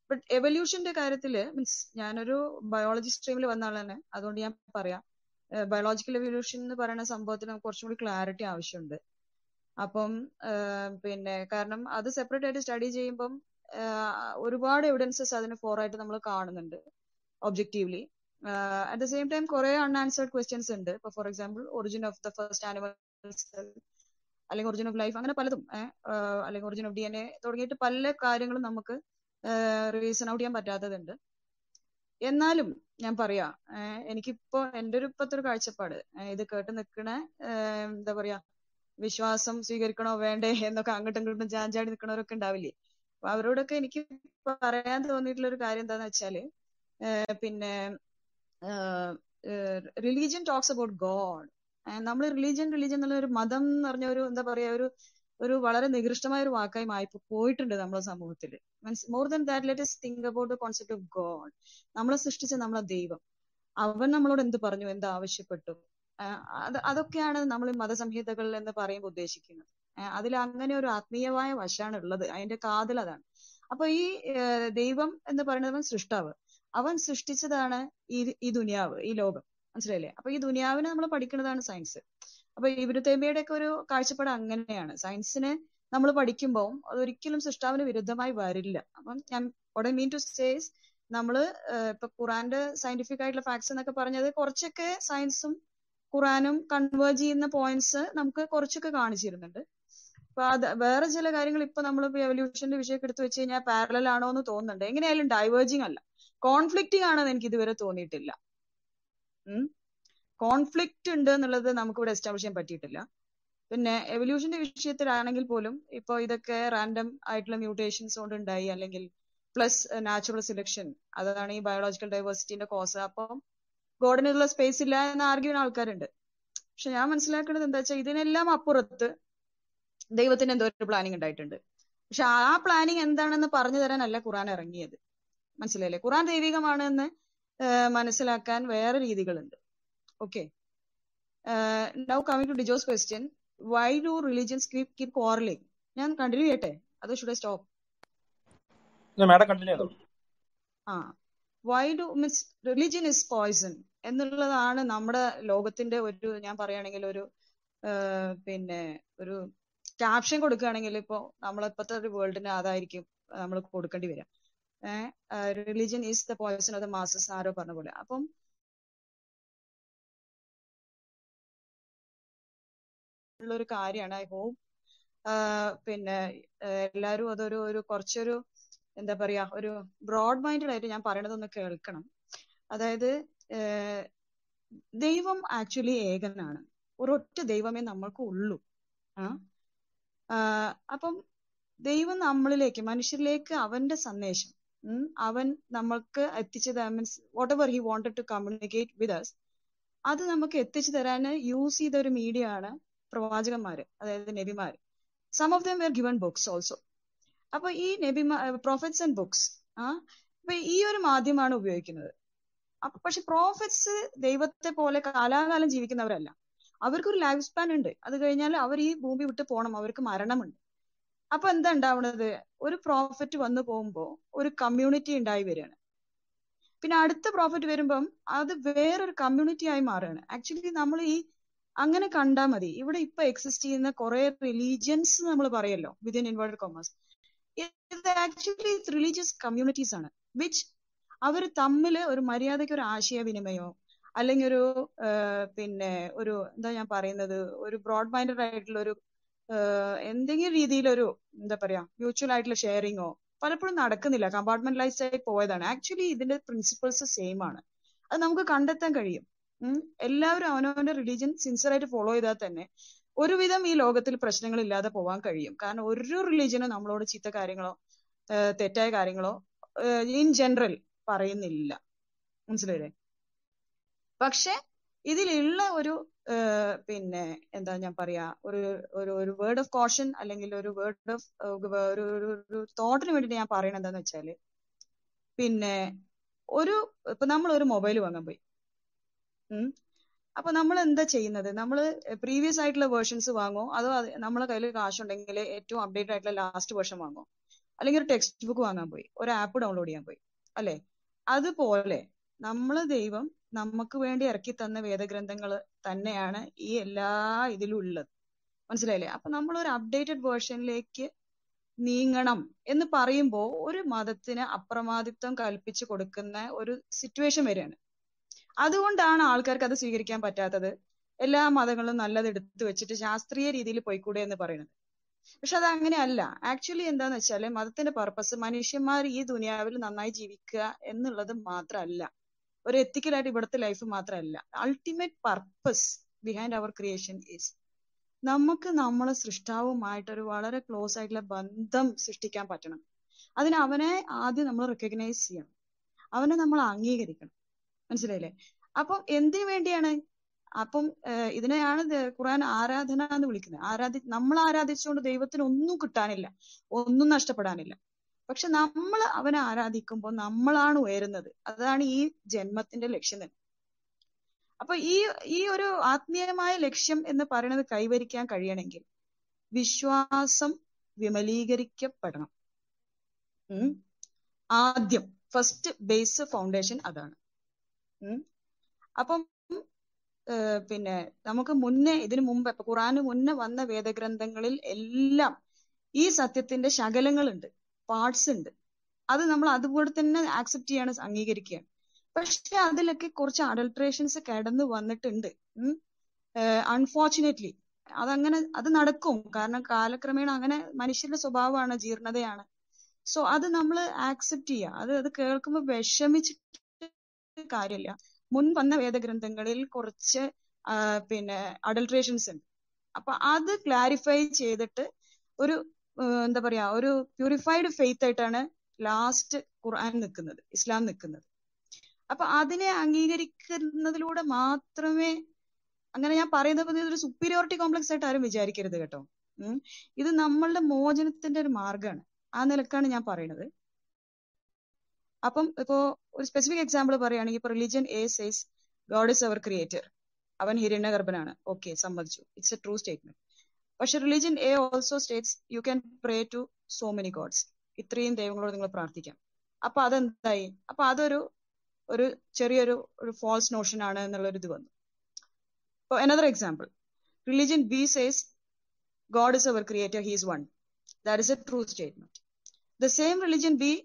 ബട്ട് എവല്യൂഷന്റെ കാര്യത്തിൽ മീൻസ് ഞാനൊരു ബയോളജി സ്ട്രീമിൽ വന്ന ആളാണ് അതുകൊണ്ട് ഞാൻ പറയാം. ബയോളജിക്കൽ എവല്യൂഷൻ എന്ന് പറയുന്ന സംഭവത്തിന് നമുക്ക് കുറച്ചും കൂടി ക്ലാരിറ്റി ആവശ്യമുണ്ട്. അപ്പം പിന്നെ കാരണം അത് സെപ്പറേറ്റ് ആയിട്ട് സ്റ്റഡി ചെയ്യുമ്പം ഒരുപാട് എവിഡൻസസ് അതിന് ഫോർ ആയിട്ട് നമ്മൾ കാണുന്നുണ്ട് objectively at the same time കുറെ അൺആൻസേർഡ് ക്വസ്റ്റ്യൻസ് ഉണ്ട്. ഇപ്പൊ for example origin of the first animal അല്ലെങ്കിൽ ഒറിജിൻ ഓഫ് ലൈഫ് അങ്ങനെ പലതും അല്ലെങ്കിൽ origin of D N A തുടങ്ങിയിട്ട് പല കാര്യങ്ങളും നമുക്ക് റീസൺ ഔട്ട് ചെയ്യാൻ പറ്റാത്തതുണ്ട്. എന്നാലും ഞാൻ പറയാ എനിക്കിപ്പോ എന്റെ ഒരു ഇപ്പത്തെ ഒരു കാഴ്ചപ്പാട് ഇത് കേട്ട് നിൽക്കണ എന്താ പറയാ വിശ്വാസം സ്വീകരിക്കണോ വേണ്ടേ എന്നൊക്കെ അങ്ങോട്ടും ഇങ്ങോട്ടും ചാഞ്ചാടി നിൽക്കണവരൊക്കെ ഉണ്ടാവില്ലേ? അപ്പൊ അവരോടൊക്കെ എനിക്ക് പറയാൻ തോന്നിയിട്ടുള്ള ഒരു കാര്യം എന്താന്ന് വെച്ചാൽ പിന്നെ റിലീജിയൻ ടോക്സ് അബൌട്ട് ഗോഡ് നമ്മൾ റിലീജിയൻ റിലീജിയൻ എന്നുള്ള ഒരു മതം എന്ന് പറഞ്ഞ ഒരു എന്താ പറയാ ഒരു ഒരു വളരെ നികൃഷ്ടമായ ഒരു വാക്കായി മായി പോയിട്ടുണ്ട് നമ്മുടെ സമൂഹത്തിൽ means more than that let think about the concept of God നമ്മളെ സൃഷ്ടിച്ച നമ്മളെ ദൈവം. അവൻ നമ്മളോട് എന്ത് പറഞ്ഞു എന്ത് ആവശ്യപ്പെട്ടു? അത് അതൊക്കെയാണ് നമ്മൾ മതസംഹിതകൾ എന്ന് പറയുമ്പോൾ ഉദ്ദേശിക്കുന്നത്. അതിൽ അങ്ങനെ ഒരു ആത്മീയമായ വശമാണ് ഉള്ളത്. അതിന്റെ കാതൽ അതാണ്. അപ്പൊ ഈ ദൈവം എന്ന് പറയുന്നവൻ സൃഷ്ടാവ്. അവൻ സൃഷ്ടിച്ചതാണ് ഈ ഈ ദുനിയാവ് ഈ ലോകം. മനസ്സിലായില്ലേ? അപ്പൊ ഈ ദുനിയാവിനെ നമ്മൾ പഠിക്കുന്നതാണ് സയൻസ്. അപ്പൊ ഇബ്നു തൈമിയുടെ ഒക്കെ ഒരു കാഴ്ചപ്പാട് അങ്ങനെയാണ്. സയൻസിനെ നമ്മൾ പഠിക്കുമ്പോൾ അതൊരിക്കലും സൃഷ്ടാവിന് വിരുദ്ധമായി വരില്ല. അപ്പം ഞാൻ what മീൻ ടു സേസ് നമ്മൾ ഇപ്പൊ ഖുറാന്റെ സയന്റിഫിക് ആയിട്ടുള്ള ഫാക്ട്സ് എന്നൊക്കെ പറഞ്ഞത് കുറച്ചൊക്കെ സയൻസും ഖുറാനും കൺവേർജ് ചെയ്യുന്ന പോയിന്റ്സ് നമുക്ക് കുറച്ചൊക്കെ കാണിച്ചു തരുന്നുണ്ട് അപ്പൊ അത് വേറെ ചില കാര്യങ്ങൾ ഇപ്പൊ നമ്മൾ എവല്യൂഷന്റെ വിഷയമൊക്കെ എടുത്തു വെച്ച് കഴിഞ്ഞാൽ പാരലൽ ആണോ എന്ന് തോന്നുന്നുണ്ട്. എങ്ങനെയായാലും ഡൈവേർജിങ് അല്ല. കോൺഫ്ലിക്റ്റിംഗ് ആണെന്ന് എനിക്ക് ഇതുവരെ തോന്നിയിട്ടില്ല. കോൺഫ്ലിക്റ്റ് ഉണ്ട് എന്നുള്ളത് നമുക്ക് ഇവിടെ എസ്റ്റാബ്ലിഷ് ചെയ്യാൻ പറ്റിയിട്ടില്ല. പിന്നെ എവല്യൂഷന്റെ വിഷയത്തിലാണെങ്കിൽ പോലും ഇപ്പൊ ഇതൊക്കെ റാൻഡം ആയിട്ടുള്ള മ്യൂട്ടേഷൻസ് കൊണ്ട് ഉണ്ടായി അല്ലെങ്കിൽ പ്ലസ് നാച്ചുറൽ സെലക്ഷൻ അതാണ് ഈ ബയോളജിക്കൽ ഡൈവേഴ്സിറ്റിന്റെ കോസ് അപ്പം ഗോഡിനുള്ള സ്പേസ് ഇല്ല എന്ന് ആർഗ്യൂ ചെയ്യുന്ന ആൾക്കാരുണ്ട്. പക്ഷെ ഞാൻ മനസ്സിലാക്കുന്നത് എന്താ വെച്ചാൽ ഇതിനെല്ലാം അപ്പുറത്ത് ദൈവത്തിന് എന്തോ ഒരു പ്ലാനിങ് ഉണ്ടായിട്ടുണ്ട്. പക്ഷെ ആ പ്ലാനിങ് എന്താണെന്ന് പറഞ്ഞു തരാനല്ല ഖുറാൻ ഇറങ്ങിയത്. മനസ്സിലായില്ലേ? ഖുറാൻ ദൈവികമാണ് എന്ന് മനസ്സിലാക്കാൻ വേറെ രീതികളുണ്ട്. Okay now coming to Dijo's question why do religions keep keep quarrelling ഞാൻ കണ്ടിന്യൂ ചെയ്യട്ടെ? അതോ ഷുഡ് സ്റ്റോപ്പ് മാഡം കണ്ടിന്യൂ ചെയ്തോ ആ. Why do means religion is poison എന്നുള്ളതാണ് നമ്മുടെ ലോകത്തിന്റെ ഒരു ഞാൻ പറയുകയാണെങ്കിൽ ഒരു പിന്നെ ഒരു ക്യാപ്ഷൻ കൊടുക്കുകയാണെങ്കിൽ ഇപ്പോ നമ്മളിപ്പോഴത്തെ ഒരു വേൾഡിന് അതായിരിക്കും നമ്മൾ കൊടുക്കേണ്ടി വരിക. Religion is the poison of the masses ആരോ പറഞ്ഞ പോലെ. അപ്പം ഒരു കാര്യമാണ് ഐ ഹോപ്പ് പിന്നെ എല്ലാവരും അതൊരു ഒരു കുറച്ചൊരു എന്താ പറയാ ഒരു ബ്രോഡ് മൈൻഡഡ് ആയിട്ട് ഞാൻ പറയണതൊന്ന് കേൾക്കണം. അതായത് ദൈവം ആക്ച്വലി ഏകനാണ്. ഒരൊറ്റ ദൈവമേ നമ്മൾക്ക് ഉള്ളൂ. ആ? അപ്പം ദൈവം നമ്മളിലേക്ക് മനുഷ്യരിലേക്ക് അവന്റെ സന്ദേശം അവൻ നമ്മൾക്ക് എത്തിച്ചു means whatever he wanted to communicate with us അത് നമുക്ക് എത്തിച്ചു തരാൻ യൂസ് ചെയ്ത ഒരു മീഡിയ ആണ് പ്രവാചകന്മാര് അതായത് നബിമാർ some of them were given books also അപ്പൊ ഈ നബിമാ പ്രോഫറ്റ്സ് ആൻഡ് ബുക്സ് ആ? അപ്പൊ ഈ ഒരു മാധ്യമമാണ് ഉപയോഗിക്കുന്നത്. പക്ഷെ പ്രോഫറ്റ്സ് ദൈവത്തെ പോലെ കാലാകാലം ജീവിക്കുന്നവരല്ല. അവർക്കൊരു ലൈഫ് സ്പാൻ ഉണ്ട്. അത് കഴിഞ്ഞാൽ അവർ ഈ ഭൂമി വിട്ട് പോകണം അവർക്ക് മരണമുണ്ട്. അപ്പൊ എന്താ ഉണ്ടാവുന്നത് ഒരു പ്രോഫിറ്റ് വന്നു പോകുമ്പോ ഒരു കമ്മ്യൂണിറ്റി ഉണ്ടായി വരികയാണ്. പിന്നെ അടുത്ത പ്രോഫിറ്റ് വരുമ്പം അത് വേറൊരു കമ്മ്യൂണിറ്റി ആയി മാറുകയാണ്. ആക്ച്വലി നമ്മൾ ഈ അങ്ങനെ കണ്ടാൽ മതി. ഇവിടെ ഇപ്പൊ എക്സിസ്റ്റ് ചെയ്യുന്ന കുറെ റിലീജിയൻസ് നമ്മൾ പറയല്ലോ വിതിൻ ഇൻവേർട്ടഡ് കോമേഴ്സ് ഇത് ആക്ച്വലി റിലീജിയസ് കമ്മ്യൂണിറ്റീസ് ആണ് വിച്ച് അവർ തമ്മിൽ ഒരു മര്യാദയ്ക്ക് ഒരു ആശയവിനിമയോ അല്ലെങ്കിൽ ഒരു പിന്നെ ഒരു എന്താ ഞാൻ പറയുന്നത് ഒരു ബ്രോഡ് മൈൻഡഡ് ആയിട്ടുള്ള ഒരു എന്തെങ്കിലും രീതിയിലൊരു എന്താ പറയാ മ്യൂച്വൽ ആയിട്ടുള്ള ഷെയറിങ്ങോ പലപ്പോഴും നടക്കുന്നില്ല. കമ്പാർട്ട്മെന്റലൈസ്ഡ് ആയി പോയതാണ്. ആക്ച്വലി ഇതിന്റെ പ്രിൻസിപ്പിൾസ് സെയിം ആണ് അത് നമുക്ക് കണ്ടെത്താൻ കഴിയും. എല്ലാവരും അവനവന്റെ റിലീജിയൻ സിൻസിയർ ആയിട്ട് ഫോളോ ചെയ്താൽ തന്നെ ഒരുവിധം ഈ ലോകത്തിൽ പ്രശ്നങ്ങൾ ഇല്ലാതെ പോവാൻ കഴിയും. കാരണം ഒരു റിലീജിയനും നമ്മളോട് ചീത്ത കാര്യങ്ങളോ തെറ്റായ കാര്യങ്ങളോ ഇൻ ജനറൽ പറയുന്നില്ല. മനസ്സിലായില്ലേ? പക്ഷെ ഇതിലുള്ള ഒരു പിന്നെ എന്താ ഞാൻ പറയാ ഒരു ഒരു ഒരു വേർഡ് ഓഫ് കോഷൻ അല്ലെങ്കിൽ ഒരു വേർഡ് ഓഫ് ഒരു ഒരു തോട്ടിന് വേണ്ടിയിട്ട് ഞാൻ പറയണത് എന്താന്ന് വെച്ചാൽ പിന്നെ ഒരു ഇപ്പൊ നമ്മൾ ഒരു മൊബൈൽ വാങ്ങാൻ പോയി. ഉം. അപ്പൊ നമ്മൾ എന്താ ചെയ്യുന്നത്? നമ്മൾ പ്രീവിയസ് ആയിട്ടുള്ള വേർഷൻസ് വാങ്ങോ? അതോ അത് നമ്മളെ കയ്യിൽ കാശുണ്ടെങ്കിൽ ഏറ്റവും അപ്ഡേറ്റ് ആയിട്ടുള്ള ലാസ്റ്റ് വേർഷൻ വാങ്ങോ? അല്ലെങ്കിൽ ഒരു ടെക്സ്റ്റ് ബുക്ക് വാങ്ങാൻ പോയി. ഒരു ആപ്പ് ഡൗൺലോഡ് ചെയ്യാൻ പോയി. അല്ലെ? അതുപോലെ നമ്മൾ ദൈവം നമുക്ക് വേണ്ടി ഇറക്കി തന്ന വേദഗ്രന്ഥങ്ങൾ തന്നെയാണ് ഈ എല്ലാ ഇതിലും ഉള്ളത് മനസ്സിലായില്ലേ? അപ്പൊ നമ്മൾ ഒരു അപ്ഡേറ്റഡ് വേർഷനിലേക്ക് നീങ്ങണം എന്ന് പറയുമ്പോൾ ഒരു മതത്തിന് അപ്രമാദിത്വം കൽപ്പിച്ചു കൊടുക്കുന്ന ഒരു സിറ്റുവേഷൻ വരികയാണ് അതുകൊണ്ടാണ് ആൾക്കാർക്ക് അത് സ്വീകരിക്കാൻ പറ്റാത്തത്. എല്ലാ മതങ്ങളും നല്ലത് എടുത്തു വെച്ചിട്ട് ശാസ്ത്രീയ രീതിയിൽ പോയിക്കൂടെ എന്ന് പറയുന്നത്. പക്ഷെ അത് അങ്ങനെയല്ല ആക്ച്വലി എന്താന്ന് വെച്ചാൽ മതത്തിന്റെ പർപ്പസ് മനുഷ്യന്മാർ ഈ ദുനിയാവിൽ നന്നായി ജീവിക്കുക എന്നുള്ളത് മാത്രമല്ല ഒരു എത്തിക്കലായിട്ട് ഇവിടുത്തെ ലൈഫ് മാത്രമല്ല ultimate purpose behind our creation is നമുക്ക് നമ്മളെ സൃഷ്ടാവുമായിട്ട് ഒരു വളരെ ക്ലോസ് ആയിട്ടുള്ള ബന്ധം സൃഷ്ടിക്കാൻ പറ്റണം. അതിന് അവനെ ആദ്യം നമ്മൾ റെക്കഗ്നൈസ് ചെയ്യണം. അവനെ നമ്മൾ അംഗീകരിക്കണം. മനസ്സിലായില്ലേ? അപ്പം എന്തിനു വേണ്ടിയാണ് അപ്പം ഇതിനെയാണ് ഖുർആൻ ആരാധന എന്ന് വിളിക്കുന്നത്. ആരാധി നമ്മൾ ആരാധിച്ചുകൊണ്ട് ദൈവത്തിന് ഒന്നും കിട്ടാനില്ല. ഒന്നും നഷ്ടപ്പെടാനില്ല. പക്ഷെ നമ്മൾ അവനെ ആരാധിക്കുമ്പോൾ നമ്മളാണ് ഉയരുന്നത്. അതാണ് ഈ ജന്മത്തിന്റെ ലക്ഷ്യം തന്നെ. അപ്പൊ ഈ ഈ ഒരു ആത്മീയമായ ലക്ഷ്യം എന്ന് പറയുന്നത് കൈവരിക്കാൻ കഴിയണമെങ്കിൽ വിശ്വാസം വിമലീകരിക്കപ്പെടണം. ആദ്യം ഫസ്റ്റ് ബേസ് ഫൗണ്ടേഷൻ അതാണ്. അപ്പം പിന്നെ നമുക്ക് മുന്നേ ഇതിനു മുമ്പ് ഇപ്പൊ ഖുറാന് മുന്നേ വന്ന വേദഗ്രന്ഥങ്ങളിൽ എല്ലാം ഈ സത്യത്തിന്റെ ശകലങ്ങളുണ്ട് പാർട്സ് ഉണ്ട്. അത് നമ്മൾ അതുപോലെ തന്നെ ആക്സെപ്റ്റ് ചെയ്യാണ് അംഗീകരിക്കുകയാണ്. പക്ഷെ അതിലൊക്കെ കുറച്ച് അഡൾട്രേഷൻസ് കടന്നു വന്നിട്ടുണ്ട്. അൺഫോർച്ചുനേറ്റ്ലി അതങ്ങനെ അത് നടക്കും. കാരണം കാലക്രമേണ അങ്ങനെ മനുഷ്യരുടെ സ്വഭാവമാണ് ജീർണതയാണ്. സോ അത് നമ്മൾ ആക്സെപ്റ്റ് ചെയ്യുക. അത് അത് കേൾക്കുമ്പോൾ വിഷമിച്ചിട്ട് കാര്യമില്ല. മുൻ വന്ന വേദഗ്രന്ഥങ്ങളിൽ കുറച്ച് പിന്നെ അഡൾട്രേഷൻസ് ഉണ്ട്. അപ്പൊ അത് ക്ലാരിഫൈ ചെയ്തിട്ട് ഒരു എന്താ പറയാ ഒരു പ്യൂരിഫൈഡ് ഫെയ്ത്ത് ആയിട്ടാണ് ലാസ്റ്റ് ഖുർആൻ നിൽക്കുന്നത് ഇസ്ലാം നിൽക്കുന്നത്. അപ്പൊ അതിനെ അംഗീകരിക്കുന്നതിലൂടെ മാത്രമേ അങ്ങനെ ഞാൻ പറയുന്നത് ഇതൊരു സുപ്പീരിയോറിറ്റി കോംപ്ലക്സ് ആയിട്ട് ആരും വിചാരിക്കരുത് കേട്ടോ. ഇത് നമ്മളുടെ മോചനത്തിന്റെ ഒരു മാർഗമാണ് ആ നിലക്കാണ് ഞാൻ പറയുന്നത്. അപ്പം ഇപ്പോ ഒരു സ്പെസിഫിക് എക്സാമ്പിൾ പറയുകയാണെങ്കിൽ ഇപ്പൊ religion A says God is our creator അവൻ ഹിരണ്യഗർഭനാണ്. ഓക്കെ സമ്മതിച്ചു. ഇറ്റ്സ് എ ട്രൂ സ്റ്റേറ്റ്മെന്റ് പക്ഷെ religion A also states you can pray to so many gods ഇത്രയും ദൈവങ്ങളോട് നിങ്ങൾ പ്രാർത്ഥിക്കാം. അപ്പൊ അതെന്തായി? അപ്പൊ അതൊരു ഒരു ചെറിയൊരു ഒരു ഫോൾസ് നോഷൻ ആണ് എന്നുള്ളൊരു ഇത് വന്നു. ഇപ്പൊ another example religion B says God is our creator he's one that is a true statement the same same B B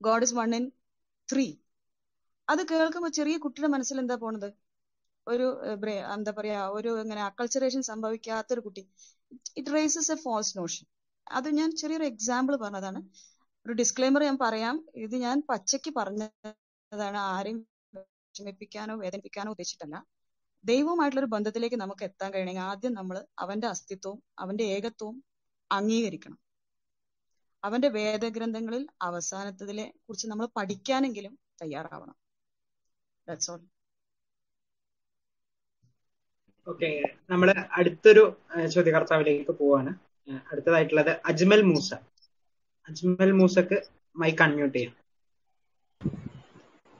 says God one in three. അത് കേൾക്കുമ്പോൾ ചെറിയ കുട്ടിയുടെ മനസ്സിൽ എന്താ പോണത്? ഒരു എന്താ പറയാ ഒരു ഇങ്ങനെ അക്കൾച്ചറേഷൻ സംഭവിക്കാത്ത ഒരു കുട്ടി. It raises a false notion അത് ഞാൻ ചെറിയൊരു എക്സാമ്പിൾ പറഞ്ഞതാണ്. ഒരു ഡിസ്ക്ലെയിമർ ഞാൻ പറയാം. ഇത് ഞാൻ പച്ചയ്ക്ക് പറഞ്ഞതാണ് ആരെയും വിഷമിപ്പിക്കാനോ വേദനിപ്പിക്കാനോ ഉദ്ദേശിച്ചിട്ടല്ല. ദൈവവുമായിട്ടുള്ള ഒരു ബന്ധത്തിലേക്ക് നമുക്ക് എത്താൻ കഴിയണമെങ്കിൽ ആദ്യം നമ്മൾ അവന്റെ അസ്തിത്വവും അവന്റെ ഏകത്വവും അംഗീകരിക്കണം. അവന്റെ വേദഗ്രന്ഥങ്ങളിൽ അവസാനത്തതിലെ കുറിച്ച് നമ്മൾ പഠിക്കാനെങ്കിലും തയ്യാറാവണം. ദാറ്റ്സ് ഓൾ ഓക്കെ നമ്മൾ അടുത്തൊരു ചോദ്യകർത്താവിലേക്ക് പോവാണ്. അടുത്തതായിട്ടുള്ളത് അജ്മൽ മൂസ. അജ്മൽ മൂസക്ക് മൈക്ക് അൺമ്യൂട്ട് ചെയ്യാം.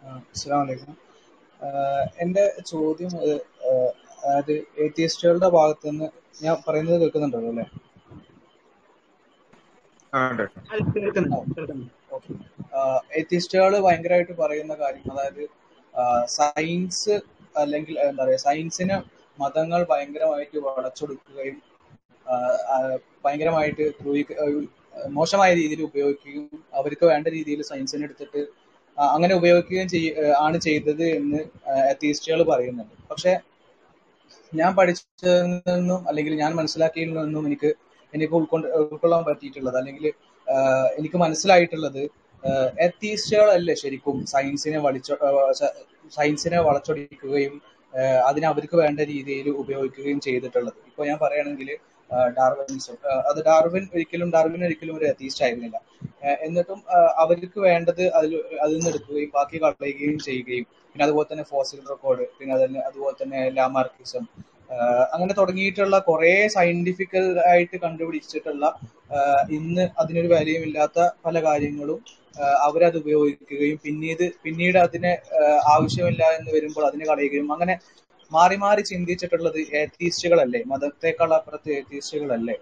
അസ്സലാമു അലൈക്കും ആഹ് എന്റെ ചോദ്യം അത് അതായത് ഏത്തിയസ്റ്റുകളുടെ ഭാഗത്ത് നിന്ന് ഞാൻ പറയുന്നത് കേൾക്കുന്നുണ്ടല്ലോ അല്ലെ? ഏത്തിയസ്റ്റുകൾ ഭയങ്കരമായിട്ട് പറയുന്ന കാര്യം അതായത് സയൻസ് അല്ലെങ്കിൽ എന്താ പറയാ സയൻസിന് മതങ്ങൾ ഭയങ്കരമായിട്ട് വളച്ചൊടുക്കുകയും ഭയങ്കരമായിട്ട് മോശമായ രീതിയിൽ ഉപയോഗിക്കുകയും അവർക്ക് വേണ്ട രീതിയിൽ സയൻസിനെ എടുത്തിട്ട് അങ്ങനെ ഉപയോഗിക്കുകയും ചെയ്യ ആണ് ചെയ്തത് എന്ന് അത്തീസ്റ്റുകൾ പറയുന്നുണ്ട്. പക്ഷെ ഞാൻ പഠിച്ചതിൽ നിന്നും അല്ലെങ്കിൽ ഞാൻ മനസ്സിലാക്കിയതിൽ നിന്നും എനിക്ക് എനിക്ക് ഉൾക്കൊണ്ട് ഉൾക്കൊള്ളാൻ പറ്റിയിട്ടുള്ളത്. അല്ലെങ്കിൽ എനിക്ക് മനസ്സിലായിട്ടുള്ളത് എത്തീസ്റ്റുകളല്ലേ ശരിക്കും സയൻസിനെ വലിച്ചൊ സയൻസിനെ വളച്ചൊടിക്കുകയും അതിനെ അവർക്ക് വേണ്ട രീതിയിൽ ഉപയോഗിക്കുകയും ചെയ്തിട്ടുള്ളത്. ഇപ്പൊ ഞാൻ പറയുകയാണെങ്കിൽ ഡാർവിനിസം അത് ഡാർവിൻ ഒരിക്കലും ഡാർവിൻ ഒരിക്കലും ഒരു എത്തീസ്റ്റ് ആയിരുന്നില്ല. എന്നിട്ടും അവർക്ക് വേണ്ടത് അതിൽ അതിൽ നിന്ന് എടുക്കുകയും ബാക്കി കളയുകയും ചെയ്യുകയും പിന്നെ അതുപോലെ തന്നെ ഫോസിൽ റെക്കോർഡ് പിന്നെ അതുപോലെ തന്നെ ലാമാർക്കിസം അങ്ങനെ തുടങ്ങിയിട്ടുള്ള കുറെ സയന്റിഫിക്കൽ ആയിട്ട് കണ്ടുപിടിച്ചിട്ടുള്ള ഇന്ന് അതിനൊരു വിലയും ഇല്ലാത്ത പല കാര്യങ്ങളും അവരത് ഉപയോഗിക്കുകയും പിന്നീട് പിന്നീട് അതിനെ ആവശ്യമില്ല എന്ന് വരുമ്പോൾ അതിനെ കളയുകയും അങ്ങനെ മാറി മാറി ചിന്തിച്ചിട്ടുള്ളത് ഏത്തീസ്റ്റുകളല്ലേ മതത്തെക്കാൾ അപ്പുറത്ത് ഏത്തീസ്റ്റുകളല്ലേ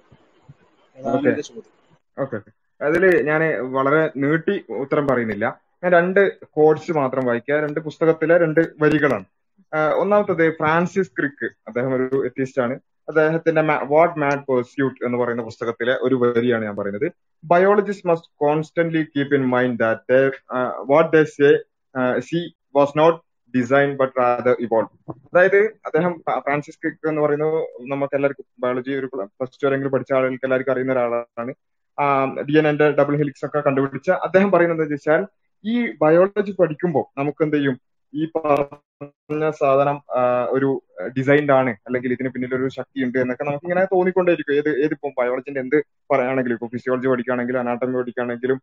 എന്റെ ചോദ്യം. ഓക്കെ അതിൽ ഞാൻ വളരെ നീട്ടി ഉത്തരം പറയുന്നില്ല. ഞാൻ രണ്ട് കോഡ്സ് മാത്രം വായിക്കുക. രണ്ട് പുസ്തകത്തിലെ രണ്ട് വരികളാണ്. ഒന്നാമത്തത് ഫ്രാൻസിസ് ക്രിക്ക്. അദ്ദേഹം ഒരു എത്തിസ്റ്റ് ആണ്. അദ്ദേഹത്തിന്റെ വാട്ട് മാഡ് പെർസ്യൂട്ട് എന്ന് പറയുന്ന പുസ്തകത്തിലെ ഒരു വരിയാണ് ഞാൻ പറയുന്നത്. Biologist must constantly keep in mind that what they see see was not design but rather evolve അതായത് അദ്ദേഹം ഫ്രാൻസിസ് ക്രിക്ക് എന്ന് പറയുന്നത് നമുക്ക് എല്ലാവർക്കും ബയോളജി ഒരു ഫസ്റ്റ് ടു വരെങ്കിലും പഠിച്ച ആളുകൾക്ക് എല്ലാവർക്കും അറിയുന്ന ഒരാളാണ്. ഡി എൻ എന്റെ ഡബിൾ ഹെലിക്സ് ഒക്കെ കണ്ടുപിടിച്ച അദ്ദേഹം പറയുന്നത് വെച്ചാൽ ഈ ബയോളജി പഠിക്കുമ്പോൾ നമുക്ക് എന്ത് ചെയ്യും? ഈ പറഞ്ഞ സാധനം ഒരു ഡിസൈൻഡ് ആണ്. അല്ലെങ്കിൽ ഇതിന് പിന്നിൽ ഒരു ശക്തി ഉണ്ട് എന്നൊക്കെ നമുക്ക് ഇങ്ങനെ തോന്നിക്കൊണ്ടേയിരിക്കും. ഏത് ഏതിപ്പം ബയോളജിന്റെ എന്ത് പറയുകയാണെങ്കിലും ഇപ്പൊ ഫിസിയോളജി പഠിക്കുകയാണെങ്കിലും അനാട്ടമി പഠിക്കുകയാണെങ്കിലും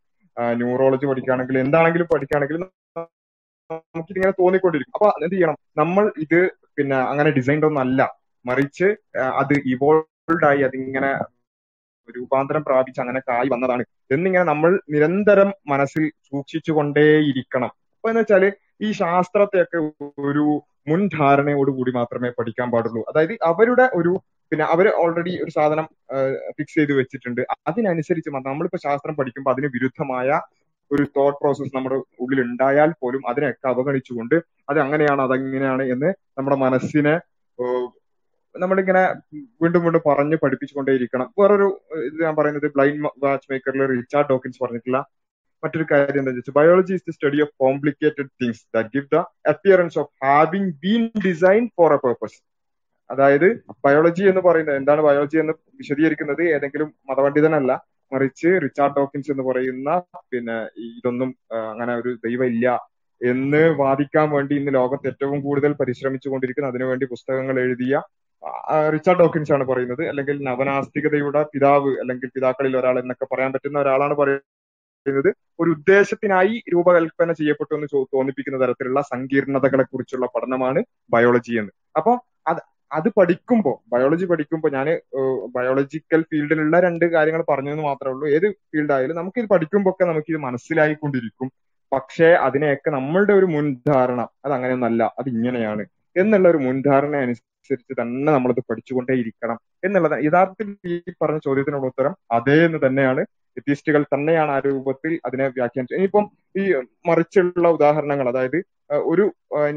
ന്യൂറോളജി പഠിക്കുകയാണെങ്കിലും എന്താണെങ്കിലും പഠിക്കുകയാണെങ്കിലും നമുക്കിതിങ്ങനെ തോന്നിക്കൊണ്ടിരിക്കും അപ്പൊ എന്ത് ചെയ്യണം? നമ്മൾ ഇത് പിന്നെ അങ്ങനെ ഡിസൈൻഡ് ഒന്നും അല്ല. മറിച്ച് അത് ഇവോൾവ് ആയി അതിങ്ങനെ രൂപാന്തരം പ്രാപിച്ച് അങ്ങനെ കായി വന്നതാണ്. എന്നിങ്ങനെ നമ്മൾ നിരന്തരം മനസ്സിൽ സൂക്ഷിച്ചുകൊണ്ടേയിരിക്കണം. അപ്പൊ എന്ന് വെച്ചാൽ ഈ ശാസ്ത്രത്തെയൊക്കെ ഒരു മുൻധാരണയോടുകൂടി മാത്രമേ പഠിക്കാൻ പാടുള്ളൂ. അതായത് അവരുടെ ഒരു പിന്നെ അവർ ഓൾറെഡി ഒരു സാധനം ഫിക്സ് ചെയ്ത് വെച്ചിട്ടുണ്ട്. അതിനനുസരിച്ച് നമ്മളിപ്പോ ശാസ്ത്രം പഠിക്കുമ്പോൾ അതിന് വിരുദ്ധമായ ഒരു തോട്ട് പ്രോസസ് നമ്മുടെ ഉള്ളിൽ ഉണ്ടായാൽ പോലും അതിനെയൊക്കെ അവഗണിച്ചുകൊണ്ട് അത് അങ്ങനെയാണ് അതങ്ങനെയാണ് എന്ന് നമ്മുടെ മനസ്സിനെ നമ്മളിങ്ങനെ വീണ്ടും വീണ്ടും പറഞ്ഞ് പഠിപ്പിച്ചുകൊണ്ടേയിരിക്കണം. വേറൊരു ഇത് ഞാൻ പറയുന്നത് ബ്ലൈൻഡ് വാച്ച് മേക്കറിൽ റിച്ചാർഡ് ഡോക്കിൻസ് പറഞ്ഞിട്ടുള്ള മറ്റൊരു കാര്യം എന്താ വെച്ചാൽ biology is the study of complicated things that give the appearance of having been design for a purpose അതായത് ബയോളജി എന്ന് പറയുന്നത് എന്താണ് ബയോളജി എന്ന് വിശദീകരിക്കുന്നത്? ഏതെങ്കിലും മതപണ്ഡിതനല്ല മറിച്ച് റിച്ചാർഡ് ഡോക്കിൻസ് എന്ന് പറയുന്ന പിന്നെ ഇതൊന്നും അങ്ങനെ ഒരു ദൈവമില്ല എന്ന് വാദിക്കാൻ വേണ്ടി ഇന്ന് ലോകത്ത് ഏറ്റവും കൂടുതൽ പരിശ്രമിച്ചു കൊണ്ടിരിക്കുന്ന അതിനുവേണ്ടി പുസ്തകങ്ങൾ എഴുതിയ റിച്ചാർഡ് ഡോക്കിൻസ് ആണ് പറയുന്നത്. അല്ലെങ്കിൽ നവനാസ്തികതയുടെ പിതാവ് അല്ലെങ്കിൽ പിതാക്കളിൽ ഒരാൾ എന്നൊക്കെ പറയാൻ പറ്റുന്ന ഒരാളാണ് പറയുന്നത്. ഒരു ഉദ്ദേശത്തിനായി രൂപകൽപ്പന ചെയ്യപ്പെട്ടു എന്ന് തോന്നിപ്പിക്കുന്ന തരത്തിലുള്ള സങ്കീർണതകളെ കുറിച്ചുള്ള പഠനമാണ് ബയോളജി എന്ന്. അപ്പൊ അത് അത് പഠിക്കുമ്പോൾ ബയോളജി പഠിക്കുമ്പോൾ ഞാൻ ബയോളജിക്കൽ ഫീൽഡിലുള്ള രണ്ട് കാര്യങ്ങൾ പറഞ്ഞെന്ന് മാത്രമേ ഉള്ളൂ. ഏത് ഫീൽഡായാലും നമുക്ക് ഇത് പഠിക്കുമ്പോൾ ഒക്കെ നമുക്ക് ഇത് മനസ്സിലായിക്കൊണ്ടിരിക്കും. പക്ഷേ അതിനെയൊക്കെ നമ്മളുടെ ഒരു മുൻധാരണ അത് അങ്ങനെയൊന്നല്ല അത് ഇങ്ങനെയാണ് എന്നുള്ള ഒരു മുൻധാരണ അനുസരിച്ച് തന്നെ നമ്മളത് പഠിച്ചുകൊണ്ടേയിരിക്കണം. എന്നുള്ളത് യഥാർത്ഥത്തിൽ ഈ പറഞ്ഞ ചോദ്യത്തിനുള്ള ഉത്തരം അതേ എന്ന് തന്നെയാണ് എത്തിയിസ്റ്റുകൾ തന്നെയാണ് ആ രൂപത്തിൽ അതിനെ വ്യാഖ്യാനിച്ചത്. ഇനിയിപ്പം ഈ മറിച്ചുള്ള ഉദാഹരണങ്ങൾ അതായത് ഒരു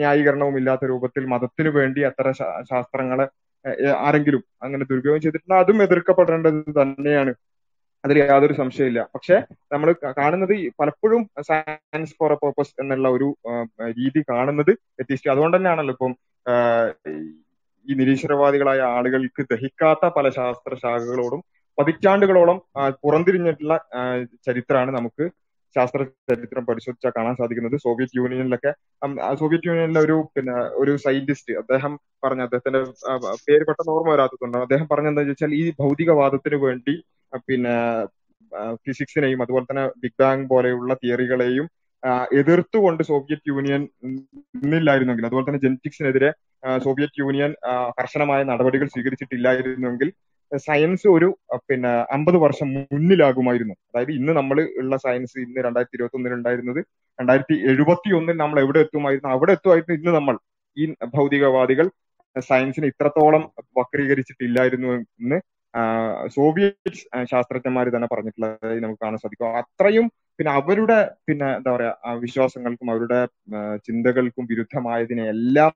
ന്യായീകരണവും ഇല്ലാത്ത രൂപത്തിൽ മതത്തിനു വേണ്ടി അത്തരം ശാസ്ത്രങ്ങളെ ആരെങ്കിലും അങ്ങനെ ദുരുപയോഗം ചെയ്തിട്ടുണ്ടെങ്കിൽ അതും എതിർക്കപ്പെടേണ്ടത് തന്നെയാണ്. അതിൽ യാതൊരു സംശയമില്ല പക്ഷെ നമ്മൾ കാണുന്നത് പലപ്പോഴും സയൻസ് ഫോർ എ പർപ്പസ് എന്നുള്ള ഒരു രീതി കാണുന്നത് എത്തിസ്റ്റ് അതുകൊണ്ട് തന്നെയാണല്ലോ ഇപ്പം ഈ നിരീശ്വരവാദികളായ ആളുകൾക്ക് ദഹിക്കാത്ത പല ശാസ്ത്ര ശാഖകളോടും പതിറ്റാണ്ടുകളോളം പുറംതിരിഞ്ഞിട്ടുള്ള ചരിത്രമാണ് നമുക്ക് ശാസ്ത്ര ചരിത്രം പരിശോധിച്ചാൽ കാണാൻ സാധിക്കുന്നത്. സോവിയറ്റ് യൂണിയനിലൊക്കെ സോവിയറ്റ് യൂണിയനിലെ ഒരു പിന്നെ ഒരു സയന്റിസ്റ്റ് അദ്ദേഹം പറഞ്ഞ അദ്ദേഹത്തിന്റെ പേര് പെട്ടെന്ന് ഓർമ്മ വരാത്തതുകൊണ്ട് അദ്ദേഹം പറഞ്ഞത് വെച്ചാൽ ഈ ഭൗതികവാദത്തിന് വേണ്ടി പിന്നെ ഫിസിക്സിനെയും അതുപോലെ തന്നെ ബിഗ് ബാങ് പോലെയുള്ള തിയറികളെയും എതിർത്തുകൊണ്ട് സോവിയറ്റ് യൂണിയൻ നിന്നില്ലായിരുന്നെങ്കിൽ അതുപോലെ തന്നെ ജെനറ്റിക്സിനെതിരെ സോവിയറ്റ് യൂണിയൻ കർശനമായ നടപടികൾ സ്വീകരിച്ചിട്ടില്ലായിരുന്നെങ്കിൽ സയൻസ് ഒരു പിന്നെ അമ്പത് വർഷം മുന്നിലാകുമായിരുന്നു. അതായത് ഇന്ന് നമ്മൾ ഉള്ള സയൻസ് ഇന്ന് രണ്ടായിരത്തി ഇരുപത്തി ഒന്നിൽ ഉണ്ടായിരുന്നത് രണ്ടായിരത്തി എഴുപത്തി ഒന്നിൽ നമ്മൾ എവിടെ എത്തുമായിരുന്നു? അവിടെ എത്തുമായിരുന്നു ഇന്ന് നമ്മൾ. ഈ ഭൗതികവാദികൾ സയൻസിനെ ഇത്രത്തോളം വക്രീകരിച്ചിട്ടില്ലായിരുന്നു എന്ന് സോവിയറ്റ് ശാസ്ത്രജ്ഞന്മാർ തന്നെ പറഞ്ഞിട്ടുള്ളതായി നമുക്ക് കാണാൻ സാധിക്കും. അത്രയും പിന്നെ അവരുടെ പിന്നെ എന്താ പറയാ വിശ്വാസങ്ങൾക്കും അവരുടെ ചിന്തകൾക്കും വിരുദ്ധമായതിനെ എല്ലാം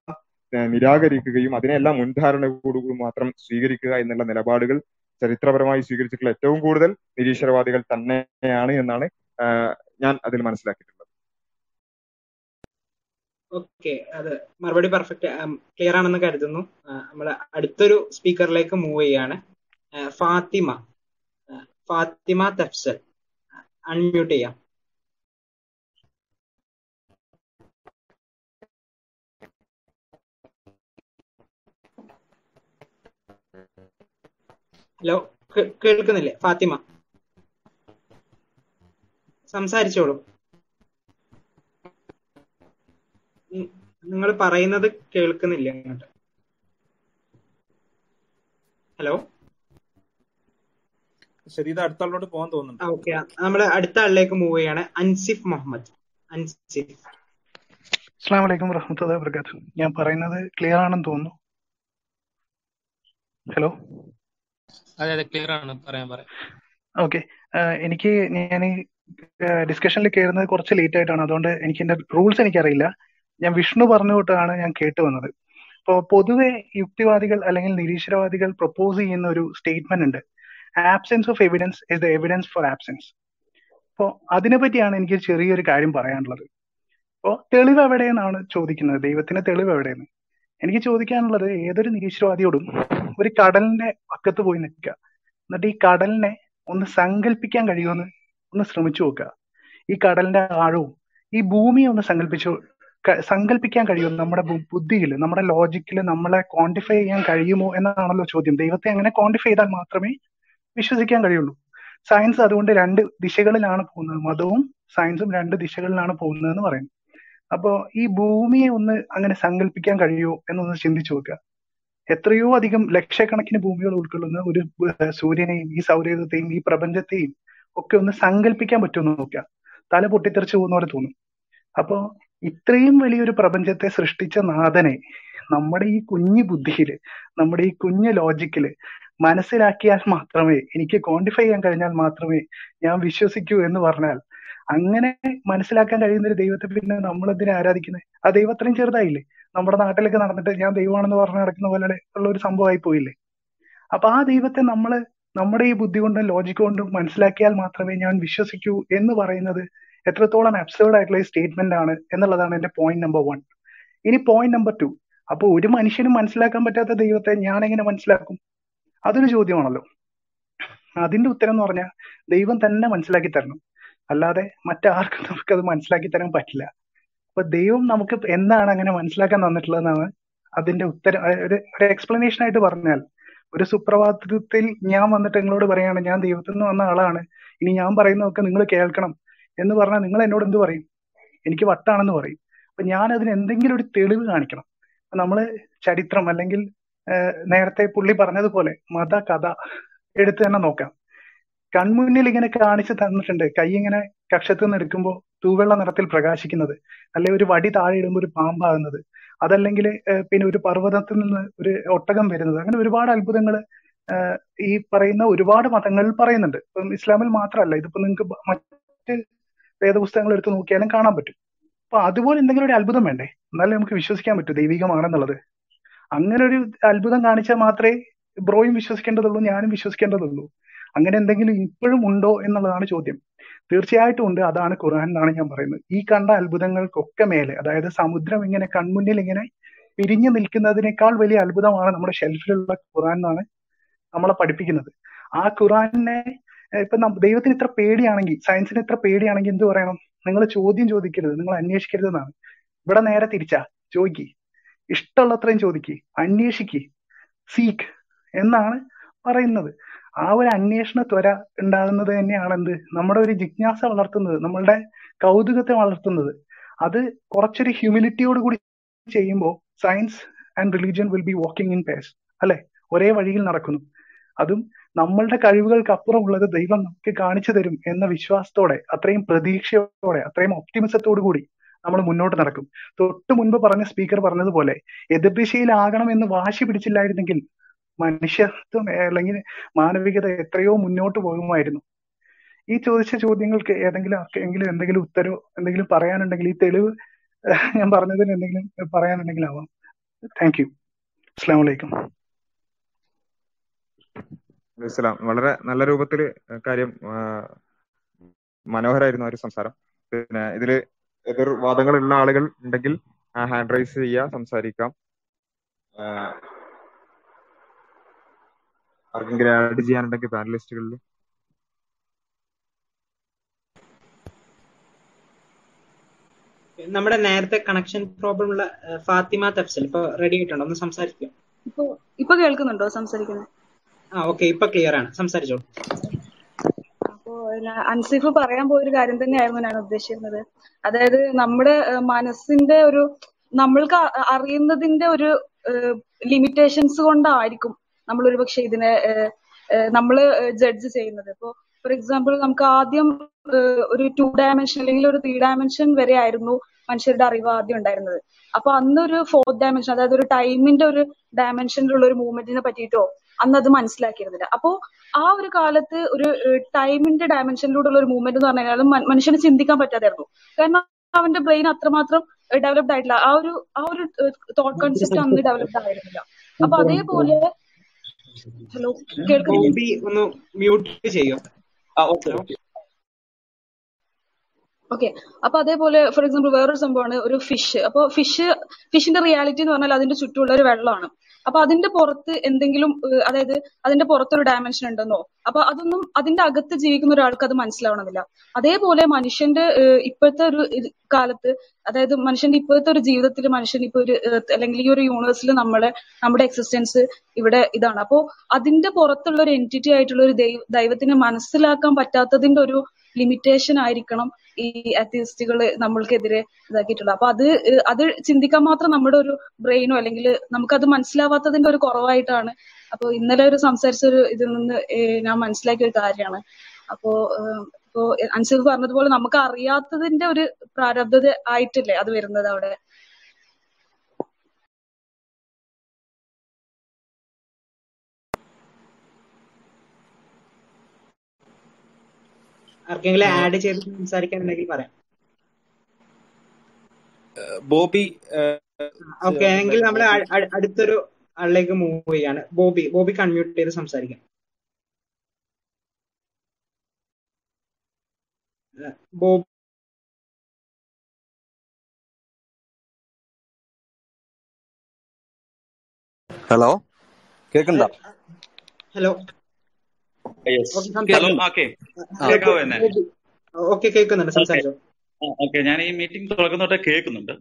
നിരാകരിക്കുകയും അതിനെല്ലാം മുൻധാരണയോടുകൂടി മാത്രം സ്വീകരിക്കുക എന്നുള്ള നിലപാടുകൾ ചരിത്രപരമായി സ്വീകരിച്ചിട്ടുള്ള ഏറ്റവും കൂടുതൽ നിരീശ്വരവാദികൾ തന്നെയാണ് എന്നാണ് ഞാൻ അതിൽ മനസ്സിലാക്കിയിട്ടുള്ളത്. ഓക്കെ അത് മറുപടി പെർഫെക്റ്റ് ക്ലിയർ ആണെന്ന് കരുതുന്നു. നമ്മൾ അടുത്തൊരു സ്പീക്കറിലേക്ക് മൂവ് ചെയ്യാണ്. ഫാത്തിമ ഫാത്തിമ തഫ്സൽ. അൺമ്യൂട്ട് ചെയ്യാം. ഹലോ കേൾക്കുന്നില്ലേ? ഫാത്തിമ. സംസാരിച്ചോളൂ. നിങ്ങൾ പറയുന്നത് കേൾക്കുന്നില്ല അങ്ങോട്ട് ഹലോ? ശരി ഇത് അടുത്ത പോകാൻ തോന്നുന്നു ഓക്കെ. നമ്മൾ അടുത്ത ആളിലേക്ക് മൂവ് ചെയ്യാണ് അൻസിഫ് മുഹമ്മദ്. അൻസിഫ്. അസ്സാം വലൈക്കും വറഹമത്തല്ലാ വർക്കാത്തു ഞാൻ പറയുന്നത് ക്ലിയർ ആണെന്ന് തോന്നുന്നു. ഹലോ? അതെ ക്ലിയർ ആണ് പറയാൻ പറയാം ഓക്കെ എനിക്ക് ഞാൻ ഡിസ്കഷനിൽ കയറുന്നത് കുറച്ച് ലേറ്റ് ആയിട്ടാണ്. അതുകൊണ്ട് എനിക്ക് എന്റെ റൂൾസ് എനിക്കറിയില്ല. ഞാൻ വിഷ്ണു പറഞ്ഞു തൊട്ടാണ് ഞാൻ കേട്ടു വന്നത്. അപ്പോൾ പൊതുവെ യുക്തിവാദികൾ അല്ലെങ്കിൽ നിരീശ്വരവാദികൾ പ്രപ്പോസ് ചെയ്യുന്ന ഒരു സ്റ്റേറ്റ്മെന്റ് ഉണ്ട്. Absence of evidence is the evidence for absence അപ്പോൾ അതിനെ പറ്റിയാണ് എനിക്ക് ചെറിയൊരു കാര്യം പറയാനുള്ളത്. അപ്പോൾ തെളിവ് എവിടെയെന്നാണ് ചോദിക്കുന്നത്? ദൈവത്തിന് തെളിവ് എവിടെയെന്ന്? എനിക്ക് ചോദിക്കാനുള്ളത് ഏതൊരു നിരീശ്വരവാദിയോടും ഒരു കടലിന്റെ പക്കത്ത് പോയി നിൽക്കുക. എന്നിട്ട് ഈ കടലിനെ ഒന്ന് സങ്കല്പിക്കാൻ കഴിയുമെന്ന് ഒന്ന് ശ്രമിച്ചു നോക്കുക. ഈ കടലിന്റെ ആഴവും ഈ ഭൂമിയെ ഒന്ന് സങ്കല്പിച്ചു സങ്കല്പിക്കാൻ കഴിയുമോ? നമ്മുടെ ബുദ്ധിയിൽ നമ്മുടെ ലോജിക്കിൽ നമ്മളെ ക്വാണ്ടിഫൈ ചെയ്യാൻ കഴിയുമോ എന്നാണല്ലോ ചോദ്യം. ദൈവത്തെ അങ്ങനെ ക്വാണ്ടിഫൈ ചെയ്താൽ മാത്രമേ വിശ്വസിക്കാൻ കഴിയുള്ളൂ. സയൻസ് അതുകൊണ്ട് രണ്ട് ദിശകളിലാണ് പോകുന്നത്. മതവും സയൻസും രണ്ട് ദിശകളിലാണ് പോകുന്നതെന്ന് പറയുന്നു. അപ്പോ ഈ ഭൂമിയെ ഒന്ന് അങ്ങനെ സങ്കല്പിക്കാൻ കഴിയുമോ എന്നൊന്ന് ചിന്തിച്ചു നോക്കുക. എത്രയോ അധികം ലക്ഷക്കണക്കിന് ഭൂമികൾ ഉൾക്കൊള്ളുന്ന ഒരു സൂര്യനെയും ഈ സൗരയുഗത്തെയും ഈ പ്രപഞ്ചത്തെയും ഒക്കെ ഒന്ന് സങ്കല്പിക്കാൻ പറ്റുമെന്ന് നോക്കുക. തല പൊട്ടിത്തെറിച്ചു പോകുന്ന പോലെ തോന്നും. അപ്പോ ഇത്രയും വലിയൊരു പ്രപഞ്ചത്തെ സൃഷ്ടിച്ച നാഥനെ നമ്മുടെ ഈ കുഞ്ഞു ബുദ്ധിയിൽ നമ്മുടെ ഈ കുഞ്ഞു ലോജിക്കിൽ മനസ്സിലാക്കിയാൽ മാത്രമേ എനിക്ക് ക്വാണ്ടിഫൈ ചെയ്യാൻ കഴിഞ്ഞാൽ മാത്രമേ ഞാൻ വിശ്വസിക്കൂ എന്ന് പറഞ്ഞാൽ അങ്ങനെ മനസ്സിലാക്കാൻ കഴിയുന്ന ഒരു ദൈവത്തെ പിന്നെ നമ്മൾ എന്തിനാ ആരാധിക്കുന്നത് ആ ദൈവം അത്രയും ചെറുതായില്ലേ? നമ്മുടെ നാട്ടിലൊക്കെ നടന്നിട്ട് ഞാൻ ദൈവമാണെന്ന് പറഞ്ഞ് നടക്കുന്ന പോലെ ഉള്ള ഒരു സംഭവമായി പോയില്ലേ? അപ്പൊ ആ ദൈവത്തെ നമ്മൾ നമ്മുടെ ഈ ബുദ്ധി കൊണ്ടും ലോജിക് കൊണ്ടും മനസ്സിലാക്കിയാൽ മാത്രമേ ഞാൻ വിശ്വസിക്കൂ എന്ന് പറയുന്നത് എത്രത്തോളം അബ്സേർഡ് ആയിട്ടുള്ള സ്റ്റേറ്റ്മെന്റ് ആണ് എന്നുള്ളതാണ് എന്റെ പോയിന്റ് നമ്പർ വൺ ഇനി പോയിന്റ് നമ്പർ ടു അപ്പൊ ഒരു മനുഷ്യനും മനസ്സിലാക്കാൻ പറ്റാത്ത ദൈവത്തെ ഞാൻ എങ്ങനെ മനസ്സിലാക്കും? അതൊരു ചോദ്യമാണല്ലോ. അതിന്റെ ഉത്തരം എന്ന് പറഞ്ഞാൽ ദൈവം തന്നെ മനസ്സിലാക്കി തരണം. അല്ലാതെ മറ്റാർക്കും നമുക്കത് മനസ്സിലാക്കി തരാൻ പറ്റില്ല. അപ്പൊ ദൈവം നമുക്ക് എന്താണ് അങ്ങനെ മനസ്സിലാക്കാൻ തന്നിട്ടുള്ളതെന്നാണ് അതിന്റെ ഉത്തരം ഒരു ഒരു എക്സ്പ്ലനേഷൻ ആയിട്ട് പറഞ്ഞാൽ ഒരു സുപ്രഭാതത്തിൽ ഞാൻ വന്നിട്ട് നിങ്ങളോട് പറയാണ് ഞാൻ ദൈവത്തിൽ നിന്ന് വന്ന ആളാണ് ഇനി ഞാൻ പറയുന്നതൊക്കെ നിങ്ങൾ കേൾക്കണം എന്ന് പറഞ്ഞാൽ നിങ്ങൾ എന്നോട് എന്ത് പറയും? എനിക്ക് വട്ടാണെന്ന് പറയും. അപ്പൊ ഞാൻ അതിന് എന്തെങ്കിലും ഒരു തെളിവ് കാണിക്കണം. നമ്മൾ ചരിത്രം അല്ലെങ്കിൽ നേരത്തെ പുള്ളി പറഞ്ഞതുപോലെ മത കഥ എടുത്ത് തന്നെ നോക്കാം. കൺമുന്നിൽ ഇങ്ങനെ കാണിച്ചു തന്നിട്ടുണ്ട്. കൈ ഇങ്ങനെ കക്ഷത്തിൽ നിന്ന് എടുക്കുമ്പോൾ തൂവെള്ള നിറത്തിൽ പ്രകാശിക്കുന്നത് അല്ലെ ഒരു വടി താഴെ ഇടുമ്പോൾ ഒരു പാമ്പാകുന്നത് അതല്ലെങ്കിൽ പിന്നെ ഒരു പർവതത്തിൽ നിന്ന് ഒരു ഒട്ടകം വരുന്നത്. അങ്ങനെ ഒരുപാട് അത്ഭുതങ്ങൾ ഈ പറയുന്ന ഒരുപാട് മതങ്ങളിൽ പറയുന്നുണ്ട്. ഇപ്പം ഇസ്ലാമിൽ മാത്രമല്ല ഇതിപ്പോ നിങ്ങൾക്ക് മറ്റ് വേദപുസ്തകങ്ങൾ എടുത്ത് നോക്കിയാലും കാണാൻ പറ്റും. അപ്പൊ അതുപോലെ എന്തെങ്കിലും ഒരു അത്ഭുതം വേണ്ടേ? എന്നാലേ നമുക്ക് വിശ്വസിക്കാൻ പറ്റൂ ദൈവികമാണെന്നുള്ളത്. അങ്ങനെ ഒരു അത്ഭുതം കാണിച്ചാൽ മാത്രമേ ബ്രോയും വിശ്വസിക്കേണ്ടതുള്ളൂ ഞാനും വിശ്വസിക്കേണ്ടതുള്ളൂ. അങ്ങനെ എന്തെങ്കിലും ഇപ്പോഴും ഉണ്ടോ എന്നുള്ളതാണ് ചോദ്യം. തീർച്ചയായിട്ടും ഉണ്ട്. അതാണ് ഖുർആൻ എന്നാണ് ഞാൻ പറയുന്നത്. ഈ കണ്ട അത്ഭുതങ്ങൾക്കൊക്കെ മേലെ അതായത് സമുദ്രം ഇങ്ങനെ കൺമുന്നിൽ ഇങ്ങനെ പിരിഞ്ഞു നിൽക്കുന്നതിനേക്കാൾ വലിയ അത്ഭുതമാണ് നമ്മുടെ ഷെൽഫിലുള്ള ഖുർആൻ എന്നാണ് നമ്മളെ പഠിപ്പിക്കുന്നത്. ആ ഖുർആനെ ഇപ്പൊ ദൈവത്തിന് ഇത്ര പേടിയാണെങ്കിൽ സയൻസിന് ഇത്ര പേടിയാണെങ്കിൽ എന്ത് പറയണം? നിങ്ങൾ ചോദ്യം ചോദിക്കരുത്. നിങ്ങൾ അന്വേഷിക്കരുത് എന്നാണ് ഇവിടെ നേരെ തിരിച്ചാ ചോദിക്കി. ഇഷ്ടമുള്ളത്രയും ചോദിക്കി. അന്വേഷിക്കി. സീക്ക്. എന്നാണ് പറയുന്നത്. ആ ഒരു അന്വേഷണ ത്വര ഉണ്ടാകുന്നത് തന്നെയാണ് എന്ത് നമ്മുടെ ഒരു ജിജ്ഞാസ വളർത്തുന്നത് നമ്മളുടെ കൗതുകത്തെ വളർത്തുന്നത്. അത് കുറച്ചൊരു ഹ്യൂമിലിറ്റിയോട് കൂടി ചെയ്യുമ്പോൾ science and religion will be walking in pairs അല്ലെ? ഒരേ വഴിയിൽ നടക്കുന്നു. അതും നമ്മളുടെ കഴിവുകൾക്ക് അപ്പുറമുള്ളത് ദൈവം നമുക്ക് കാണിച്ചു തരും എന്ന വിശ്വാസത്തോടെ അത്രയും പ്രതീക്ഷയോടെ അത്രയും ഒപ്റ്റിമിസത്തോടു കൂടി നമ്മൾ മുന്നോട്ട് നടക്കും. തൊട്ട് മുൻപ് പറഞ്ഞ സ്പീക്കർ പറഞ്ഞതുപോലെ എതിർദിശയിലാകണം എന്ന് വാശി പിടിച്ചില്ലായിരുന്നെങ്കിൽ മനുഷ്യത്വം അല്ലെങ്കിൽ മാനവികത എത്രയോ മുന്നോട്ട് പോകുമായിരുന്നു. ഈ ചോദിച്ച ചോദ്യങ്ങൾക്ക് ഏതെങ്കിലും ആർക്കെങ്കിലും എന്തെങ്കിലും ഉത്തരവ് എന്തെങ്കിലും പറയാനുണ്ടെങ്കിൽ ഈ തെളിവ് ഞാൻ പറഞ്ഞതിന് എന്തെങ്കിലും പറയാനുണ്ടെങ്കിൽ ആവാം. താങ്ക് യു അസ്സാം വളരെ നല്ല രൂപത്തിൽ കാര്യം മനോഹരായിരുന്നു ഒരു സംസാരം. പിന്നെ ഇതിൽ എതിർ വാദങ്ങളുള്ള ആളുകൾ ഉണ്ടെങ്കിൽ ഹാൻഡ് റൈസ് ചെയ്യുക സംസാരിക്കാം. ആർക്കെങ്കിലും ആഡ് ചെയ്യാനുണ്ടെങ്കിൽ പാനലിസ്റ്റുകളിൽ നമ്മുടെ നേരത്തെ കണക്ഷൻ പ്രോബ്ലം ഉള്ള ഫാത്തിമ തഫ്സൽ. ഇപ്പൊ റെഡി ആയിട്ടുണ്ടോ. ഒന്ന് സംസാരിക്കോ. ഇപ്പൊ ഇപ്പൊ കേൾക്കുന്നുണ്ടോ സംസാരിക്കുന്നത്? ആ ഓക്കെ ഇപ്പൊ ക്ലിയർ ആണ്. സംസാരിച്ചോളൂ അപ്പോ അൻസിഫ് പറയാൻ പോയ ഒരു കാര്യം തന്നെയായിരുന്നു ഞാൻ ഉദ്ദേശിക്കുന്നത് അതായത് നമ്മുടെ മനസ്സിന്റെ ഒരു നമ്മൾക്ക് അറിയുന്നതിന്റെ ഒരു ലിമിറ്റേഷൻസ് കൊണ്ടായിരിക്കും നമ്മൾ ഒരു പക്ഷെ ഇതിനെ ഏഹ്, ജഡ്ജ് ചെയ്യുന്നത്. ഇപ്പോ ഫോർ എക്സാമ്പിൾ നമുക്ക് ആദ്യം ഒരു ടു ഡയമെൻഷൻ അല്ലെങ്കിൽ ഒരു ത്രീ ഡയമെൻഷൻ വരെ ആയിരുന്നു മനുഷ്യരുടെ അറിവ് ആദ്യം ഉണ്ടായിരുന്നത്. അപ്പൊ അന്നൊരു ഫോർത്ത് ഡയമെൻഷൻ അതായത് ഒരു ടൈമിന്റെ ഒരു ഡയമെൻഷനിലുള്ള ഒരു മൂവ്മെന്റിനെ പറ്റിയിട്ടോ അന്ന് അത് മനസ്സിലാക്കിയിരുന്നില്ല. അപ്പോ ആ ഒരു കാലത്ത് ഒരു ടൈമിന്റെ ഡയമെൻഷനിലൂടെയുള്ള ഒരു മൂവ്മെന്റ് എന്ന് പറഞ്ഞു കഴിഞ്ഞാൽ മനുഷ്യന് ചിന്തിക്കാൻ പറ്റാതായിരുന്നു കാരണം അവന്റെ ബ്രെയിൻ അത്രമാത്രം ഡെവലപ്ഡ് ആയിട്ടില്ല. ആ ഒരു ആ ഒരു തോട്ട് കൺസെപ്റ്റ് അന്ന് ഡെവലപ്ഡ് ആയിരുന്നില്ല. അപ്പൊ അതേപോലെ ഹലോ ബോബി ഒന്ന് മ്യൂട്ട് ചെയ്യോ? ഓക്കെ അപ്പൊ അതേപോലെ ഫോർ എക്സാമ്പിൾ വേറൊരു സംഭവമാണ് ഒരു ഫിഷ് അപ്പൊ ഫിഷ് ഫിഷിന്റെ റിയാലിറ്റി എന്ന് പറഞ്ഞാൽ അതിന്റെ ചുറ്റുമുള്ള ഒരു വെള്ളമാണ്. അപ്പൊ അതിന്റെ പുറത്ത് എന്തെങ്കിലും അതായത് അതിന്റെ പുറത്തൊരു ഡയമെൻഷൻ ഉണ്ടെന്നോ? അപ്പൊ അതൊന്നും അതിന്റെ അകത്ത് ജീവിക്കുന്ന ഒരാൾക്ക് അത് മനസ്സിലാവണമെന്നില്ല. അതേപോലെ മനുഷ്യന്റെ ഇപ്പോഴത്തെ ഒരു കാലത്ത് അതായത് മനുഷ്യന്റെ ഇപ്പോഴത്തെ ഒരു ജീവിതത്തിൽ മനുഷ്യൻ ഇപ്പൊ ഒരു അല്ലെങ്കിൽ ഈ ഒരു യൂണിവേഴ്സിൽ നമ്മളെ നമ്മുടെ എക്സിസ്റ്റൻസ് ഇവിടെ ഇതാണ്. അപ്പോ അതിന്റെ പുറത്തുള്ള ഒരു എന്റിറ്റി ആയിട്ടുള്ള ഒരു ദൈവ ദൈവത്തിനെ മനസ്സിലാക്കാൻ പറ്റാത്തതിന്റെ ഒരു ലിമിറ്റേഷൻ ആയിരിക്കണം ഈ അത്യസ്റ്റുകൾ നമ്മൾക്കെതിരെ ഇതാക്കിയിട്ടുള്ളത്. അപ്പൊ അത് അത് ചിന്തിക്കാൻ മാത്രം നമ്മുടെ ഒരു ബ്രെയിനോ അല്ലെങ്കിൽ നമുക്കത് മനസ്സിലാവാത്തതിന്റെ ഒരു കുറവായിട്ടാണ് അപ്പൊ ഇന്നലെ ഒരു സംസാരിച്ച ഒരു ഇതിൽ നിന്ന് ഞാൻ മനസ്സിലാക്കിയ ഒരു കാര്യമാണ്. അപ്പോ ഇപ്പോ അൻസിഫ് പറഞ്ഞതുപോലെ നമുക്ക് അറിയാത്തതിന്റെ ഒരു പ്രാരബ്ധത ആയിട്ടില്ലേ അത് വരുന്നത് അവിടെ? ആർക്കെങ്കിലും ആഡ് ചെയ്ത് സംസാരിക്കാനുണ്ടെങ്കിൽ പറയാം. ബോബി ഓക്കെ എങ്കിൽ നമ്മൾ അടുത്തൊരു ആളിലേക്ക് മൂവ് ചെയ്യാണ്. ബോബി ബോബി കൺമ്യൂട്ട് ചെയ്ത് സംസാരിക്കാം. ബോബി ഹലോ കേക്കണ്ട ഹലോ. ഹലോ ഓക്കെ കേൾക്കാവോ എന്നെ? ഓക്കെ കേൾക്കുന്നുണ്ട്. സംസാരിച്ചോ. ഓക്കെ ഞാൻ ഈ മീറ്റിംഗ് തുടങ്ങുന്നോട്ടെ കേൾക്കുന്നുണ്ട്.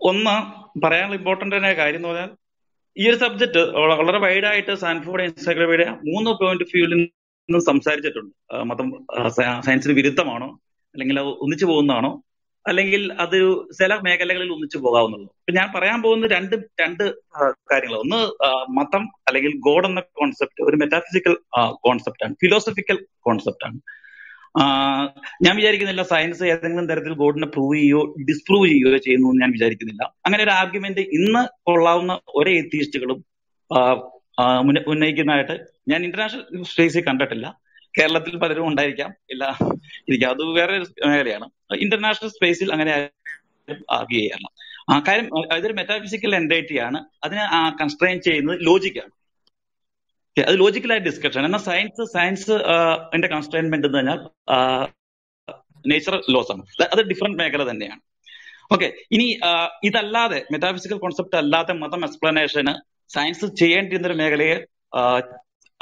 ഒന്ന് പറയാനുള്ള ഇമ്പോർട്ടന്റ് ആയ കാര്യം എന്ന് പറഞ്ഞാൽ ഈ ഒരു സബ്ജക്ട് വളരെ വൈഡായിട്ട് സാൻഫോർഡ് എൻസൈക്ലോപീഡിയ മൂന്ന് പോയിന്റ് ഓഫ് വ്യൂവിൽ നിന്നും സംസാരിച്ചിട്ടുണ്ട്. ആ, മതം ആ, സയ- സയൻസിന് വിരുദ്ധമാണോ? അല്ലെങ്കിൽ അത് ഒന്നിച്ചു പോകുന്നതാണോ? അല്ലെങ്കിൽ അത് ചില മേഖലകളിൽ ഒന്നിച്ചു പോകാവുന്നുള്ളൂ. ഇപ്പൊ ഞാൻ പറയാൻ പോകുന്ന രണ്ട് രണ്ട് കാര്യങ്ങൾ. ഒന്ന് മതം അല്ലെങ്കിൽ ഗോഡ് എന്ന കോൺസെപ്റ്റ് ഒരു മെറ്റാഫിസിക്കൽ കോൺസെപ്റ്റ് ആണ്. ഫിലോസഫിക്കൽ കോൺസെപ്റ്റ് ആണ്. ഞാൻ വിചാരിക്കുന്നില്ല സയൻസ് ഏതെങ്കിലും തരത്തിൽ ഗോഡിനെ പ്രൂവ് ചെയ്യുകയോ ഡിസ്പ്രൂവ് ചെയ്യുകയോ ചെയ്യുന്നു എന്ന് ഞാൻ വിചാരിക്കുന്നില്ല. അങ്ങനെ ഒരു ആർഗ്യുമെന്റ് ഇന്ന് കൊള്ളാവുന്ന ഒരേ എത്തിയിസ്റ്റുകളും ഉന്നയിക്കുന്നതായിട്ട് ഞാൻ ഇന്റർനാഷണൽ സ്പേസിൽ കണ്ടിട്ടില്ല. കേരളത്തിൽ പലരും ഉണ്ടായിരിക്കാം. ഇല്ല ഇരിക്കാം. അത് വേറെ ഒരു മേഖലയാണ്. ഇന്റർനാഷണൽ സ്പേസിൽ അങ്ങനെ ആർഗ്യൂ ചെയ്യണം ആ കാര്യം ഇതൊരു മെറ്റാഫിസിക്കൽ എൻഡൈറ്റി ആണ്. അതിനെ കൺസ്ട്രെയിൻ ചെയ്യുന്നത് ലോജിക്കാണ് അത് ലോജിക്കലായ ഡിസ്കഷൻ എന്നാൽ സയൻസ് സയൻസ് എന്റെ കൺസ്ട്രെയിൻമെന്റ് എന്ന് പറഞ്ഞാൽ നേച്ചറൽ ലോസ് ആണ്. അത് ഡിഫറെന്റ് മേഖല തന്നെയാണ്. ഓക്കെ ഇനി ഇതല്ലാതെ മെറ്റാഫിസിക്കൽ കോൺസെപ്റ്റ് അല്ലാതെ മതം എക്സ്പ്ലനേഷന് സയൻസ് ചെയ്യേണ്ടിയിരുന്ന ഒരു മേഖലയെ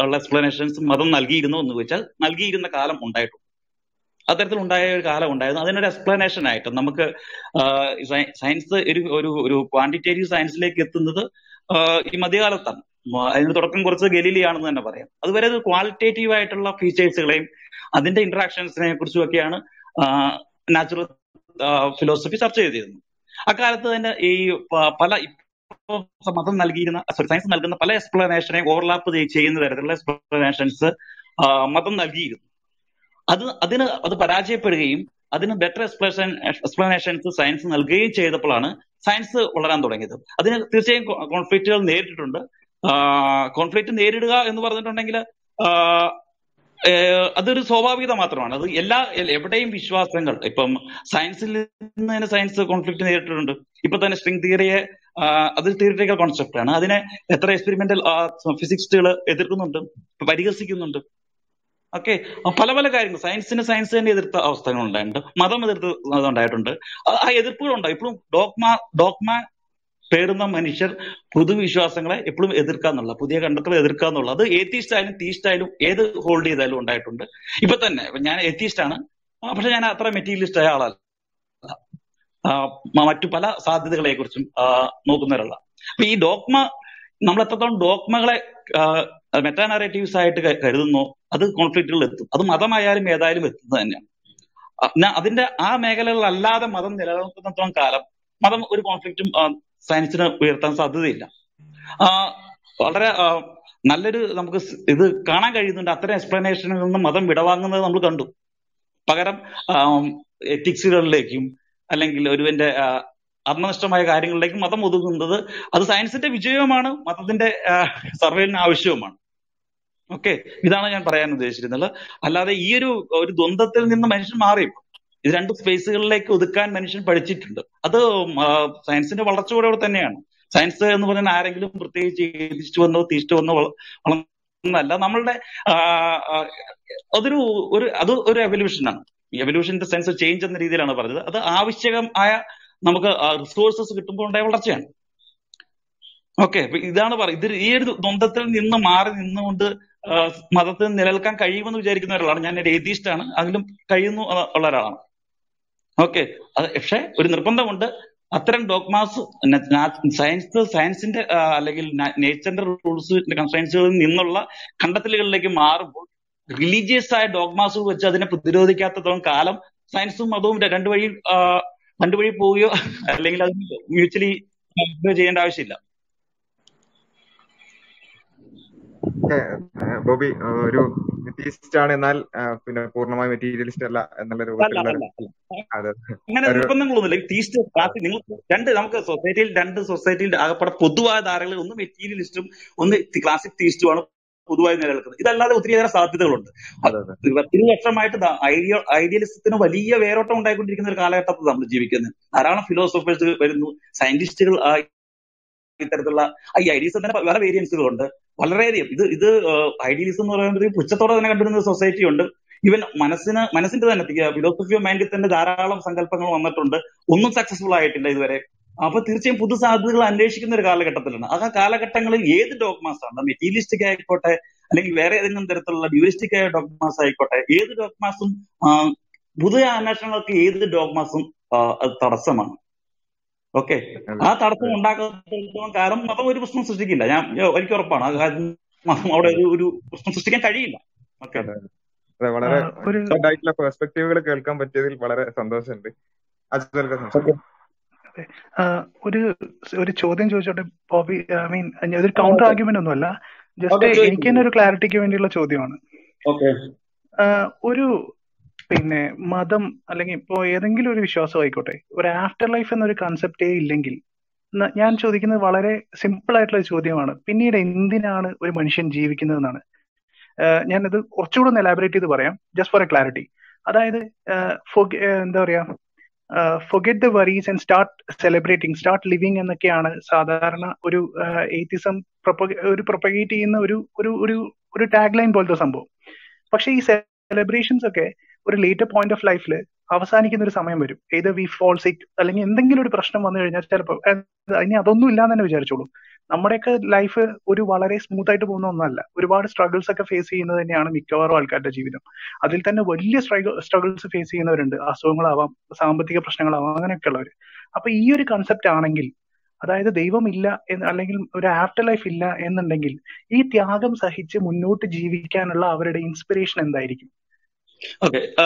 ഉള്ള എക്സ്പ്ലനേഷൻസ് മതം നൽകിയിരുന്നു എന്ന് ചോദിച്ചാൽ നൽകിയിരുന്ന കാലം ഉണ്ടായിട്ടുണ്ട്. അത്തരത്തിൽ ഉണ്ടായ ഒരു കാലം ഉണ്ടായിരുന്നു. അതിനൊരു എക്സ്പ്ലനേഷൻ ആയിട്ട് നമുക്ക് സയൻസ് ഒരു ഒരു ഒരു ക്വാണ്ടിറ്റേറ്റീവ് സയൻസിലേക്ക് എത്തുന്നത് ഈ മധ്യകാലത്താണ്. അതിന് തുടക്കം കുറച്ച് ഗലീലിയാണെന്ന് തന്നെ പറയാം. അതുവരെ അത് ക്വാളിറ്റേറ്റീവ് ആയിട്ടുള്ള ഫീച്ചേഴ്സുകളെയും അതിന്റെ ഇന്ററാക്ഷൻസിനെ കുറിച്ചും ഒക്കെയാണ് നാച്ചുറൽ ഫിലോസഫി ചർച്ച ചെയ്തിരുന്നത്. അക്കാലത്ത് തന്നെ ഈ പല മതം നൽകിയിരുന്ന സോറി സയൻസ് നൽകുന്ന പല എക്സ്പ്ലനേഷനെ ഓവർലാപ്പ് ചെയ്യുന്ന തരത്തിലുള്ള എക്സ്പ്ലനേഷൻസ് മതം നൽകിയിരുന്നു. അത് അതിന് അത് പരാജയപ്പെടുകയും അതിന് ബെറ്റർ എക്സ്പ്ലനേഷൻ എക്സ്പ്ലനേഷൻസ് സയൻസ് നൽകുകയും ചെയ്തപ്പോഴാണ് സയൻസ് വളരാൻ തുടങ്ങിയത്. അതിന് തീർച്ചയായും കോൺഫ്ലിക്റ്റുകൾ നേരിട്ടിട്ടുണ്ട്. കോൺഫ്ലിക്റ്റ് നേരിടുക എന്ന് പറഞ്ഞിട്ടുണ്ടെങ്കിൽ അതൊരു സ്വാഭാവികത മാത്രമാണ്. അത് എല്ലാ എവിടെയും വിശ്വാസങ്ങൾ ഇപ്പം സയൻസിൽ നിന്ന് തന്നെ സയൻസ് കോൺഫ്ലിക്റ്റ് നേരിട്ടിട്ടുണ്ട്. ഇപ്പൊ തന്നെ സ്ട്രിംഗ് തിയറിയെ അത് തിയറിറ്റിക്കൽ കോൺസെപ്റ്റ് ആണ്. അതിനെ എത്ര എക്സ്പെരിമെന്റൽ ഫിസിക്സ്റ്റുകൾ എതിർക്കുന്നുണ്ട് പരിഹസിക്കുന്നുണ്ട്. ഓക്കെ പല പല കാര്യങ്ങൾ. സയൻസിന് സയൻസ് തന്നെ എതിർത്ത അവസ്ഥകൾ ഉണ്ടായിട്ടുണ്ട് മതം എതിർത്ത് ഉണ്ടായിട്ടുണ്ട് ആ- എതിർപ്പുകൾ ഉണ്ടാവും ഇപ്പോഴും ഡോക്മ ഡോക്മ പേറുന്ന മനുഷ്യർ പൊതുവിശ്വാസങ്ങളെ എപ്പോഴും എതിർക്കുക എന്നുള്ള പുതിയ കണ്ടെത്തൽ എതിർക്കാന്നുള്ള അത് ഏത്തീസ്റ്റ് ആയാലും തീസ്റ്റ് ആയാലും ഏത് ഹോൾഡ് ചെയ്താലും ഉണ്ടായിട്ടുണ്ട്. ഇപ്പൊ തന്നെ ഞാൻ ഏത്തീസ്റ്റ് ആണ്. പക്ഷെ ഞാൻ അത്ര മെറ്റീരിയലിസ്റ്റ് ആയ ആളല്ല. മറ്റു പല സാധ്യതകളെ കുറിച്ചും നോക്കുന്ന ഒരാളാണ് അപ്പൊ ഈ ഡോക്മ നമ്മൾ എത്രത്തോളം ഡോക്മകളെ മെറ്റാ നറേറ്റീവ്സ് ആയിട്ട് കരുതുന്നു അത് കോൺഫ്ലിക്റ്റുകളിൽ എത്തും. അത് മതമായാലും ഏതായാലും എത്തുന്നത് തന്നെയാണ്. അതിന്റെ ആ മേഖലകളിലല്ലാതെ മതം നിലനിൽക്കുന്നിടത്തോളം കാലം മതം ഒരു കോൺഫ്ലിക്റ്റും സയൻസിന് ഉയർത്താൻ സാധ്യതയില്ല. വളരെ നല്ലൊരു നമുക്ക് ഇത് കാണാൻ കഴിയുന്നുണ്ട്. അത്തരം എക്സ്പ്ലനേഷനിൽ നിന്നും മതം വിടവാങ്ങുന്നത് നമ്മൾ കണ്ടു. പകരം എത്തിക്സുകളിലേക്കും അല്ലെങ്കിൽ ഒരുവന്റെ ആത്മനിഷ്ഠമായ കാര്യങ്ങളിലേക്ക് മതം ഒതുങ്ങുന്നത് അത് സയൻസിന്റെ വിജയവുമാണ് മതത്തിന്റെ സർവേലിന് ആവശ്യവുമാണ്. ഓക്കെ? ഇതാണ് ഞാൻ പറയാൻ ഉദ്ദേശിച്ചിരുന്നത്. അല്ലാതെ ഈ ഒരു ഒരു ദ്വന്ദ്ത്തിൽ നിന്ന് മനുഷ്യൻ മാറി. ഇത് രണ്ട് സ്പേസുകളിലേക്ക് ഒതുക്കാൻ മനുഷ്യൻ പഠിച്ചിട്ടുണ്ട്. അത് സയൻസിന്റെ വളർച്ചയോടെ തന്നെയാണ്. സയൻസ് എന്ന് പറഞ്ഞാൽ ആരെങ്കിലും പ്രത്യേകിച്ച് ചിന്തിച്ചു വന്നോ തിരിച്ചു വന്നോ വള- വളർന്നല്ല നമ്മളുടെ അതൊരു ഒരു അത് ഒരു എവല്യൂഷനാണ് ഈ ദ സെൻസ് ചേഞ്ച് എന്ന രീതിയിലാണ് പറഞ്ഞത്. അത് ആവശ്യകമായ നമുക്ക് റിസോഴ്സസ് കിട്ടുമ്പോൾ ഉണ്ടായ വളർച്ചയാണ്. ഓക്കെ ഇതാണ് പറയുന്നത് ഇത് ഈ ഒരു ദ്വന്ദ്ത്തിൽ നിന്ന് മാറി നിന്നുകൊണ്ട് മതത്തിൽ നിലനിൽക്കാൻ കഴിയുമെന്ന് വിചാരിക്കുന്ന ഒരാളാണ്. ഞാൻ ഒരു ഏതീസ്റ്റ് അതിലും കഴിയുന്നു ഉള്ള ഒരാളാണ്. ഓക്കെ അത് പക്ഷെ ഒരു നിർബന്ധമുണ്ട്. അത്തരം ഡോഗ്മാസ് സയൻസ് സയൻസിന്റെ അല്ലെങ്കിൽ നേച്ചറിന്റെ റൂൾസ് കൺസ്ട്രൈൻസുകളിൽ നിന്നുള്ള കണ്ടെത്തലുകളിലേക്ക് മാറുമ്പോൾ റിലീജിയസ് ആയ ഡോഗ്മാസ് വെച്ച് അതിനെ പ്രതിരോധിക്കാത്തത്തോളം കാലം സയൻസും മതവും രണ്ടു വഴി രണ്ട് വഴി പോവുകയോ അല്ലെങ്കിൽ അത് മ്യൂച്വലി ചെയ്യേണ്ട ആവശ്യമില്ല. ബോബി ഒരു മെറ്റീരിയലിസ്റ്റ് ആണ് എന്നാൽ പിന്നെ പൂർണമായി മെറ്റീരിയലിസ്റ്റ് അല്ല എന്നുള്ള അങ്ങനെ നിർബന്ധങ്ങളൊന്നുമില്ല തീസ്റ്റ് ക്ലാസ് നിങ്ങൾ രണ്ട് നമുക്ക് സൊസൈറ്റിയിൽ രണ്ട് സൊസൈറ്റിയിൽ ആകപ്പാടെ പൊതുവായ ധാരകളിൽ ഒന്ന് മെറ്റീരിയലിസ്റ്റും ഒന്ന് ക്ലാസിക് തീസ്റ്റുമാണ് പൊതുവായി നിലനിൽക്കുന്നത്. ഇതല്ലാതെ ഒത്തിരിയേറെ സാധ്യതകളുണ്ട്. ഇരുപത്തിരു വർഷമായിട്ട് ഐഡിയ ഐഡിയലിസത്തിന് വലിയ വേരോട്ടം ഉണ്ടായിക്കൊണ്ടിരിക്കുന്ന ഒരു കാലഘട്ടത്തിൽ നമ്മൾ ജീവിക്കുന്നത്. ധാരാളം ഫിലോസഫേഴ്സ് വരുന്നു. സയന്റിസ്റ്റുകൾ ഇത്തരത്തിലുള്ള ഈ ഐഡിയലിസം തന്നെ പല വേരിയൻസുകളുണ്ട് വളരെയധികം. ഇത് ഇത് ഐഡിയലിസം എന്ന് പറയുന്നത് പുച്ഛത്തോടെ തന്നെ കണ്ടിരുന്ന സൊസൈറ്റി ഉണ്ട് ഈവൻ മനസ്സിന് മനസ്സിന്റെ തന്നെ ഫിലോസഫി ഓഫ് മൈൻഡിൽ തന്നെ ധാരാളം സങ്കല്പങ്ങൾ വന്നിട്ടുണ്ട്. ഒന്നും സക്സസ്ഫുൾ ആയിട്ടില്ല ഇതുവരെ. അപ്പൊ തീർച്ചയായും പുതു സാധ്യതകൾ അന്വേഷിക്കുന്ന ഒരു കാലഘട്ടത്തിലാണ്. ആ കാലഘട്ടങ്ങളിൽ ഏത് ഡോഗ്മാസ് ആണ്? മെറ്റീരിയലിസ്റ്റിക് ആയിക്കോട്ടെ അല്ലെങ്കിൽ വേറെ ഏതെങ്കിലും തരത്തിലുള്ള ഡ്യൂറിസ്റ്റിക് ആയ ഡോഗ്മാസ് ആയിക്കോട്ടെ ഏത് ഡോഗ്മാസും പുതിയ അന്വേഷണങ്ങൾക്ക് ഏത് ഡോഗ്മാസും അത് തടസ്സമാണ്. ഓക്കെ ആ തടസ്സം ഉണ്ടാക്കുന്നിടത്തോളം കാരണം മതം ഒരു പ്രശ്നം സൃഷ്ടിക്കില്ല. ഞാൻ എനിക്ക് ഉറപ്പാണ്. ആ കാര്യം മതം അവിടെ ഒരു ഒരു പ്രശ്നം സൃഷ്ടിക്കാൻ കഴിയില്ല. ഓക്കെ അതെ അതെ. അതെ വളരെ പെർസ്പെക്റ്റീവുകൾ കേൾക്കാൻ പറ്റിയതിൽ വളരെ സന്തോഷമുണ്ട്. ആ, ഒരു ഒരു ചോദ്യം ചോദിച്ചോട്ടെ ബോബി ഐ മീൻ ഒരു കൗണ്ടർ ആർഗ്യുമെന്റ് ഒന്നുമല്ല ജസ്റ്റ് എനിക്ക് തന്നെ ഒരു ക്ലാരിറ്റിക്ക് വേണ്ടിയുള്ള ചോദ്യമാണ്. ഒരു പിന്നെ മതം അല്ലെങ്കിൽ ഇപ്പോ ഏതെങ്കിലും ഒരു വിശ്വാസം ആയിക്കോട്ടെ ഒരു ആഫ്റ്റർ ലൈഫ് എന്നൊരു കൺസെപ്റ്റേ ഇല്ലെങ്കിൽ ഞാൻ ചോദിക്കുന്നത് വളരെ സിമ്പിൾ ആയിട്ടുള്ള ഒരു ചോദ്യമാണ്. പിന്നീട് എന്തിനാണ് ഒരു മനുഷ്യൻ ജീവിക്കുന്നതെന്നാണ്. ഞാനത് കുറച്ചുകൂടെ ഒന്ന് എലാബറേറ്റ് ചെയ്ത് പറയാം ജസ്റ്റ് ഫോർ എ ക്ലാരിറ്റി അതായത് എന്താ പറയാ forget the worries and start celebrating start living എന്നൊക്കെയാണ് സാധാരണ ഒരു എയ്ത്തിസം ഒരു പ്രൊപ്പഗേറ്റ് ചെയ്യുന്ന ഒരു ഒരു ഒരു ഒരു ടാഗ് ലൈൻ പോലത്തെ സംഭവം. പക്ഷെ ഈ സെലിബ്രേഷൻസ് ഒക്കെ ഒരു ലേറ്റർ പോയിന്റ് ഓഫ് ലൈഫിൽ അവസാനിക്കുന്ന ഒരു സമയം വരും. ഏത് വി ഫോൾ സിക്ക് അല്ലെങ്കിൽ എന്തെങ്കിലും ഒരു പ്രശ്നം വന്നു കഴിഞ്ഞാൽ ചിലപ്പോൾ ഇനി അതൊന്നും ഇല്ലാന്ന് തന്നെ വിചാരിച്ചോളൂ. നമ്മുടെയൊക്കെ ലൈഫ് ഒരു വളരെ സ്മൂത്ത് ആയിട്ട് പോകുന്ന ഒന്നല്ല. ഒരുപാട് സ്ട്രഗിൾസ് ഒക്കെ ഫേസ് ചെയ്യുന്നത് തന്നെയാണ് മിക്കവാറും ആൾക്കാരുടെ ജീവിതം. അതിൽ തന്നെ വലിയ സ്ട്രഗിൾസ് ഫേസ് ചെയ്യുന്നവരുണ്ട്. അസുഖങ്ങളാവാം സാമ്പത്തിക പ്രശ്നങ്ങളാവാം അങ്ങനെയൊക്കെ ഉള്ളവർ അപ്പൊ ഈ ഒരു കൺസെപ്റ്റ് ആണെങ്കിൽ അതായത് ദൈവമില്ല എന്ന് അല്ലെങ്കിൽ ഒരു ആഫ്റ്റർ ലൈഫ് ഇല്ല എന്നുണ്ടെങ്കിൽ ഈ ത്യാഗം സഹിച്ച് മുന്നോട്ട് ജീവിക്കാനുള്ള അവരുടെ ഇൻസ്പിറേഷൻ എന്തായിരിക്കും? ഓക്കെ ആ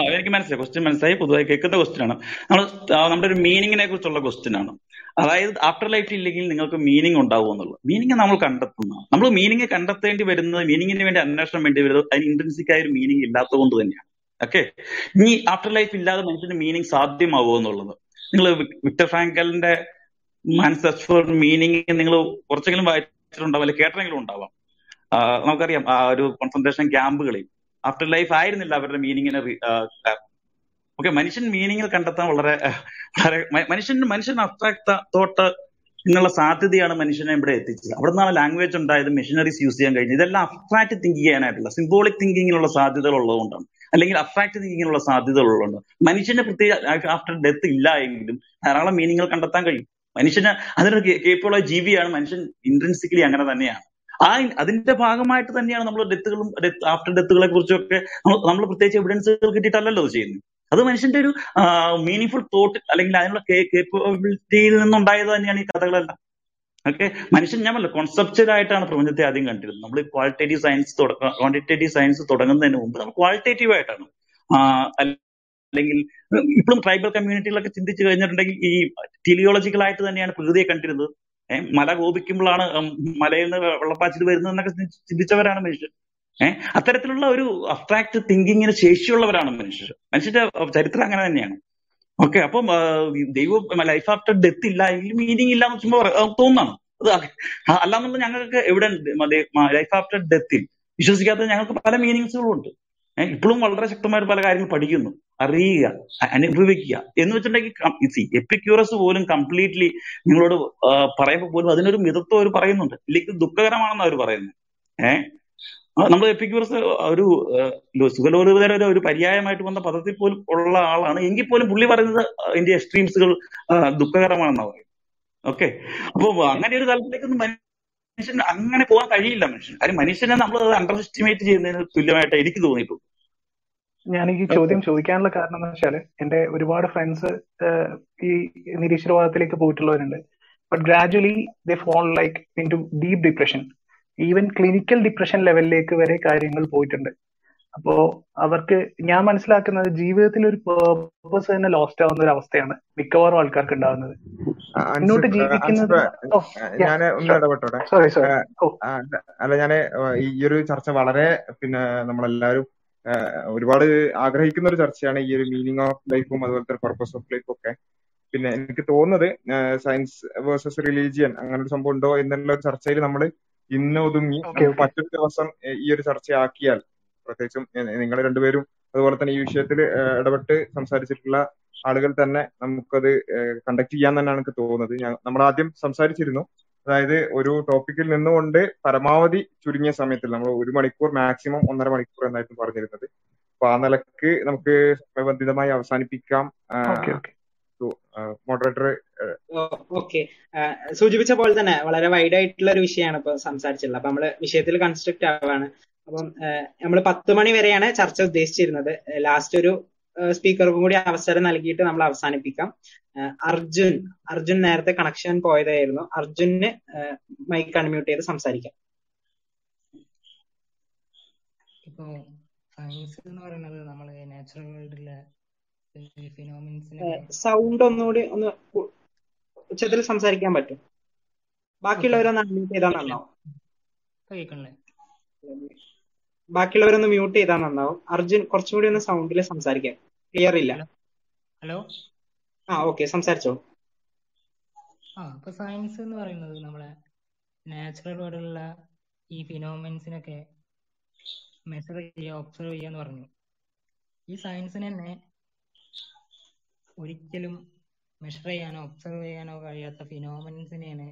എനിക്ക് മനസ്സിലായി. ക്വസ്റ്റ്യൻ മനസ്സിലായി. പൊതുവായി കേൾക്കുന്ന ക്വസ്റ്റ്യൻ ആണ്. നമ്മൾ നമ്മുടെ ഒരു മീനിങ്ങിനെ കുറിച്ചുള്ള ക്വസ്റ്റ്യൻ ആണ്. അതായത് ആഫ്റ്റർ ലൈഫ് ഇല്ലെങ്കിൽ നിങ്ങൾക്ക് മീനിങ് ഉണ്ടാവും എന്നുള്ളത്. മീനിങ് നമ്മൾ കണ്ടെത്തുന്ന നമ്മൾ മീനിങ് കണ്ടെത്തേണ്ടി വരുന്നത് മീനിങ്ങിന് വേണ്ടി അന്വേഷണം വേണ്ടി വരുന്നത് അതിന് ഇൻട്രൻസിക് ആയ ഒരു മീനിങ് ഇല്ലാത്തത് കൊണ്ട് തന്നെയാണ്. ഓക്കെ ഇനി ആഫ്റ്റർ ലൈഫ് ഇല്ലാതെ മനുഷ്യന് മീനിങ് സാധ്യമാവുമോ എന്നുള്ളത്. നിങ്ങൾ വിക്ടർ ഫ്രാങ്കലിന്റെ മാൻ സെർച്ച് ഫോർ മീനിങ് നിങ്ങൾ കുറച്ചെങ്കിലും വായിച്ചിട്ടുണ്ടാവും അല്ലെങ്കിൽ കേട്ടെങ്കിലും ഉണ്ടാവാം. നമുക്കറിയാം ആ ഒരു കോൺസെൻട്രേഷൻ ക്യാമ്പുകളിൽ ആഫ്റ്റർ ലൈഫ് ആയിരുന്നില്ല അവരുടെ മീനിങ്ങിനെ ഓക്കെ മനുഷ്യൻ മീനിങ്ങിൽ കണ്ടെത്താൻ വളരെ വളരെ മനുഷ്യൻ മനുഷ്യൻ അബ്സ്ട്രാക്ട് തോട്ട് എന്നുള്ള സാധ്യതയാണ് മനുഷ്യനെ ഇവിടെ എത്തിച്ചത്. അവിടെ നിന്നാണ് ലാംഗ്വേജ് ഉണ്ടായത് മെഷീനറീസ് യൂസ് ചെയ്യാൻ കഴിഞ്ഞത്. ഇതെല്ലാം അബ്സ്ട്രാക്ട് തിങ്ക് ചെയ്യാനായിട്ടുള്ള സിംബോളിക് തിങ്കിങ്ങിനുള്ള സാധ്യതകൾ ഉള്ളതുകൊണ്ടാണ്. അല്ലെങ്കിൽ അബ്സ്ട്രാക്ട് തിങ്കിങ്ങിനുള്ള സാധ്യതകൾ ഉള്ളതുകൊണ്ട് മനുഷ്യന്റെ പ്രത്യേക ആഫ്റ്റർ ഡെത്ത് ഇല്ല എങ്കിലും ധാരാളം മീനിങ്ങൾ കണ്ടെത്താൻ കഴിയും. മനുഷ്യന് അതിനൊരു കേപ്പുള്ള ജീവിയാണ്. മനുഷ്യൻ ഇൻട്രൻസിക്കലി അങ്ങനെ തന്നെയാണ്. ആ അതിന്റെ ഭാഗമായിട്ട് തന്നെയാണ് നമ്മൾ ഡെത്തുകളും ആഫ്റ്റർ ഡെത്തുകളെ കുറിച്ചൊക്കെ നമ്മൾ പ്രത്യേകിച്ച് എവിഡൻസുകൾ കിട്ടിയിട്ടല്ലല്ലോ അത് ചെയ്യുന്നത്. അത് മനുഷ്യന്റെ ഒരു മീനിങ് തോട്ട് അല്ലെങ്കിൽ അതിനുള്ള കേപ്പബിലിറ്റിയിൽ നിന്നുണ്ടായത് തന്നെയാണ് ഈ കഥകളെല്ലാം. ഓക്കെ മനുഷ്യൻ ഞാൻ പറഞ്ഞല്ലോ കോൺസെപ്റ്റഡ് ആയിട്ടാണ് പ്രപഞ്ചത്തെ ആദ്യം കണ്ടിരുന്നത്. നമ്മൾ ക്വാളിറ്റേറ്റീവ് സയൻസ് ക്വാണ്ടിറ്റേറ്റീവ് സയൻസ് തുടങ്ങുന്നതിന് മുമ്പ് നമ്മൾ ക്വാളിറ്റേറ്റീവ് ആയിട്ടാണ് അല്ലെങ്കിൽ ഇപ്പോഴും ട്രൈബൽ കമ്മ്യൂണിറ്റികളൊക്കെ ചിന്തിച്ചു കഴിഞ്ഞിട്ടുണ്ടെങ്കിൽ ഈ ടിലിയോളജിക്കൽ ആയിട്ട് തന്നെയാണ് പ്രകൃതിയെ കണ്ടിരുന്നത്. ഏഹ് മല കോപിക്കുമ്പോഴാണ് മലയിൽ നിന്ന് വെള്ളപ്പാച്ചിൽ വരുന്നതെന്നൊക്കെ ചിന്തി- ചിന്തിച്ചവരാണ് മനുഷ്യർ. ഏഹ് അത്തരത്തിലുള്ള ഒരു അബ്സ്ട്രാക്ട് തിങ്കിങ്ങിന് ശേഷിയുള്ളവരാണ് മനുഷ്യർ. മനുഷ്യന്റെ ചരിത്രം അങ്ങനെ തന്നെയാണ്. ഓക്കെ അപ്പം ദൈവം ലൈഫ് ആഫ്റ്റർ ഡെത്ത് ഇല്ല എങ്കിൽ മീനിങ് ഇല്ല എന്ന് ആ, തോന്നാണ്. അത് അ- അല്ലാന്നുള്ള ഞങ്ങൾക്ക് എവിടെ ലൈഫ് ആഫ്റ്റർ ഡെത്തിൽ വിശ്വസിക്കാത്ത ഞങ്ങൾക്ക് പല മീനിങ്സുകളും ഉണ്ട് ഇപ്പോഴും വളരെ ശക്തമായ പല കാര്യങ്ങൾ പഠിക്കുന്നു. അറിയുക അനുഭവിക്കുക. എന്ന് വെച്ചിട്ടുണ്ടെങ്കിൽ എപ്പിക്യൂറസ് പോലും കംപ്ലീറ്റ്ലി നിങ്ങളോട് പറയുമ്പോൾ പോലും അതിനൊരു മിതത്വം അവർ പറയുന്നുണ്ട്. ഇല്ലെങ്കിൽ ദുഃഖകരമാണെന്ന് അവർ പറയുന്നത് ഏഹ് നമ്മൾ എപ്പിക്യൂറസ് ഒരു സുഖലോലുപതയുടെ ഒരു പര്യായമായിട്ട് വന്ന പദത്തിൽ പോലും ഉള്ള ആളാണ്. എങ്കിൽ പോലും പുള്ളി പറയുന്നത് അതിന്റെ എക്സ്ട്രീംസുകൾ ദുഃഖകരമാണെന്നാണ് പറയുന്നത്. ഓക്കെ? അപ്പൊ അങ്ങനെ ഒരു തലത്തിലേക്കൊന്നും മനുഷ്യൻ അങ്ങനെ പോകാൻ കഴിയില്ല മനുഷ്യൻ കാര്യം മനുഷ്യനെ നമ്മൾ അണ്ടർ എസ്റ്റിമേറ്റ് ചെയ്യുന്നതിന് തുല്യമായിട്ട് എനിക്ക് തോന്നിയിട്ടുള്ളൂ. ഞാൻ ഈ ചോദ്യം ചോദിക്കാനുള്ള കാരണം എന്ന് വെച്ചാൽ എന്റെ ഒരുപാട് ഫ്രണ്ട്സ് ഈ നിരീശ്വരവാദത്തിലേക്ക് പോയിട്ടുള്ളവരുണ്ട്. But gradually the fall like into deep depression even clinical depression ലെവലിലേക്ക് വരെ കാര്യങ്ങൾ പോയിട്ടുണ്ട്. അപ്പോ അവർക്ക് ഞാൻ മനസ്സിലാക്കുന്നത് ജീവിതത്തിൽ ഒരു പേർപ്പസ് തന്നെ ലോസ്റ്റ് ആവുന്ന ഒരു അവസ്ഥയാണ് മിക്കവാറും ആൾക്കാർക്ക് ഉണ്ടാവുന്നത്. മുന്നോട്ട് ജീവിക്കുന്നത് ഞാൻ ഒന്ന് ഇടപെട്ടോടെ സോറി സോറി അല്ല ഞാൻ ഈ ഒരു ചർച്ച വളരെ പിന്നെ നമ്മളെല്ലാവരും ഒരുപാട് ആഗ്രഹിക്കുന്ന ഒരു ചർച്ചയാണ് ഈ ഒരു മീനിങ് ഓഫ് ലൈഫും അതുപോലെ തന്നെ പർപ്പസ് ഓഫ് ലൈഫും ഒക്കെ. പിന്നെ എനിക്ക് തോന്നുന്നത് സയൻസ് വേഴ്സസ് റിലീജിയൻ അങ്ങനെ ഒരു സംഭവം ഉണ്ടോ എന്നുള്ള ഒരു ചർച്ചയിൽ നമ്മൾ ഇന്ന് ഒതുങ്ങി മറ്റൊരു ദിവസം ഈ ഒരു ചർച്ചയാക്കിയാൽ പ്രത്യേകിച്ചും നിങ്ങൾ രണ്ടുപേരും അതുപോലെ തന്നെ ഈ വിഷയത്തിൽ ഇടപെട്ട് സംസാരിച്ചിട്ടുള്ള ആളുകൾ തന്നെ നമുക്കത് കണ്ടക്ട് ചെയ്യാൻ തന്നെയാണ് എനിക്ക് തോന്നുന്നത്. നമ്മൾ ആദ്യം സംസാരിച്ചിരുന്നു. അതായത് ഒരു ടോപ്പിക്കിൽ നിന്നുകൊണ്ട് പരമാവധി ചുരുങ്ങിയ സമയത്തിൽ നമ്മൾ ഒരു മണിക്കൂർ മാക്സിമം ഒന്നര മണിക്കൂർ എന്നായിരുന്നു പറഞ്ഞിരുന്നത്. അപ്പൊ ആ നിലയ്ക്ക് നമുക്ക് സമയബന്ധിതമായി അവസാനിപ്പിക്കാം. Moderator okay. സൂചിപ്പിച്ച പോലെ തന്നെ വളരെ വൈഡ് ആയിട്ടുള്ള ഒരു വിഷയമാണ് ഇപ്പൊ സംസാരിച്ചിട്ടുള്ളത്. അപ്പൊ നമ്മൾ വിഷയത്തിൽ കൺസ്ട്രക്ട് ആവാണ്. അപ്പം നമ്മൾ പത്ത് മണി വരെയാണ് ചർച്ച ഉദ്ദേശിച്ചിരുന്നത്. ലാസ്റ്റ് ഒരു സ്പീക്കർക്കും കൂടി അവസരം നൽകിയിട്ട് നമ്മൾ അവസാനിപ്പിക്കാം. അർജുൻ അർജുൻ നേരത്തെ കണക്ഷൻ പോയതായിരുന്നു. അർജുന് മൈക്ക് അൺമ്യൂട്ട് ചെയ്ത് സംസാരിക്കാം. ഇപ്പോ സയൻസ് എന്ന് പറയുന്നത് നമ്മൾ നാച്ചുറൽ വേൾഡിലെ സൗണ്ട് ഒന്നുകൂടി ഒന്ന് ഉച്ചത്തിൽ സംസാരിക്കാൻ പറ്റും. ബാക്കിയുള്ളവരൊന്ന് അൺമ്യൂട്ട് ചെയ്താൽ നന്നാവും. ബാക്കിയുള്ളവരൊന്ന് മ്യൂട്ട് ചെയ്താൽ നന്നാവും. അർജുൻ കുറച്ചും കൂടി ഒന്ന് സൗണ്ടിൽ സംസാരിക്കാം. ക്ലിയർ ഇല്ല. ഹലോ? ആ ഓക്കെ സംസാരിച്ചോ. ആ അപ്പൊ സയൻസ് എന്ന് പറയുന്നത് നമ്മളെ നാച്ചുറൽ വേർഡിലുള്ള ഈ ഫിനോമിൻസിനൊക്കെ മെഷർ ചെയ്യുക ഒബ്സർവ് ചെയ്യുക എന്ന് പറഞ്ഞു. ഈ സയൻസിന് തന്നെ ഒരിക്കലും മെഷർ ചെയ്യാനോ ഒബ്സർവ് ചെയ്യാനോ കഴിയാത്ത ഫിനോമിനൻസിനെയാണ്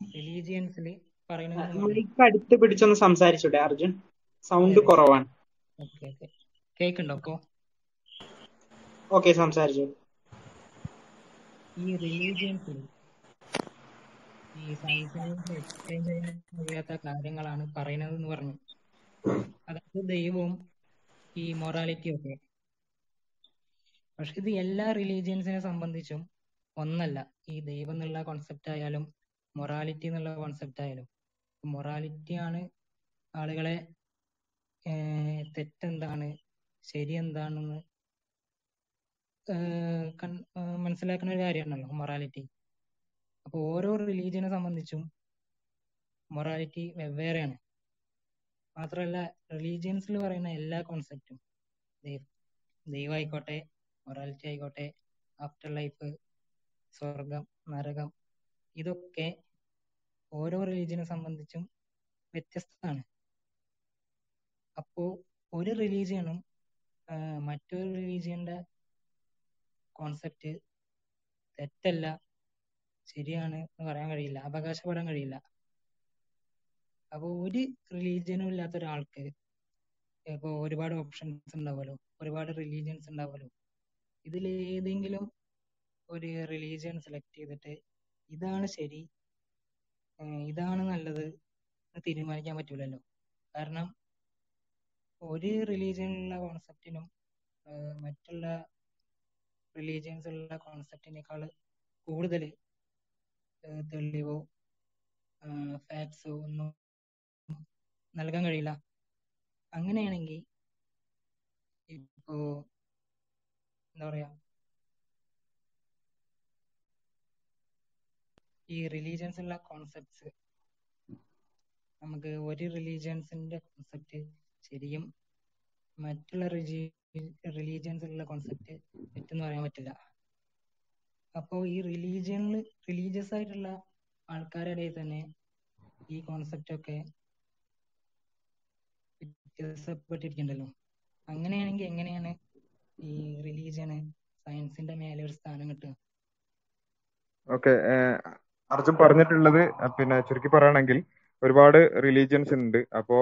റിലീജിയൻസിൽ പറയുന്നത് അടുത്ത് പിടിച്ചൊന്ന് സംസാരിച്ചൂടെ അർജുൻ? സൗണ്ട് കുറവാണ്. Okay okay. കേൾക്കുന്നുണ്ടോ അപ്പോ ഓക്കെ സംസാരിച്ചു. ഈ റിലീജിയൻസിൽ ഈ സയൻസിനെ എക്സ്പ്ലെയിൻ ചെയ്യാൻ കഴിയാത്ത കാര്യങ്ങളാണ് പറയുന്നത് എന്ന് പറഞ്ഞു. അതായത് ദൈവവും ഈ മൊറാലിറ്റിയും ഒക്കെ. പക്ഷെ ഇത് എല്ലാ റിലീജിയൻസിനെ സംബന്ധിച്ചും ഒന്നല്ല. ഈ ദൈവം എന്നുള്ള കോൺസെപ്റ്റ് ആയാലും മൊറാലിറ്റി എന്നുള്ള കോൺസെപ്റ്റ് ആയാലും. മൊറാലിറ്റി ആണ് ആളുകളെ തെറ്റെന്താണ് ശരി എന്താണെന്ന് മനസ്സിലാക്കുന്ന ഒരു കാര്യമാണല്ലോ മൊറാലിറ്റി അപ്പൊ ഓരോ റിലീജിയനെ സംബന്ധിച്ചും മൊറാലിറ്റി വെവ്വേറെയാണ്. മാത്രമല്ല റിലീജിയൻസിൽ പറയുന്ന എല്ലാ കോൺസെപ്റ്റും ദൈവം ദൈവമായിക്കോട്ടെ മൊറാലിറ്റി ആയിക്കോട്ടെ. ആഫ്റ്റർ ലൈഫ് സ്വർഗം നരകം ഇതൊക്കെ ഓരോ റിലീജിയനെ സംബന്ധിച്ചും വ്യത്യസ്തമാണ്. അപ്പോൾ ഒരു റിലീജിയനും മറ്റൊരു റിലീജിയന്റെ കോൺസെപ്റ്റ് തെറ്റല്ല ശരിയാണ് എന്ന് പറയാൻ കഴിയില്ല അവകാശപ്പെടാൻ കഴിയില്ല. അപ്പോൾ ഒരു റിലീജിയനും ഇല്ലാത്ത ഒരാൾക്ക് ഇപ്പൊ ഒരുപാട് ഓപ്ഷൻസ് ഉണ്ടാവുമല്ലോ ഒരുപാട് റിലീജിയൻസ് ഉണ്ടാവുമല്ലോ. ഇതിൽ ഏതെങ്കിലും ഒരു റിലീജിയൻ സെലക്ട് ചെയ്തിട്ട് ഇതാണ് ശരി ഇതാണ് നല്ലത് എന്ന് തീരുമാനിക്കാൻ പറ്റൂലല്ലോ. കാരണം ഒരു റിലീജിയനിലുള്ള കോൺസെപ്റ്റിനും മറ്റുള്ള റിലീജിയൻസിലുള്ള കോൺസെപ്റ്റിനേക്കാൾ കൂടുതൽ തെളിവോ ഫാക്ട്സോ ഒന്നും നൽകാൻ കഴിയില്ല. അങ്ങനെയാണെങ്കിൽ ഇപ്പോ എന്താ പറയാ ഈ റിലീജിയൻസിലുള്ള കോൺസെപ്റ്റ്സ് നമുക്ക് ഒരു റിലീജിയൻസിന്റെ കോൺസെപ്റ്റ് ശരിയും മറ്റുള്ള റിലീജിയൻസിലുള്ള കോൺസെപ്റ്റ് തെറ്റെന്ന് പറയാൻ പറ്റില്ല. അപ്പൊ ഈ റിലീജിയനിൽ റിലീജിയസ് ആയിട്ടുള്ള ആൾക്കാരുടെ ഇടയിൽ തന്നെ ഈ കോൺസെപ്റ്റ് ഒക്കെ വ്യത്യാസപ്പെട്ടിരിക്കണ്ടല്ലോ. അങ്ങനെയാണെങ്കിൽ എങ്ങനെയാണ് ഈ റിലീജിയന് സയൻസിന്റെ മേലെ ഒരു സ്ഥാനം കിട്ടുക. ഓക്കെ അർജുൻ പറഞ്ഞിട്ടുള്ളത് പിന്നെ ചുരുക്കി പറയുകയാണെങ്കിൽ ഒരുപാട് റിലീജിയൻസ് ഉണ്ട്. അപ്പോ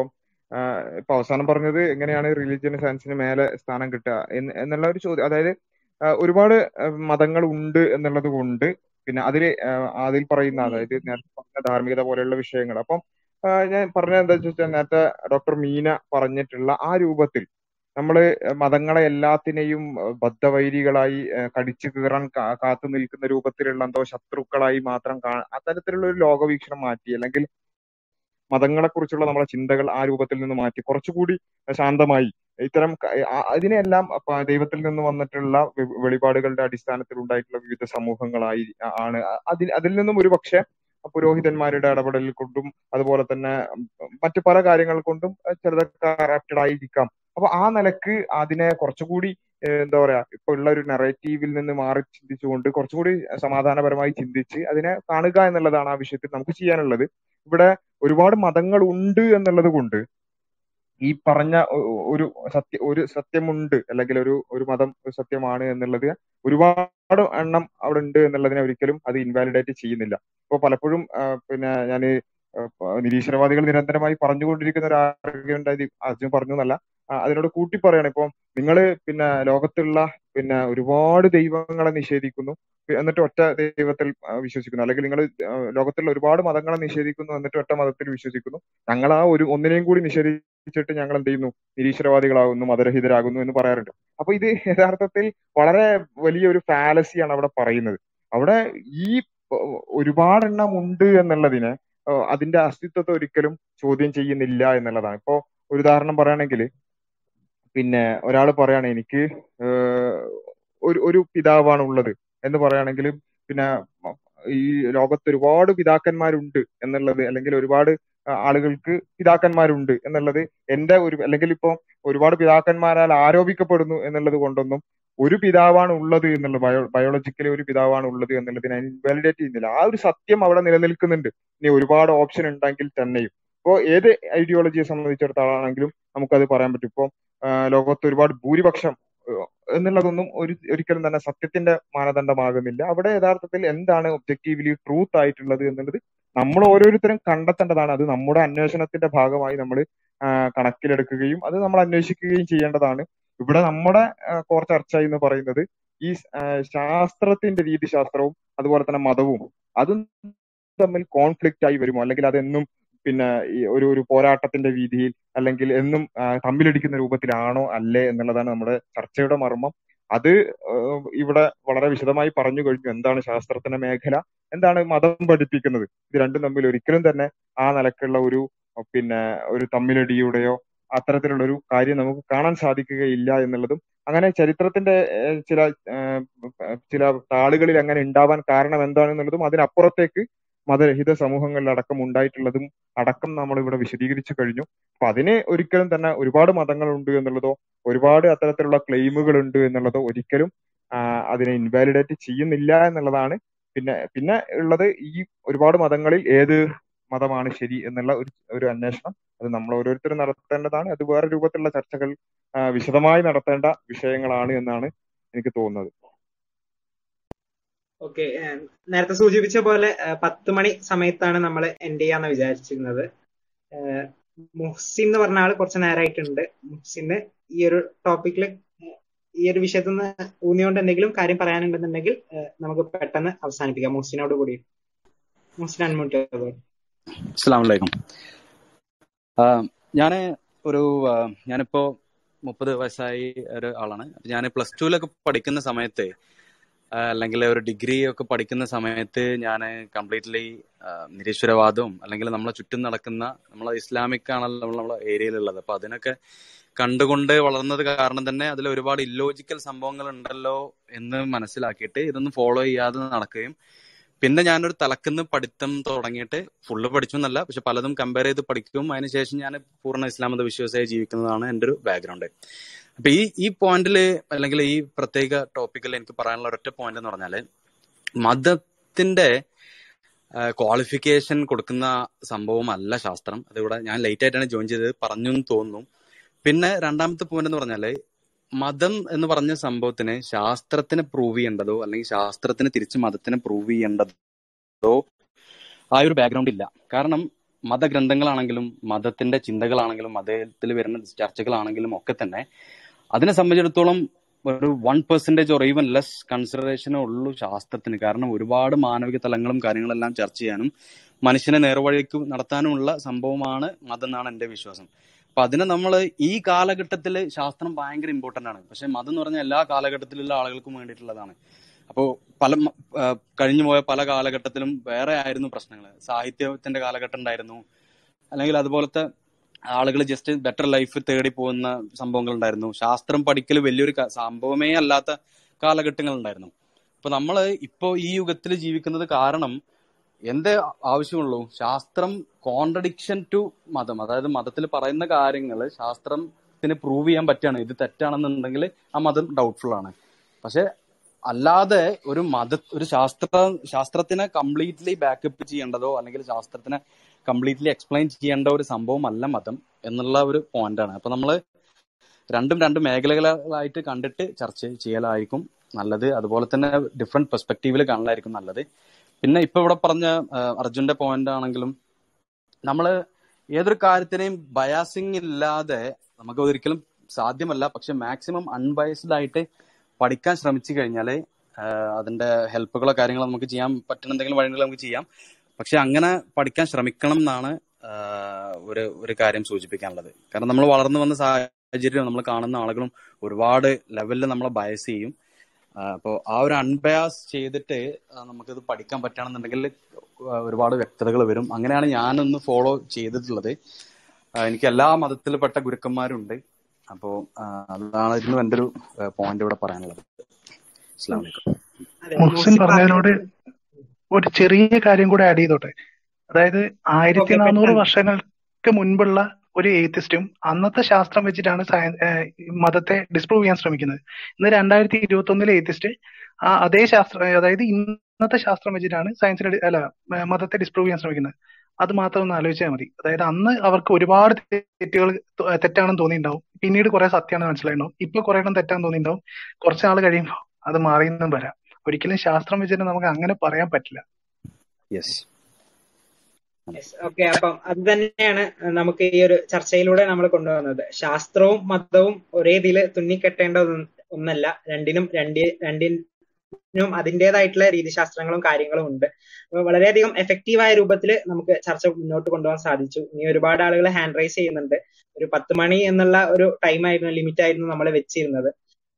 ഇപ്പൊ അവസാനം പറഞ്ഞത് എങ്ങനെയാണ് റിലീജിയൻ സയൻസിന് മേലെ സ്ഥാനം കിട്ടുക എന്നുള്ള ഒരു ചോദ്യം അതായത് ഒരുപാട് മതങ്ങൾ ഉണ്ട് എന്നുള്ളത് കൊണ്ട് പിന്നെ അതിൽ അതിൽ പറയുന്ന അതായത് നേരത്തെ പറഞ്ഞ ധാർമ്മികത പോലെയുള്ള വിഷയങ്ങൾ. അപ്പം ഞാൻ പറഞ്ഞത് എന്താ വെച്ചാൽ നേരത്തെ ഡോക്ടർ മീന പറഞ്ഞിട്ടുള്ള ആ രൂപത്തിൽ നമ്മൾ മതങ്ങളെ എല്ലാത്തിനെയും ബദ്ധവൈരികളായി കടിച്ചു കീറാൻ കാത്തു നിൽക്കുന്ന രൂപത്തിലുള്ള എന്തോ ശത്രുക്കളായി മാത്രം കാ അത്തരത്തിലുള്ള ഒരു ലോകവീക്ഷണം മാറ്റി. അല്ലെങ്കിൽ മതങ്ങളെ കുറിച്ചുള്ള നമ്മുടെ ചിന്തകൾ ആ രൂപത്തിൽ നിന്ന് മാറ്റി. കുറച്ചുകൂടി ശാന്തമായി. ഇത്തരം അതിനെല്ലാം ദൈവത്തിൽ നിന്ന് വന്നിട്ടുള്ള വെളിപാടുകളുടെ അടിസ്ഥാനത്തിൽ ഉണ്ടായിട്ടുള്ള വിവിധ സമൂഹങ്ങളായി ആണ്. അതിൽ അതിൽ നിന്നും ഒരു പക്ഷേ പുരോഹിതന്മാരുടെ ഇടപെടൽ കൊണ്ടും അതുപോലെ തന്നെ മറ്റു പല കാര്യങ്ങൾ കൊണ്ടും ചിലതൊക്കെ കറപ്റ്റഡ് ആയിരിക്കാം. അപ്പൊ ആ നിലയ്ക്ക് അതിനെ കുറച്ചുകൂടി എന്താ പറയാ ഇപ്പൊ ഉള്ള ഒരു നെറേറ്റീവിൽ നിന്ന് മാറി ചിന്തിച്ചുകൊണ്ട് കുറച്ചുകൂടി സമാധാനപരമായി ചിന്തിച്ച് അതിനെ കാണുക എന്നുള്ളതാണ് ആ വിഷയത്തിൽ നമുക്ക് ചെയ്യാനുള്ളത്. ഇവിടെ ഒരുപാട് മതങ്ങൾ ഉണ്ട് എന്നുള്ളത് കൊണ്ട് ഈ പറഞ്ഞ ഒരു സത്യ ഒരു സത്യമുണ്ട് അല്ലെങ്കിൽ ഒരു ഒരു മതം സത്യമാണ് എന്നുള്ളത് ഒരുപാട് എണ്ണം അവിടെ ഉണ്ട് എന്നുള്ളതിനെ ഒരിക്കലും അത് ഇൻവാലിഡേറ്റ് ചെയ്യുന്നില്ല. അപ്പൊ പലപ്പോഴും പിന്നെ ഞാൻ നിരീശ്വരവാദികൾ നിരന്തരമായി പറഞ്ഞുകൊണ്ടിരിക്കുന്ന ഒരു ആർഗ്യുമെന്റ് ആയി അർജുൻ പറഞ്ഞു എന്നല്ല അതിനോട് കൂട്ടി പറയണം. ഇപ്പം നിങ്ങൾ പിന്നെ ലോകത്തുള്ള പിന്നെ ഒരുപാട് ദൈവങ്ങളെ നിഷേധിക്കുന്നു. എന്നിട്ട് ഒറ്റ ദൈവത്തിൽ വിശ്വസിക്കുന്നു. അല്ലെങ്കിൽ നിങ്ങൾ ലോകത്തിലുള്ള ഒരുപാട് മതങ്ങളെ നിഷേധിക്കുന്നു എന്നിട്ട് ഒറ്റ മതത്തിൽ വിശ്വസിക്കുന്നു. ഞങ്ങൾ ആ ഒരു ഒന്നിനെയും കൂടി നിഷേധിച്ചിട്ട് ഞങ്ങൾ എന്ത് ചെയ്യുന്നു? നിരീശ്വരവാദികളാകുന്നു മതരഹിതരാകുന്നു എന്ന് പറയാറുണ്ട്. അപ്പൊ ഇത് യഥാർത്ഥത്തിൽ വളരെ വലിയൊരു ഫാലസിയാണ് അവിടെ പറയുന്നത്. അവിടെ ഈ ഒരുപാടെണ്ണം ഉണ്ട് എന്നുള്ളതിനെ അതിന്റെ അസ്തിത്വത്തെ ഒരിക്കലും ചോദ്യം ചെയ്യുന്നില്ല എന്നുള്ളതാണ്. ഇപ്പോ ഒരു ഉദാഹരണം പറയുകയാണെങ്കിൽ പിന്നെ ഒരാൾ പറയാണ് എനിക്ക് ഒരു ഒരു പിതാവാണ് ഉള്ളത് എന്ന് പറയുകയാണെങ്കിൽ പിന്നെ ഈ ലോകത്ത് ഒരുപാട് പിതാക്കന്മാരുണ്ട് എന്നുള്ളത് അല്ലെങ്കിൽ ഒരുപാട് ആളുകൾക്ക് പിതാക്കന്മാരുണ്ട് എന്നുള്ളത് എന്റെ ഒരു അല്ലെങ്കിൽ ഇപ്പോ ഒരുപാട് പിതാക്കന്മാരാൽ ആരോപിക്കപ്പെടുന്നു എന്നുള്ളത് കൊണ്ടൊന്നും ഒരു പിതാവാണ് ഉള്ളത് എന്നുള്ള ബയോ ബയോളജിക്കലി ഒരു പിതാവാണ് ഉള്ളത് എന്നുള്ളതിനെ ഇൻവാലിഡേറ്റ് ചെയ്യുന്നില്ല. ആ ഒരു സത്യം അവിടെ നിലനിൽക്കുന്നുണ്ട്. ഇനി ഒരുപാട് ഓപ്ഷൻ ഉണ്ടെങ്കിൽ തന്നെയും. ഇപ്പോ ഏത് ഐഡിയോളജിയെ സംബന്ധിച്ചിടത്തോളാണെങ്കിലും നമുക്കത് പറയാൻ പറ്റും. ഇപ്പൊ ലോകത്ത് ഒരുപാട് ഭൂരിപക്ഷം എന്നുള്ളതൊന്നും ഒരു ഒരിക്കലും തന്നെ സത്യത്തിന്റെ മാനദണ്ഡമാകുന്നില്ല. അവിടെ യഥാർത്ഥത്തിൽ എന്താണ് ഒബ്ജക്റ്റീവ്ലി ട്രൂത്ത് ആയിട്ടുള്ളത് എന്നുള്ളത് നമ്മൾ ഓരോരുത്തരും കണ്ടെത്തേണ്ടതാണ്. അത് നമ്മുടെ അന്വേഷണത്തിന്റെ ഭാഗമായി നമ്മൾ കണക്കിലെടുക്കുകയും അത് നമ്മൾ അന്വേഷിക്കുകയും ചെയ്യേണ്ടതാണ്. ഇവിടെ നമ്മുടെ കോർ ചർച്ച എന്ന് പറയുന്നത് ഈ ശാസ്ത്രത്തിന്റെ രീതിശാസ്ത്രവും അതുപോലെ തന്നെ മതവും അതും തമ്മിൽ കോൺഫ്ലിക്റ്റ് ആയി വരുമോ? അല്ലെങ്കിൽ അതെന്നും പിന്നെ ഒരു ഒരു പോരാട്ടത്തിന്റെ രീതിയിൽ അല്ലെങ്കിൽ എന്നും തമ്മിലടിക്കുന്ന രൂപത്തിലാണോ അല്ലേ എന്നുള്ളതാണ് നമ്മുടെ ചർച്ചയുടെ മർമ്മം. അത് ഇവിടെ വളരെ വിശദമായി പറഞ്ഞു കഴിഞ്ഞു. എന്താണ് ശാസ്ത്രത്തിന്റെ മേഖല? എന്താണ് മതം പഠിപ്പിക്കുന്നത്? ഇത് രണ്ടും തമ്മിൽ ഒരിക്കലും തന്നെ ആ നിലക്കുള്ള ഒരു പിന്നെ ഒരു തമ്മിലടിയുടെയോ അത്തരത്തിലുള്ള ഒരു കാര്യം നമുക്ക് കാണാൻ സാധിക്കുകയില്ല എന്നുള്ളതും അങ്ങനെ ചരിത്രത്തിന്റെ ചില ചില താളുകളിൽ അങ്ങനെ ഉണ്ടാവാൻ കാരണം എന്താണെന്നുള്ളതും അതിനപ്പുറത്തേക്ക് മതരഹിത സമൂഹങ്ങളിൽ അടക്കം ഉണ്ടായിട്ടുള്ളതും അടക്കം നമ്മൾ ഇവിടെ വിശദീകരിച്ചു കഴിഞ്ഞു. അപ്പൊ അതിനെ ഒരിക്കലും തന്നെ ഒരുപാട് മതങ്ങളുണ്ട് എന്നുള്ളതോ ഒരുപാട് അത്തരത്തിലുള്ള ക്ലെയിമുകൾ ഉണ്ട് എന്നുള്ളതോ ഒരിക്കലും അതിനെ ഇൻവാലിഡേറ്റ് ചെയ്യുന്നില്ല എന്നുള്ളതാണ്. പിന്നെ പിന്നെ ഉള്ളത് ഈ ഒരുപാട് മതങ്ങളിൽ ഏത് മതമാണ് ശരി എന്നുള്ള ഒരു ഒരു അന്വേഷണം അത് നമ്മൾ ഓരോരുത്തരും നടത്തേണ്ടതാണ്. അത് വേറെ രൂപത്തിലുള്ള ചർച്ചകൾ വിശദമായി നടത്തേണ്ട വിഷയങ്ങളാണ് എന്നാണ് എനിക്ക് തോന്നുന്നത്. ഓക്കെ നേരത്തെ സൂചിപ്പിച്ച പോലെ പത്ത് മണി സമയത്താണ് നമ്മൾ എൻഡ് ചെയ്യാന്ന് വിചാരിച്ചിരുന്നത്. മുഹ്സിൻ എന്ന് പറഞ്ഞ ആൾ കുറച്ച് നേരമായിട്ടുണ്ട് മുഹ്സിന് ഈ ഒരു ടോപ്പിക്കിൽ ഈ ഒരു വിഷയത്തിൽ നിന്ന് ഊന്നിയോണ്ട് എന്തെങ്കിലും കാര്യം പറയാനുണ്ടെന്നുണ്ടെങ്കിൽ നമുക്ക് പെട്ടെന്ന് അവസാനിപ്പിക്കാം. മുഹ്സിനോട് കൂടി. മുഹ്സിൻ അൺമ്യൂട്ട് ഞാൻ ഞാൻ ഒരു ഞാനിപ്പോ മുപ്പത് വയസ്സായി ഒരു ആളാണ്. ഞാൻ പ്ലസ് ടുവിലൊക്കെ പഠിക്കുന്ന സമയത്ത് അല്ലെങ്കിൽ ഒരു ഡിഗ്രി ഒക്കെ പഠിക്കുന്ന സമയത്ത് ഞാൻ കംപ്ലീറ്റ്ലി നിരീശ്വരവാദവും അല്ലെങ്കിൽ നമ്മളെ ചുറ്റും നടക്കുന്ന നമ്മളെ ഇസ്ലാമിക് ആണല്ലോ നമ്മൾ നമ്മളെ ഏരിയയിലുള്ളത് അപ്പൊ അതിനൊക്കെ കണ്ടുകൊണ്ട് വളർന്നത് കാരണം തന്നെ അതിൽ ഒരുപാട് ഇല്ലോജിക്കൽ സംഭവങ്ങൾ ഉണ്ടല്ലോ എന്ന് മനസ്സിലാക്കിയിട്ട് ഇതൊന്നും ഫോളോ ചെയ്യാതെ നടക്കുകയും പിന്നെ ഞാനൊരു തലക്കുന്ന് പഠിത്തം തുടങ്ങിയിട്ട് ഫുള്ള് പഠിച്ചു എന്നല്ല പക്ഷെ പലതും കമ്പയർ ചെയ്ത് പഠിക്കും. അതിനുശേഷം ഞാൻ പൂർണ ഇസ്ലാം മത വിശ്വാസിയായി ജീവിക്കുന്നതാണ് എന്റെ ഒരു ബാക്ക്ഗ്രൗണ്ട് അപ്പൊ ഈ ഈ പോയിന്റിൽ അല്ലെങ്കിൽ ഈ പ്രത്യേക ടോപ്പിക്കിൽ എനിക്ക് പറയാനുള്ള ഒരൊറ്റ പോയിന്റ് എന്ന് പറഞ്ഞാൽ മതത്തിന്റെ ക്വാളിഫിക്കേഷൻ കൊടുക്കുന്ന സംഭവമല്ല ശാസ്ത്രം. അതിവിടെ ഞാൻ ലേറ്റ് ആയിട്ടാണ് ജോയിൻ ചെയ്തത്. പറഞ്ഞു എന്ന് തോന്നുന്നു. പിന്നെ രണ്ടാമത്തെ പോയിന്റ് എന്ന് പറഞ്ഞാൽ മതം എന്ന് പറഞ്ഞ സംഭവത്തിന് ശാസ്ത്രത്തിന് പ്രൂവ് ചെയ്യേണ്ടതോ അല്ലെങ്കിൽ ശാസ്ത്രത്തിന് തിരിച്ച് മതത്തിന് പ്രൂവ് ചെയ്യേണ്ടതോ ആ ഒരു ബാക്ക്ഗ്രൗണ്ട് ഇല്ല. കാരണം മതഗ്രന്ഥങ്ങളാണെങ്കിലും മതത്തിന്റെ ചിന്തകളാണെങ്കിലും മതത്തിൽ വരുന്ന ചർച്ചകളാണെങ്കിലും ഒക്കെ തന്നെ അതിനെ സംബന്ധിച്ചിടത്തോളം ഒരു one percentage or even less കൺസിഡറേഷനേ ഉള്ളൂ ശാസ്ത്രത്തിന്. കാരണം ഒരുപാട് മാനവിക തലങ്ങളും കാര്യങ്ങളെല്ലാം ചർച്ച ചെയ്യാനും മനുഷ്യനെ നേർവഴിക്ക് നടത്താനുമുള്ള സംഭവമാണ് മതം എന്നാണ് എന്റെ വിശ്വാസം. അപ്പൊ അതിനെ നമ്മൾ ഈ കാലഘട്ടത്തിൽ ശാസ്ത്രം ഭയങ്കര ഇമ്പോർട്ടന്റ് ആണ്. പക്ഷെ മതം എന്ന് പറഞ്ഞാൽ എല്ലാ കാലഘട്ടത്തിലുള്ള ആളുകൾക്കും വേണ്ടിയിട്ടുള്ളതാണ്. അപ്പോൾ പല കഴിഞ്ഞു പോയ പല കാലഘട്ടത്തിലും വേറെ ആയിരുന്നു പ്രശ്നങ്ങൾ. സാഹിത്യത്തിന്റെ കാലഘട്ടം ഉണ്ടായിരുന്നു. അല്ലെങ്കിൽ അതുപോലത്തെ ആളുകൾ ജസ്റ്റ് ബെറ്റർ ലൈഫ് തേടി പോകുന്ന സംഭവങ്ങൾ ഉണ്ടായിരുന്നു ശാസ്ത്രം പഠിക്കൽ വലിയൊരു സംഭവമേ അല്ലാത്ത കാലഘട്ടങ്ങൾ ഉണ്ടായിരുന്നു അപ്പൊ നമ്മൾ ഇപ്പോ ഈ യുഗത്തിൽ ജീവിക്കുന്നത് കാരണം എന്തേ ആവശ്യമുള്ളൂ? ശാസ്ത്രം കോൺട്രഡിക്ഷൻ ടു മതം. അതായത് മതത്തിൽ പറയുന്ന കാര്യങ്ങൾ ശാസ്ത്രത്തിന് പ്രൂവ് ചെയ്യാൻ പറ്റുകയാണ്. ഇത് തെറ്റാണെന്നുണ്ടെങ്കിൽ ആ മതം ഡൗട്ട്ഫുൾ ആണ്. പക്ഷെ അല്ലാതെ ഒരു മത ഒരു ശാസ്ത്ര ശാസ്ത്രത്തിനെ കംപ്ലീറ്റ്ലി ബാക്കപ്പ് ചെയ്യേണ്ടതോ അല്ലെങ്കിൽ ശാസ്ത്രത്തിനെ കംപ്ലീറ്റ്ലി എക്സ്പ്ലെയിൻ ചെയ്യേണ്ട ഒരു സംഭവമല്ല മതം എന്നുള്ള ഒരു പോയിന്റ് ആണ്. അപ്പൊ നമ്മൾ രണ്ടും രണ്ട് മേഖലകളായിട്ട് കണ്ടിട്ട് ചർച്ച ചെയ്യലായിരിക്കും നല്ലത്. അതുപോലെ തന്നെ ഡിഫറെന്റ് പെർസ്പെക്റ്റീവിൽ കാണലായിരിക്കും നല്ലത്. പിന്നെ ഇപ്പൊ ഇവിടെ പറഞ്ഞ അർജുന്റെ പോയിന്റ് ആണെങ്കിലും നമ്മൾ ഏതൊരു കാര്യത്തിനെയും ബയാസിങ് ഇല്ലാതെ നമുക്ക് ഒരിക്കലും സാധ്യമല്ല. പക്ഷെ മാക്സിമം അൺബയസ്ഡ് ആയിട്ട് പഠിക്കാൻ ശ്രമിച്ചു കഴിഞ്ഞാൽ അതിന്റെ ഹെൽപ്പുകളോ കാര്യങ്ങളോ നമുക്ക് ചെയ്യാൻ പറ്റുന്ന എന്തെങ്കിലും വഴികൾ നമുക്ക് ചെയ്യാം. പക്ഷെ അങ്ങനെ പഠിക്കാൻ ശ്രമിക്കണം എന്നാണ് ഒരു ഒരു കാര്യം സൂചിപ്പിക്കാനുള്ളത്. കാരണം നമ്മൾ വളർന്നു വന്ന സാഹചര്യം നമ്മൾ കാണുന്ന ആളുകളും ഒരുപാട് ലെവലിൽ നമ്മളെ ബയസ് ചെയ്യും. അപ്പോൾ ആ ഒരു അൺബയാസ് ചെയ്തിട്ട് നമുക്കിത് പഠിക്കാൻ പറ്റുകയാണെന്നുണ്ടെങ്കിൽ ഒരുപാട് വ്യക്തതകൾ വരും. അങ്ങനെയാണ് ഞാനൊന്ന് ഫോളോ ചെയ്തിട്ടുള്ളത്. എനിക്ക് എല്ലാ മതത്തിൽപ്പെട്ട ഗുരുക്കന്മാരുണ്ട്. അപ്പോ അതാണ് അതായിരുന്നു എന്റെ ഒരു പോയിന്റ് ഇവിടെ പറയാനുള്ളത്. അസ്സാം വലൈക്കും പറഞ്ഞതിനോട് പറഞ്ഞത് ഒരു ചെറിയ കാര്യം കൂടെ ആഡ് ചെയ്തോട്ടെ. അതായത് ആയിരത്തി നാനൂറ് വർഷങ്ങൾക്ക് മുൻപുള്ള ഒരു എയ്ത്തിസ്റ്റും അന്നത്തെ ശാസ്ത്രം വെച്ചിട്ടാണ് സയൻ- മതത്തെ ഡിസ്പ്രൂവ് ചെയ്യാൻ ശ്രമിക്കുന്നത്. ഇന്ന് രണ്ടായിരത്തി ഇരുപത്തി ഒന്നിലെ എയ്ത്തിസ്റ്റ് ആ അതേ ശാസ്ത്രം അതായത് ഇന്നത്തെ ശാസ്ത്രം വെച്ചിട്ടാണ് സയൻസിനെ അല്ല മതത്തെ ഡിസ്പ്രൂവ് ചെയ്യാൻ ശ്രമിക്കുന്നത്. അത് മാത്രം ഒന്ന് ആലോചിച്ചാൽ മതി. അതായത് അന്ന് അവർക്ക് ഒരുപാട് തെറ്റുകൾ തെറ്റാണെന്ന് തോന്നിയിട്ടുണ്ടാവും. പിന്നീട് കുറെ സത്യമാണെന്ന് മനസ്സിലായിട്ടുണ്ടാവും. ഇപ്പൊ കുറെ എണ്ണം തെറ്റാന്ന് തോന്നിയിട്ടുണ്ടാവും. കുറച്ച് നാൾ കഴിയുമ്പോൾ അത് മാറിയെന്നും വരാം. ഒരിക്കലും ശാസ്ത്രം വെച്ചിട്ട് നമുക്ക് അങ്ങനെ പറയാൻ പറ്റില്ല. യെസ് ഓക്കെ അപ്പം അത് തന്നെയാണ് നമുക്ക് ഈ ഒരു ചർച്ചയിലൂടെ നമ്മൾ കൊണ്ടുവന്നത്. ശാസ്ത്രവും മതവും ഒരേ ഇതിൽ തുന്നിക്കെട്ടേണ്ട ഒന്ന് ഒന്നല്ല. രണ്ടിനും രണ്ടി രണ്ടിനും അതിന്റെതായിട്ടുള്ള രീതിശാസ്ത്രങ്ങളും കാര്യങ്ങളും ഉണ്ട്. അപ്പൊ വളരെയധികം എഫക്റ്റീവായ രൂപത്തിൽ നമുക്ക് ചർച്ച മുന്നോട്ട് കൊണ്ടുപോകാൻ സാധിച്ചു. ഇനി ഒരുപാട് ആളുകൾ ഹാൻഡ് റൈസ് ചെയ്യുന്നുണ്ട്. ഒരു പത്ത് മണി എന്നുള്ള ഒരു ടൈം ആയിരുന്നു ലിമിറ്റ് ആയിരുന്നു നമ്മൾ വെച്ചിരുന്നത്.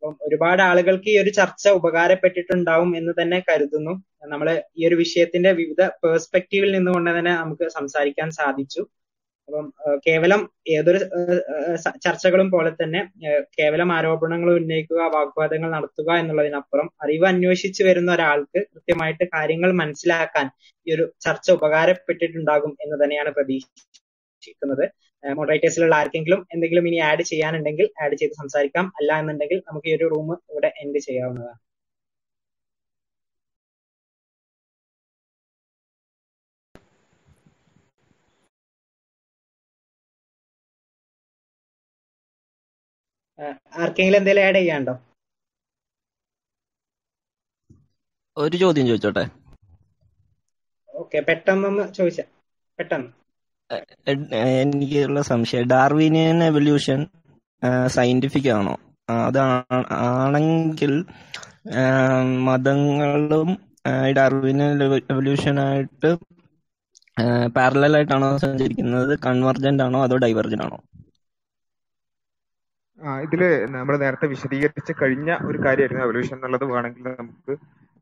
അപ്പം ഒരുപാട് ആളുകൾക്ക് ഈ ഒരു ചർച്ച ഉപകാരപ്പെട്ടിട്ടുണ്ടാവും എന്ന് തന്നെ കരുതുന്നു. നമ്മൾ ഈ ഒരു വിഷയത്തിന്റെ വിവിധ പേഴ്സ്പെക്റ്റീവിൽ നിന്നുകൊണ്ട് തന്നെ നമുക്ക് സംസാരിക്കാൻ സാധിച്ചു. അപ്പം കേവലം ഏതൊരു ചർച്ചകളും പോലെ തന്നെ കേവലം ആരോപണങ്ങൾ ഉന്നയിക്കുക വാഗ്വാദങ്ങൾ നടത്തുക എന്നുള്ളതിനപ്പുറം അറിവ് അന്വേഷിച്ച് വരുന്ന ഒരാൾക്ക് കൃത്യമായിട്ട് കാര്യങ്ങൾ മനസ്സിലാക്കാൻ ഈ ഒരു ചർച്ച ഉപകാരപ്പെട്ടിട്ടുണ്ടാകും എന്ന് തന്നെയാണ് പ്രതീക്ഷിക്കുന്നത്. മോഡറേറ്റേഴ്സിലുള്ള ആർക്കെങ്കിലും എന്തെങ്കിലും ഇനി ആഡ് ചെയ്യാനുണ്ടെങ്കിൽ ആഡ് ചെയ്ത് സംസാരിക്കാം. അല്ല എന്നുണ്ടെങ്കിൽ നമുക്ക് ഈ ഒരു റൂം ഇവിടെ എൻഡ് ചെയ്യാവുന്നതാണ്. ആർക്കെങ്കിലും എന്തെങ്കിലും ആഡ് ചെയ്യാണ്ടോ ഒരു ചോദ്യം ചോദിച്ചോട്ടെ? ഓക്കെ പെട്ടെന്നൊന്ന് ചോദിച്ച. പെട്ടെന്ന്. എനിക്കുള്ള സംശയം. ഡാർവിനിയൻ എവല്യൂഷൻ സയന്റിഫിക് ആണോ? അതാണ് ആണെങ്കിൽ മതങ്ങളും ഡാർവിനിയൻ എവല്യൂഷനായിട്ട് പാരലൽ ആയിട്ടാണോ സഞ്ചരിക്കുന്നത്? കൺവർജന്റ് ആണോ അതോ ഡൈവർജന്റ് ആണോ? ആ ഇതിൽ നമ്മൾ നേരത്തെ വിശദീകരിച്ച് കഴിഞ്ഞ ഒരു കാര്യമായിരുന്നു എവല്യൂഷൻ എന്നുള്ളത്. വേണമെങ്കിൽ നമുക്ക്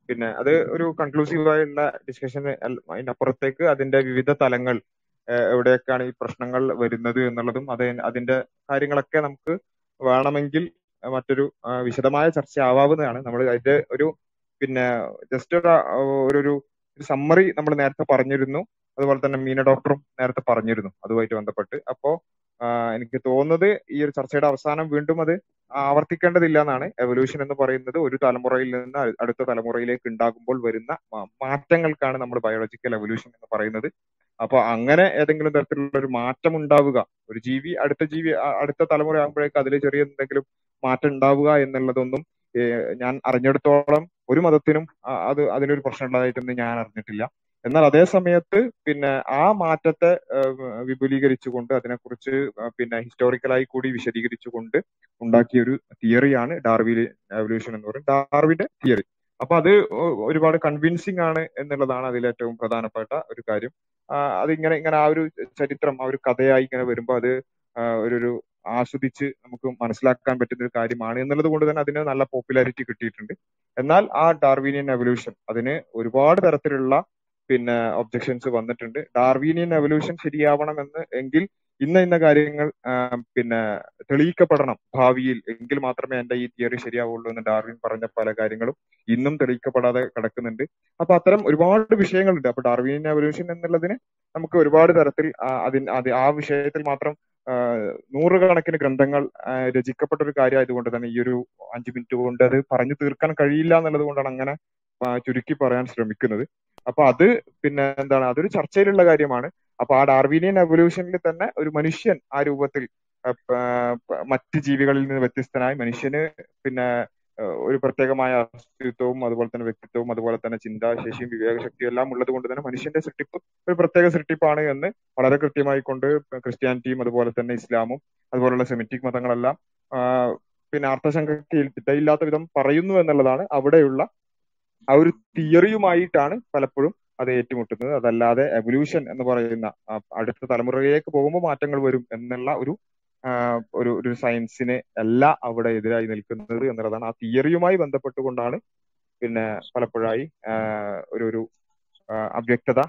പിന്നെ അത് ഒരു കൺക്ലൂസീവ് ആയുള്ള ഡിസ്കഷൻ അതിന്റെ അപ്പുറത്തേക്ക് അതിന്റെ വിവിധ തലങ്ങൾ എവിടെയൊക്കെയാണ് ഈ പ്രശ്നങ്ങൾ വരുന്നത് എന്നുള്ളതും അത് അതിന്റെ കാര്യങ്ങളൊക്കെ നമുക്ക് വേണമെങ്കിൽ മറ്റൊരു വിശദമായ ചർച്ച ആവാവുന്നതാണ് നമ്മൾ അതിന്റെ ഒരു പിന്നെ ജസ്റ്റ് ഒരു ഒരു സമ്മറി നമ്മൾ നേരത്തെ പറഞ്ഞിരുന്നു. അതുപോലെ തന്നെ മീന ഡോക്ടറും നേരത്തെ പറഞ്ഞിരുന്നു അതുമായിട്ട് ബന്ധപ്പെട്ട്. അപ്പോ എനിക്ക് തോന്നുന്നത് ഈ ഒരു ചർച്ചയുടെ അവസാനം വീണ്ടും അത് ആവർത്തിക്കേണ്ടതില്ല എന്നാണ് എവല്യൂഷൻ എന്ന് പറയുന്നത്. ഒരു തലമുറയിൽ നിന്ന് അടുത്ത തലമുറയിലേക്ക് ഉണ്ടാകുമ്പോൾ വരുന്ന മാറ്റങ്ങൾക്കാണ് നമ്മൾ ബയോളജിക്കൽ എവല്യൂഷൻ എന്ന് പറയുന്നത്. അപ്പൊ അങ്ങനെ ഏതെങ്കിലും തരത്തിലുള്ള ഒരു മാറ്റം ഉണ്ടാവുക ഒരു ജീവി അടുത്ത ജീവി അടുത്ത തലമുറ ആകുമ്പോഴേക്ക് അതിൽ ചെറിയ എന്തെങ്കിലും മാറ്റം ഉണ്ടാവുക എന്നുള്ളതൊന്നും ഞാൻ അറിഞ്ഞെടുത്തോളം ഒരു മതത്തിനും അത് അതിലൊരു പ്രശ്നം ഉള്ളതായിട്ടൊന്നും ഞാൻ അറിഞ്ഞിട്ടില്ല. എന്നാൽ അതേ സമയത്ത് പിന്നെ ആ മാറ്റത്തെ വിപുലീകരിച്ചുകൊണ്ട് അതിനെക്കുറിച്ച് പിന്നെ ഹിസ്റ്റോറിക്കലായി കൂടി വിശദീകരിച്ചുകൊണ്ട് ഉണ്ടാക്കിയ ഒരു തിയറിയാണ് ഡാർവിൻ എവല്യൂഷൻ എന്ന് പറയുന്നത് ഡാർവിന്റെ തിയറി. അപ്പൊ അത് ഒരുപാട് കൺവിൻസിങ് ആണ് എന്നുള്ളതാണ് അതിൽ ഏറ്റവും പ്രധാനപ്പെട്ട ഒരു കാര്യം. അതിങ്ങനെ ഇങ്ങനെ ആ ഒരു ചരിത്രം ആ ഒരു കഥയായി ഇങ്ങനെ വരുമ്പോൾ അത് ഒരു ആസ്വദിച്ച് നമുക്ക് മനസ്സിലാക്കാൻ പറ്റുന്ന ഒരു കാര്യമാണ് എന്നുള്ളത് കൊണ്ട് തന്നെ അതിന് നല്ല പോപ്പുലാരിറ്റി കിട്ടിയിട്ടുണ്ട്. എന്നാൽ ആ ഡാർവീനിയൻ എവല്യൂഷൻ അതിന് ഒരുപാട് തരത്തിലുള്ള പിന്നെ ഒബ്ജക്ഷൻസ് വന്നിട്ടുണ്ട്. ഡാർവീനിയൻ എവല്യൂഷൻ ശരിയാവണമെന്ന് എങ്കിൽ ഇന്ന ഇന്ന കാര്യങ്ങൾ പിന്നെ തെളിയിക്കപ്പെടണം ഭാവിയിൽ. എങ്കിൽ മാത്രമേ എന്റെ ഈ തിയറി ശരിയാവുള്ളൂ എന്ന് ഡാർവിൻ പറഞ്ഞ പല കാര്യങ്ങളും ഇന്നും തെളിയിക്കപ്പെടാതെ കിടക്കുന്നുണ്ട്. അപ്പൊ അത്തരം ഒരുപാട് വിഷയങ്ങളുണ്ട്. അപ്പൊ ഡാർവീനിയൻ എവല്യൂഷൻ എന്നുള്ളതിന് നമുക്ക് ഒരുപാട് തരത്തിൽ അതിന് അത് ആ വിഷയത്തിൽ മാത്രം നൂറുകണക്കിന് ഗ്രന്ഥങ്ങൾ രചിക്കപ്പെട്ട ഒരു കാര്യമായതുകൊണ്ട് തന്നെ ഈ ഒരു അഞ്ചു മിനിറ്റ് കൊണ്ട് അത് പറഞ്ഞു തീർക്കാൻ കഴിയില്ല എന്നുള്ളത് കൊണ്ടാണ് അങ്ങനെ ചുരുക്കി പറയാൻ ശ്രമിക്കുന്നത്. അപ്പൊ അത് പിന്നെ എന്താണ് അതൊരു ചർച്ചയിലുള്ള കാര്യമാണ്. അപ്പൊ ആ ഡാർവീനിയൻ എവല്യൂഷനിൽ തന്നെ ഒരു മനുഷ്യൻ ആ രൂപത്തിൽ മറ്റ് ജീവികളിൽ നിന്ന് വ്യത്യസ്തനായി മനുഷ്യന് പിന്നെ ഒരു പ്രത്യേകമായ അസ്തിത്വവും അതുപോലെ തന്നെ വ്യക്തിത്വവും അതുപോലെ തന്നെ ചിന്താശേഷിയും വിവേകശക്തിയും എല്ലാം ഉള്ളത് കൊണ്ട് തന്നെ മനുഷ്യന്റെ സൃഷ്ടിപ്പ് ഒരു പ്രത്യേക സൃഷ്ടിപ്പാണ് എന്ന് വളരെ കൃത്യമായി കൊണ്ട് ക്രിസ്ത്യാനിറ്റിയും അതുപോലെ തന്നെ ഇസ്ലാമും അതുപോലുള്ള സെമിറ്റിക് മതങ്ങളെല്ലാം പിന്നെ അർത്ഥശങ്കയ്ക്ക് ഇടയില്ലാത്ത വിധം പറയുന്നു എന്നുള്ളതാണ് അവിടെയുള്ള ആ ഒരു തിയറിയുമായിട്ടാണ് പലപ്പോഴും അത് ഏറ്റുമുട്ടുന്നത്. അതല്ലാതെ എവല്യൂഷൻ എന്ന് പറയുന്ന അടുത്ത തലമുറയിലേക്ക് പോകുമ്പോൾ മാറ്റങ്ങൾ വരും എന്നുള്ള ഒരു ഒരു ഒരു സയൻസിന് അല്ല അവിടെ എതിരായി നിൽക്കുന്നത് എന്നുള്ളതാണ്. ആ തിയറിയുമായി ബന്ധപ്പെട്ടുകൊണ്ടാണ് പിന്നെ പലപ്പോഴായി ഒരു ഒരു അവ്യക്തത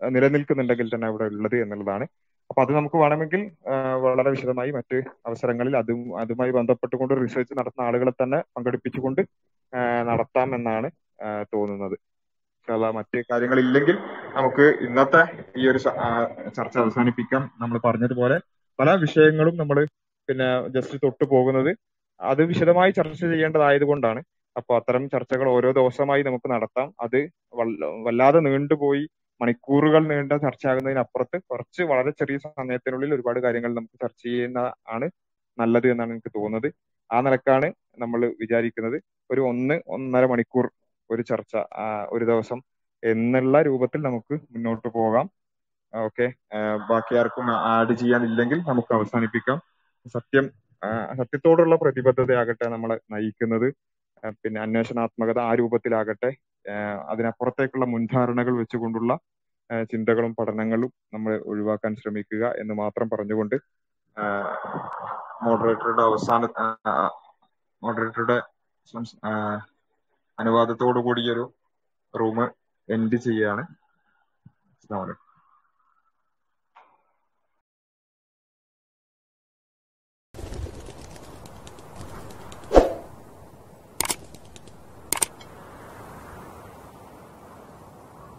നിലനിൽക്കുന്നുണ്ടെങ്കിൽ തന്നെ അവിടെ ഉള്ളത് എന്നുള്ളതാണ്. അപ്പൊ അത് നമുക്ക് വേണമെങ്കിൽ വളരെ വിശദമായി മറ്റ് അവസരങ്ങളിൽ അതും അതുമായി ബന്ധപ്പെട്ടുകൊണ്ട് റിസർച്ച് നടത്തുന്ന ആളുകളെ തന്നെ പങ്കെടുപ്പിച്ചുകൊണ്ട് നടത്താം എന്നാണ് തോന്നുന്നത്. മറ്റു കാര്യങ്ങളില്ലെങ്കിൽ നമുക്ക് ഇന്നത്തെ ഈ ഒരു ചർച്ച അവസാനിപ്പിക്കാം. നമ്മൾ പറഞ്ഞതുപോലെ പല വിഷയങ്ങളും നമ്മൾ പിന്നെ ജസ്റ്റ് തൊട്ടു പോകുന്നത് അത് വിശദമായി ചർച്ച ചെയ്യേണ്ടതായത് കൊണ്ടാണ് അപ്പൊ അത്തരം ചർച്ചകൾ ഓരോ ദിവസമായി നമുക്ക് നടത്താം. അത് വല്ലാതെ നീണ്ടുപോയി മണിക്കൂറുകൾ നീണ്ട ചർച്ച ചർച്ചയാകുന്നതിനപ്പുറത്ത് കുറച്ച് വളരെ ചെറിയ സമയത്തിനുള്ളിൽ ഒരുപാട് കാര്യങ്ങൾ നമുക്ക് ചർച്ച ചെയ്യുന്ന ആണ് നല്ലത് എന്നാണ് എനിക്ക് തോന്നുന്നത്. ആ നിലക്കാണ് നമ്മൾ വിചാരിക്കുന്നത്. ഒരു ഒന്ന് ഒന്നര മണിക്കൂർ ഒരു ചർച്ച ഒരു ദിവസം എന്നുള്ള രൂപത്തിൽ നമുക്ക് മുന്നോട്ട് പോകാം. ഓക്കെ. ബാക്കി ആർക്കും ആഡ് ചെയ്യാനില്ലെങ്കിൽ നമുക്ക് അവസാനിപ്പിക്കാം. സത്യം സത്യത്തോടുള്ള പ്രതിബദ്ധതയാകട്ടെ നമ്മളെ നയിക്കുന്നത്. പിന്നെ അന്വേഷണാത്മകത ആ രൂപത്തിലാകട്ടെ. അതിനപ്പുറത്തേക്കുള്ള മുൻധാരണകൾ വെച്ചുകൊണ്ടുള്ള ചിന്തകളും പഠനങ്ങളും നമ്മൾ ഒഴിവാക്കാൻ ശ്രമിക്കുക എന്ന് മാത്രം പറഞ്ഞുകൊണ്ട് മോഡറേറ്ററുടെ അവസാന മോഡറേറ്ററുടെ അനുവാദത്തോടു കൂടിയൊരു റൂം എൻഡ് ചെയ്യാണ്. അസ്സാം